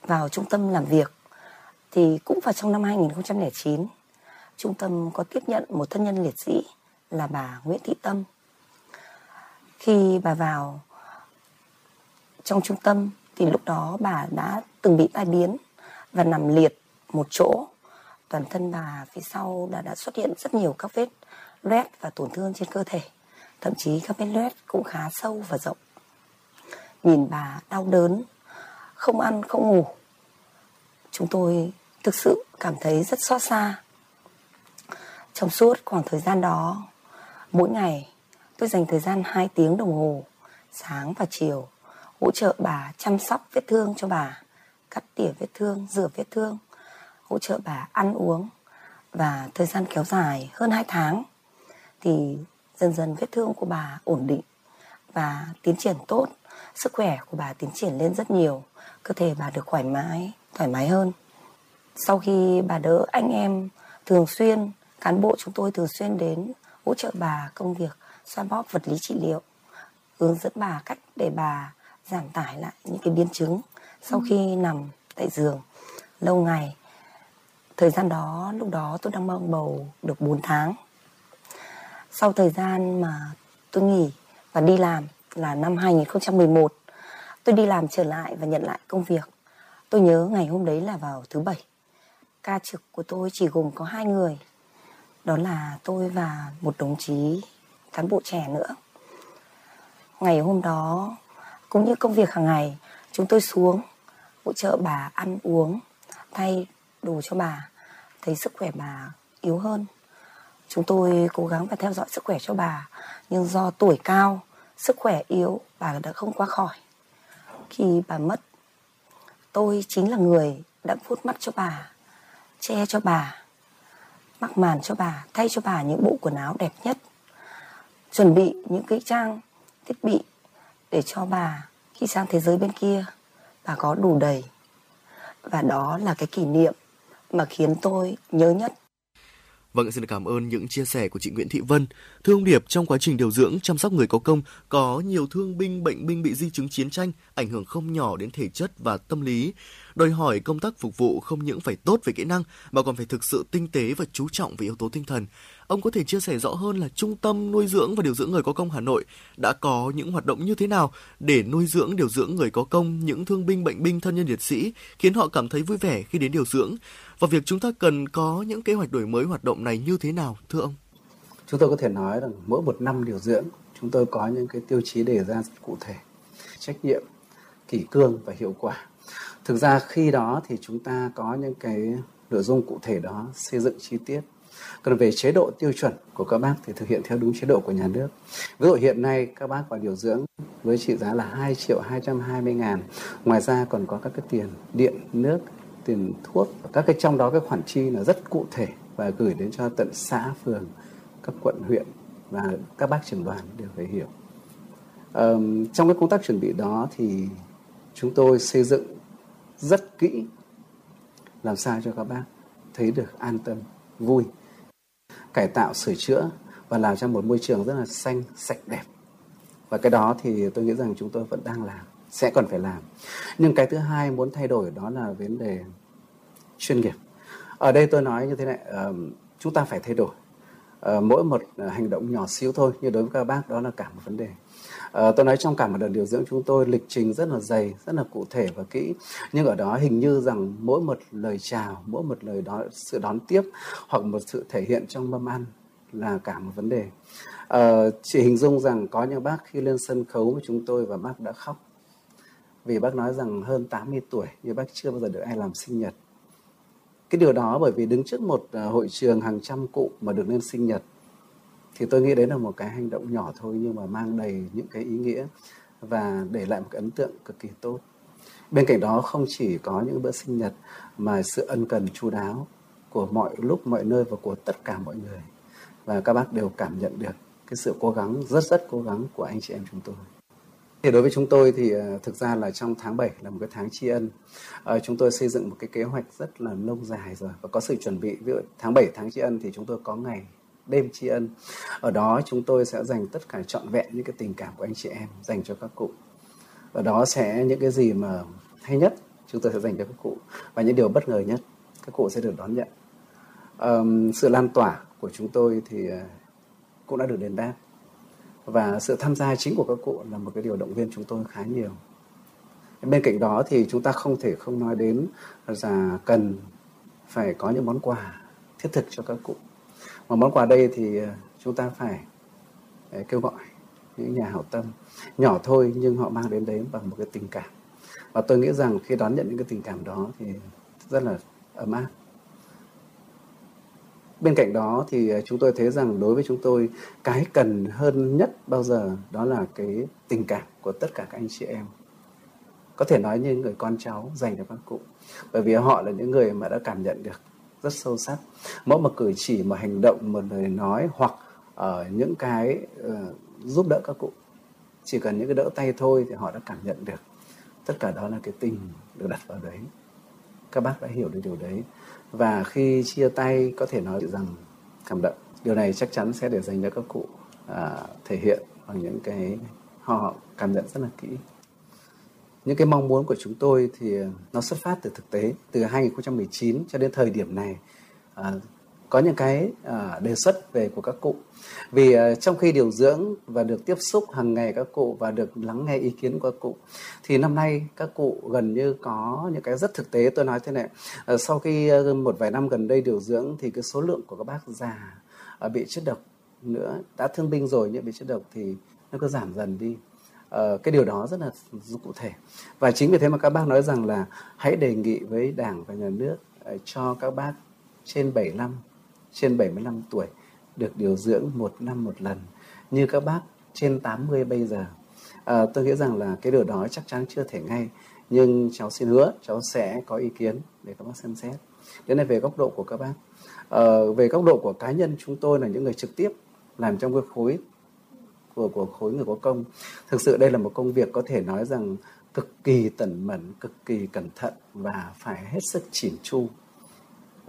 vào trung tâm làm việc thì cũng vào trong năm 2009 trung tâm có tiếp nhận một thân nhân liệt sĩ là bà Nguyễn Thị Tâm. Khi bà vào trong trung tâm thì lúc đó bà đã từng bị tai biến và nằm liệt một chỗ. Toàn thân bà phía sau đã, đã xuất hiện rất nhiều các vết loét và tổn thương trên cơ thể. Thậm chí các vết loét cũng khá sâu và rộng. Nhìn bà đau đớn, không ăn, không ngủ. Chúng tôi thực sự cảm thấy rất xót xa. Trong suốt khoảng thời gian đó, mỗi ngày tôi dành thời gian 2 tiếng đồng hồ, sáng và chiều, hỗ trợ bà chăm sóc vết thương cho bà, cắt tỉa vết thương, rửa vết thương, hỗ trợ bà ăn uống. Và thời gian kéo dài hơn 2 tháng thì dần dần vết thương của bà ổn định và tiến triển tốt. Sức khỏe của bà tiến triển lên rất nhiều. Cơ thể bà được thoải mái thoải mái hơn. Sau khi bà đỡ anh em thường xuyên cán bộ chúng tôi thường xuyên đến hỗ trợ bà công việc xoa bóp vật lý trị liệu hướng dẫn bà cách để bà giảm tải lại những cái biến chứng sau khi nằm tại giường. Lâu ngày thời gian đó lúc đó tôi đang mang bầu được 4 tháng sau thời gian mà tôi nghỉ và đi làm là năm 2011 tôi đi làm trở lại và nhận lại công việc. Tôi nhớ ngày hôm đấy là vào thứ bảy. Ca trực của tôi chỉ gồm có hai người, đó là tôi và một đồng chí cán bộ trẻ nữa. Ngày hôm đó, cũng như công việc hàng ngày, chúng tôi xuống hỗ trợ bà ăn uống, thay đồ cho bà, thấy sức khỏe bà yếu hơn. Chúng tôi cố gắng và theo dõi sức khỏe cho bà Nhưng do tuổi cao, sức khỏe yếu Bà đã không qua khỏi. Khi bà mất Tôi chính là người đã vuốt mắt cho bà Che cho bà Mắc màn cho bà Thay cho bà những bộ quần áo đẹp nhất Chuẩn bị những cái trang thiết bị Để cho bà Khi sang thế giới bên kia Bà có đủ đầy. Và đó là cái kỷ niệm Mà khiến tôi nhớ nhất. Vâng, xin cảm ơn những chia sẻ của chị Nguyễn Thị Vân. Thưa ông Điệp, trong quá trình điều dưỡng chăm sóc người có công, có nhiều thương binh, bệnh binh bị di chứng chiến tranh, ảnh hưởng không nhỏ đến thể chất và tâm lý. Đòi hỏi công tác phục vụ không những phải tốt về kỹ năng mà còn phải thực sự tinh tế và chú trọng về yếu tố tinh thần. Ông có thể chia sẻ rõ hơn là Trung tâm nuôi dưỡng và điều dưỡng người có công Hà Nội đã có những hoạt động như thế nào để nuôi dưỡng điều dưỡng người có công, những thương binh, bệnh binh, thân nhân liệt sĩ, khiến họ cảm thấy vui vẻ khi đến điều dưỡng. Và việc chúng ta cần có những kế hoạch đổi mới hoạt động này như thế nào, thưa ông? Chúng tôi có thể nói rằng mỗi một năm điều dưỡng, chúng tôi có những cái tiêu chí đề ra cụ thể, trách nhiệm, kỷ cương và hiệu quả. Thực ra khi đó thì chúng ta có những cái nội dung cụ thể đó xây dựng chi tiết còn về chế độ tiêu chuẩn của các bác thì thực hiện theo đúng chế độ của nhà nước. Ví dụ hiện nay các bác vào điều dưỡng với trị giá là 2 triệu 220 ngàn. Ngoài ra còn có các cái tiền điện, nước, tiền thuốc. Các cái trong đó cái khoản chi là rất cụ thể và gửi đến cho tận xã, phường, các quận, huyện và các bác trưởng đoàn đều phải hiểu. Um, trong cái công tác chuẩn bị đó thì chúng tôi xây dựng rất kỹ làm sao cho các bác thấy được an tâm, vui cải tạo sửa chữa và làm cho một môi trường rất là xanh sạch đẹp và cái đó thì tôi nghĩ rằng chúng tôi vẫn đang làm sẽ còn phải làm. Nhưng cái thứ hai muốn thay đổi đó là vấn đề chuyên nghiệp. Ở đây tôi nói như thế này uh, chúng ta phải thay đổi. Uh, mỗi một ờ, hành động nhỏ xíu thôi nhưng đối với các bác đó là cả một vấn đề. Uh, tôi nói trong cả một đợt điều dưỡng chúng tôi lịch trình rất là dày, rất là cụ thể và kỹ. Nhưng ở đó hình như rằng mỗi một lời chào, mỗi một lời đó sự đón tiếp hoặc một sự thể hiện trong mâm ăn là cả một vấn đề. Uh, chị hình dung rằng có những bác khi lên sân khấu với chúng tôi và bác đã khóc vì bác nói rằng hơn 80 tuổi, nhưng bác chưa bao giờ được ai làm sinh nhật. Cái điều đó bởi vì đứng trước một ờ, hội trường hàng trăm cụ mà được lên sinh nhật, thì tôi nghĩ đấy là một cái hành động nhỏ thôi nhưng mà mang đầy những cái ý nghĩa và để lại một cái ấn tượng cực kỳ tốt. Bên cạnh đó không chỉ có những bữa sinh nhật mà sự ân cần chu đáo của mọi lúc, mọi nơi và của tất cả mọi người. Và các bác đều cảm nhận được cái sự cố gắng, rất rất cố gắng của anh chị em chúng tôi thì đối với chúng tôi thì ờ, thực ra là trong tháng 7 là một cái tháng tri ân. À, chúng tôi xây dựng một cái kế hoạch rất là lâu dài rồi và có sự chuẩn bị. Ví dụ tháng 7 tháng tri ân thì chúng tôi có ngày đêm tri ân ở đó chúng tôi sẽ dành tất cả trọn vẹn những cái tình cảm của anh chị em dành cho các cụ ở đó sẽ những cái gì mà hay nhất chúng tôi sẽ dành cho các cụ và những điều bất ngờ nhất các cụ sẽ được đón nhận um, sự lan tỏa của chúng tôi thì ờ, cũng đã được đền đáp và sự tham gia chính của các cụ là một cái điều động viên chúng tôi khá nhiều. Bên cạnh đó thì chúng ta không thể không nói đến là cần phải có những món quà thiết thực cho các cụ. Mà món quà đây thì ờ, chúng ta phải ờ, kêu gọi những nhà hảo tâm, nhỏ thôi nhưng họ mang đến đấy bằng một cái tình cảm. Và tôi nghĩ rằng khi đón nhận những cái tình cảm đó thì rất là ấm áp bên cạnh đó thì ờ, chúng tôi thấy rằng đối với chúng tôi cái cần hơn nhất bao giờ đó là cái tình cảm của tất cả các anh chị em. Có thể nói như người con cháu dành cho các cụ bởi vì họ là những người mà đã cảm nhận được rất sâu sắc. Mỗi một cử chỉ một hành động một lời nói hoặc ở uh, những cái uh, giúp đỡ các cụ chỉ cần những cái đỡ tay thôi thì họ đã cảm nhận được. Tất cả đó là cái tình được đặt vào đấy. Các bác đã hiểu được điều đấy và khi chia tay có thể nói rằng cảm động. Điều này chắc chắn sẽ để dành cho các cụ à, thể hiện bằng những cái họ cảm nhận rất là kỹ. Những cái mong muốn của chúng tôi thì à, nó xuất phát từ thực tế. Từ 2019 cho đến thời điểm này à, có những cái à, đề xuất về của các cụ. Vì à, trong khi điều dưỡng và được tiếp xúc hàng ngày các cụ và được lắng nghe ý kiến của các cụ thì năm nay các cụ gần như có những cái rất thực tế. Tôi nói thế này à, sau khi à, một vài năm gần đây điều dưỡng thì cái số lượng của các bác già à, bị chất độc nữa đã thương binh rồi nhưng bị chất độc thì nó cứ giảm dần đi. Uh, cái điều đó rất là cụ thể. Và chính vì thế mà các bác nói rằng là hãy đề nghị với đảng và nhà nước uh, cho các bác trên 75 trên 75 tuổi được điều dưỡng một năm một lần như các bác trên 80 bây giờ. À, tôi nghĩ rằng là cái điều đó chắc chắn chưa thể ngay nhưng cháu xin hứa cháu sẽ có ý kiến để các bác xem xét. Đến này về góc độ của các bác. À, về góc độ của cá nhân chúng tôi là những người trực tiếp làm trong cái khối của của khối người có công. Thực sự đây là một công việc có thể nói rằng cực kỳ tẩn mẩn cực kỳ cẩn thận và phải hết sức chỉn chu.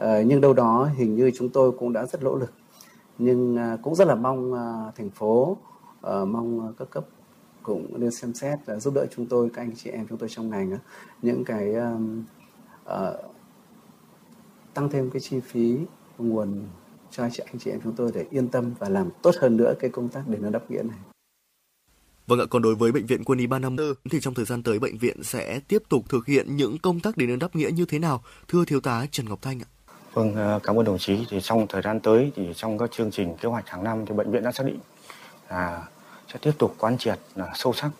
Ờ, nhưng đâu đó hình như chúng tôi cũng đã rất nỗ lực nhưng à, cũng rất là mong à, thành phố ờ, mong các cấp cũng nên xem xét và giúp đỡ chúng tôi các anh chị em chúng tôi trong ngành những cái um, tăng thêm cái chi phí nguồn cho anh chị, anh chị em chúng tôi để yên tâm và làm tốt hơn nữa cái công tác đền ơn đáp nghĩa này. Vâng ạ, còn đối với bệnh viện Quân y 354 thì trong thời gian tới bệnh viện sẽ tiếp tục thực hiện những công tác đền ơn đáp nghĩa như thế nào? Thưa thiếu tá Trần Ngọc Thanh ạ. Vâng, ờ, cảm ơn đồng chí. Thì trong thời gian tới thì trong các chương trình kế hoạch hàng năm thì bệnh viện đã xác định là sẽ tiếp tục quán triệt là sâu sắc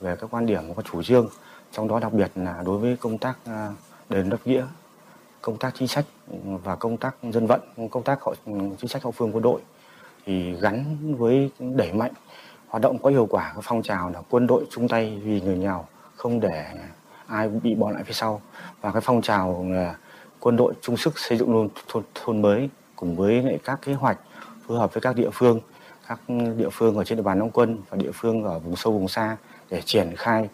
về các quan điểm và chủ trương, trong đó đặc biệt là đối với công tác ờ, đền đáp nghĩa, công tác chính sách và công tác dân vận, công tác hậu, ừ, chính sách hậu phương quân đội thì gắn với đẩy mạnh hoạt động có hiệu quả các phong trào là quân đội chung tay vì người nghèo không để ai bị bỏ lại phía sau và cái phong trào là quân đội chung sức xây dựng thôn, thôn, thôn mới cùng với lại các kế hoạch phối hợp với các địa phương các địa phương ở trên địa bàn nông quân và địa phương ở vùng sâu vùng xa để triển khai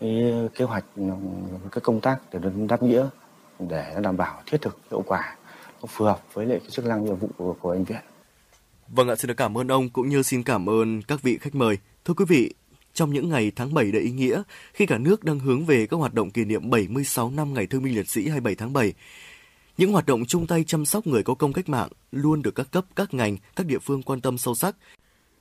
cái kế hoạch cái công tác để đáp nghĩa để đảm bảo thiết thực hiệu quả phù hợp với lại cái chức năng nhiệm vụ của, của anh viện Vâng ạ, xin được cảm ơn ông cũng như xin cảm ơn các vị khách mời. Thưa quý vị, trong những ngày tháng 7 đầy ý nghĩa, khi cả nước đang hướng về các hoạt động kỷ niệm 76 năm Ngày Thương binh Liệt sĩ 27 tháng 7, những hoạt động chung tay chăm sóc người có công cách mạng luôn được các cấp, các ngành, các địa phương quan tâm sâu sắc.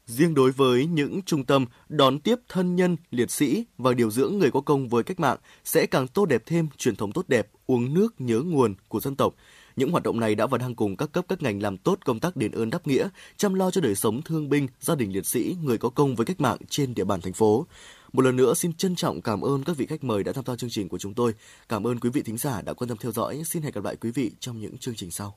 Riêng đối với những trung tâm đón tiếp thân nhân, liệt sĩ và điều dưỡng người có công với cách mạng sẽ càng tốt đẹp thêm truyền thống tốt đẹp, uống nước nhớ nguồn của dân tộc. Những hoạt động này đã và đang cùng các cấp các ngành làm tốt công tác đền ơn đáp nghĩa, chăm lo cho đời sống thương binh, gia đình liệt sĩ, người có công với cách mạng trên địa bàn thành phố. Một lần nữa xin trân trọng cảm ơn các vị khách mời đã tham gia chương trình của chúng tôi. Cảm ơn quý vị thính giả đã quan tâm theo dõi. Xin hẹn gặp lại quý vị trong những chương trình sau.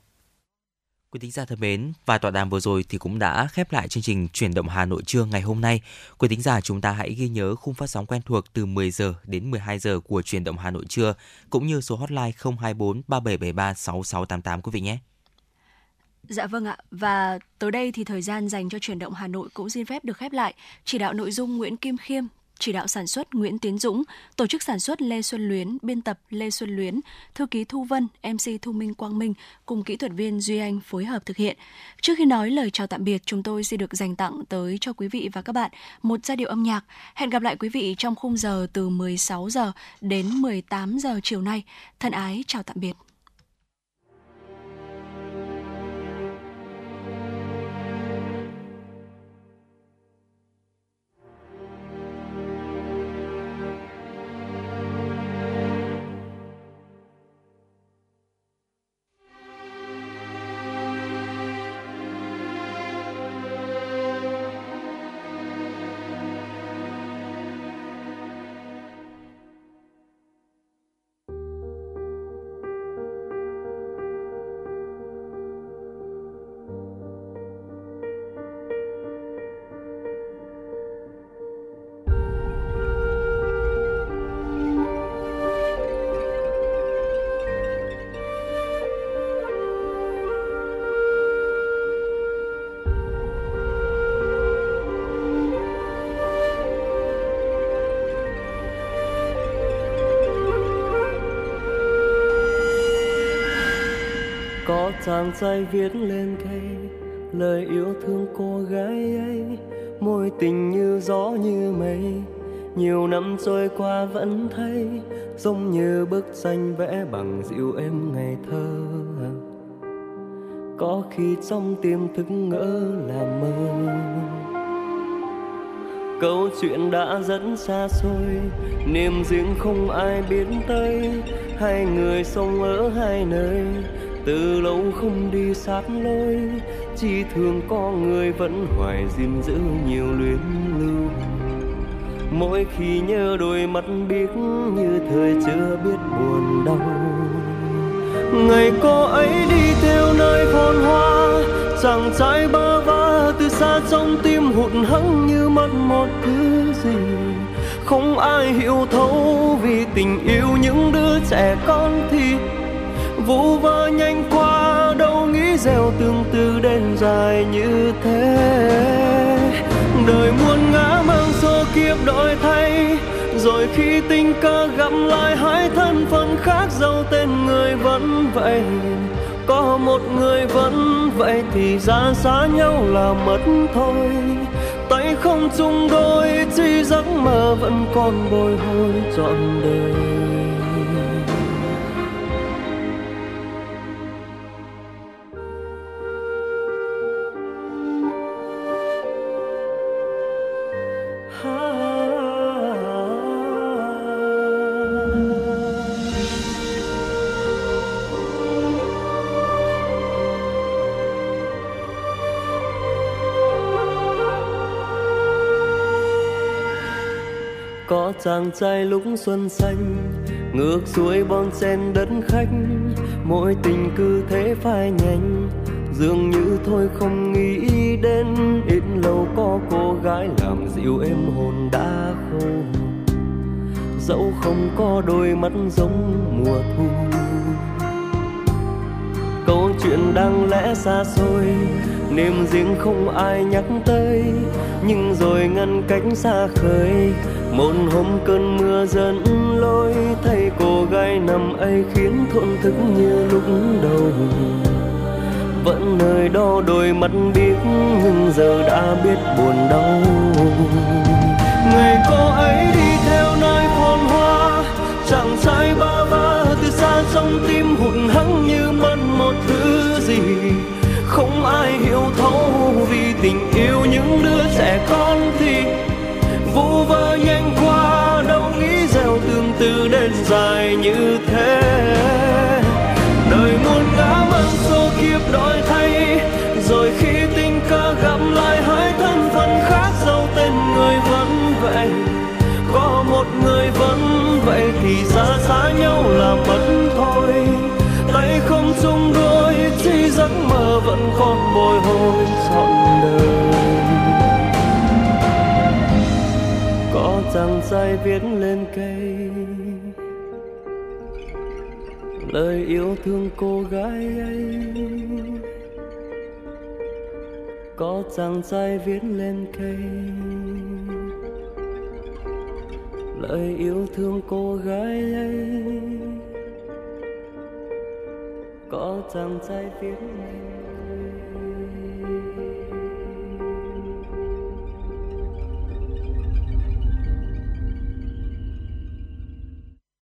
Quý thính giả thân mến, và tọa đàm vừa rồi thì cũng đã khép lại chương trình chuyển động Hà Nội trưa ngày hôm nay. Quý thính giả chúng ta hãy ghi nhớ khung phát sóng quen thuộc từ 10 giờ đến 12 giờ của chuyển động Hà Nội trưa cũng như số hotline 024 3773 6688 quý vị nhé. Dạ vâng ạ, và tới đây thì thời gian dành cho chuyển động Hà Nội cũng xin phép được khép lại. Chỉ đạo nội dung Nguyễn Kim Khiêm, chỉ đạo sản xuất Nguyễn Tiến Dũng, tổ chức sản xuất Lê Xuân Luyến, biên tập Lê Xuân Luyến, thư ký Thu Vân, MC Thu Minh Quang Minh cùng kỹ thuật viên Duy Anh phối hợp thực hiện. Trước khi nói lời chào tạm biệt, chúng tôi xin được dành tặng tới cho quý vị và các bạn một giai điệu âm nhạc. Hẹn gặp lại quý vị trong khung giờ từ 16 giờ đến 18 giờ chiều nay. Thân ái chào tạm biệt. Có chàng viết lên cây lời yêu thương cô gái ấy. Môi tình như gió như mây, nhiều năm trôi qua vẫn thấy, giống như bức tranh vẽ bằng dịu êm ngày thơ. Có khi trong tim thức ngỡ là mơ. Câu chuyện đã rất xa xôi, niềm riêng không ai biết tới. Hai người sống ở hai nơi từ lâu không đi sát lối, chỉ thương có người vẫn hoài gìn giữ nhiều luyến lưu. Mỗi khi nhớ đôi mắt biếc như thời chưa biết buồn đau. Ngày cô ấy đi theo nơi phồn hoa, chàng trai bơ vơ từ xa trong tim hụt hẫng như mất một thứ gì. Không ai hiểu thấu vì tình yêu những đứa trẻ con thì vu vơ nhanh qua, đâu nghĩ gieo tương tư đến dài như thế. Đời muôn ngã mang số kiếp đổi thay, rồi khi tình cờ gặp lại, hai thân phận khác dấu tên người vẫn vậy. Có một người vẫn vậy thì ra xa nhau là mất thôi. Tay không chung đôi chỉ giấc mơ vẫn còn bồi hồi trọn đời. Có chàng trai lúc xuân xanh, ngược xuôi bon sen đất khách. Mỗi tình cứ thế phai nhanh, dường như thôi không nghĩ đến. Ít lâu có cô gái làm dịu em hồn đã khô. Dẫu không có đôi mắt giống mùa thu. Câu chuyện đang lẽ xa xôi, niềm riêng không ai nhắc tới. Nhưng rồi ngăn cách xa khơi một hôm cơn mưa dẫn lối thay cô gái nằm ấy khiến thổn thức như lúc đầu. Vẫn nơi đó đôi mắt biết nhưng giờ đã biết buồn đau. Ngày cô ấy đi theo nơi phồn hoa, chàng trai ba ba từ xa trong tim hụt hẫng như mất một thứ gì. Không ai hiểu thấu vì tình yêu những đứa trẻ con thì vu vơ nhanh qua, đâu nghĩ gieo tương tư đến dài như thế. Đời muôn ngã mang số kiếp đổi thay, rồi khi tình cờ gặp lại, hai thân phận khác dấu tên người vẫn vậy có một người vẫn vậy thì xa xa nhau là mất thôi. Tay không chung đôi chỉ giấc mơ vẫn còn bồi hồi trọn có dài viết lên cây. Lời yêu thương cô gái ấy có chàng dài viết lên cây. Lời yêu thương cô gái ấy có chàng dài viết lên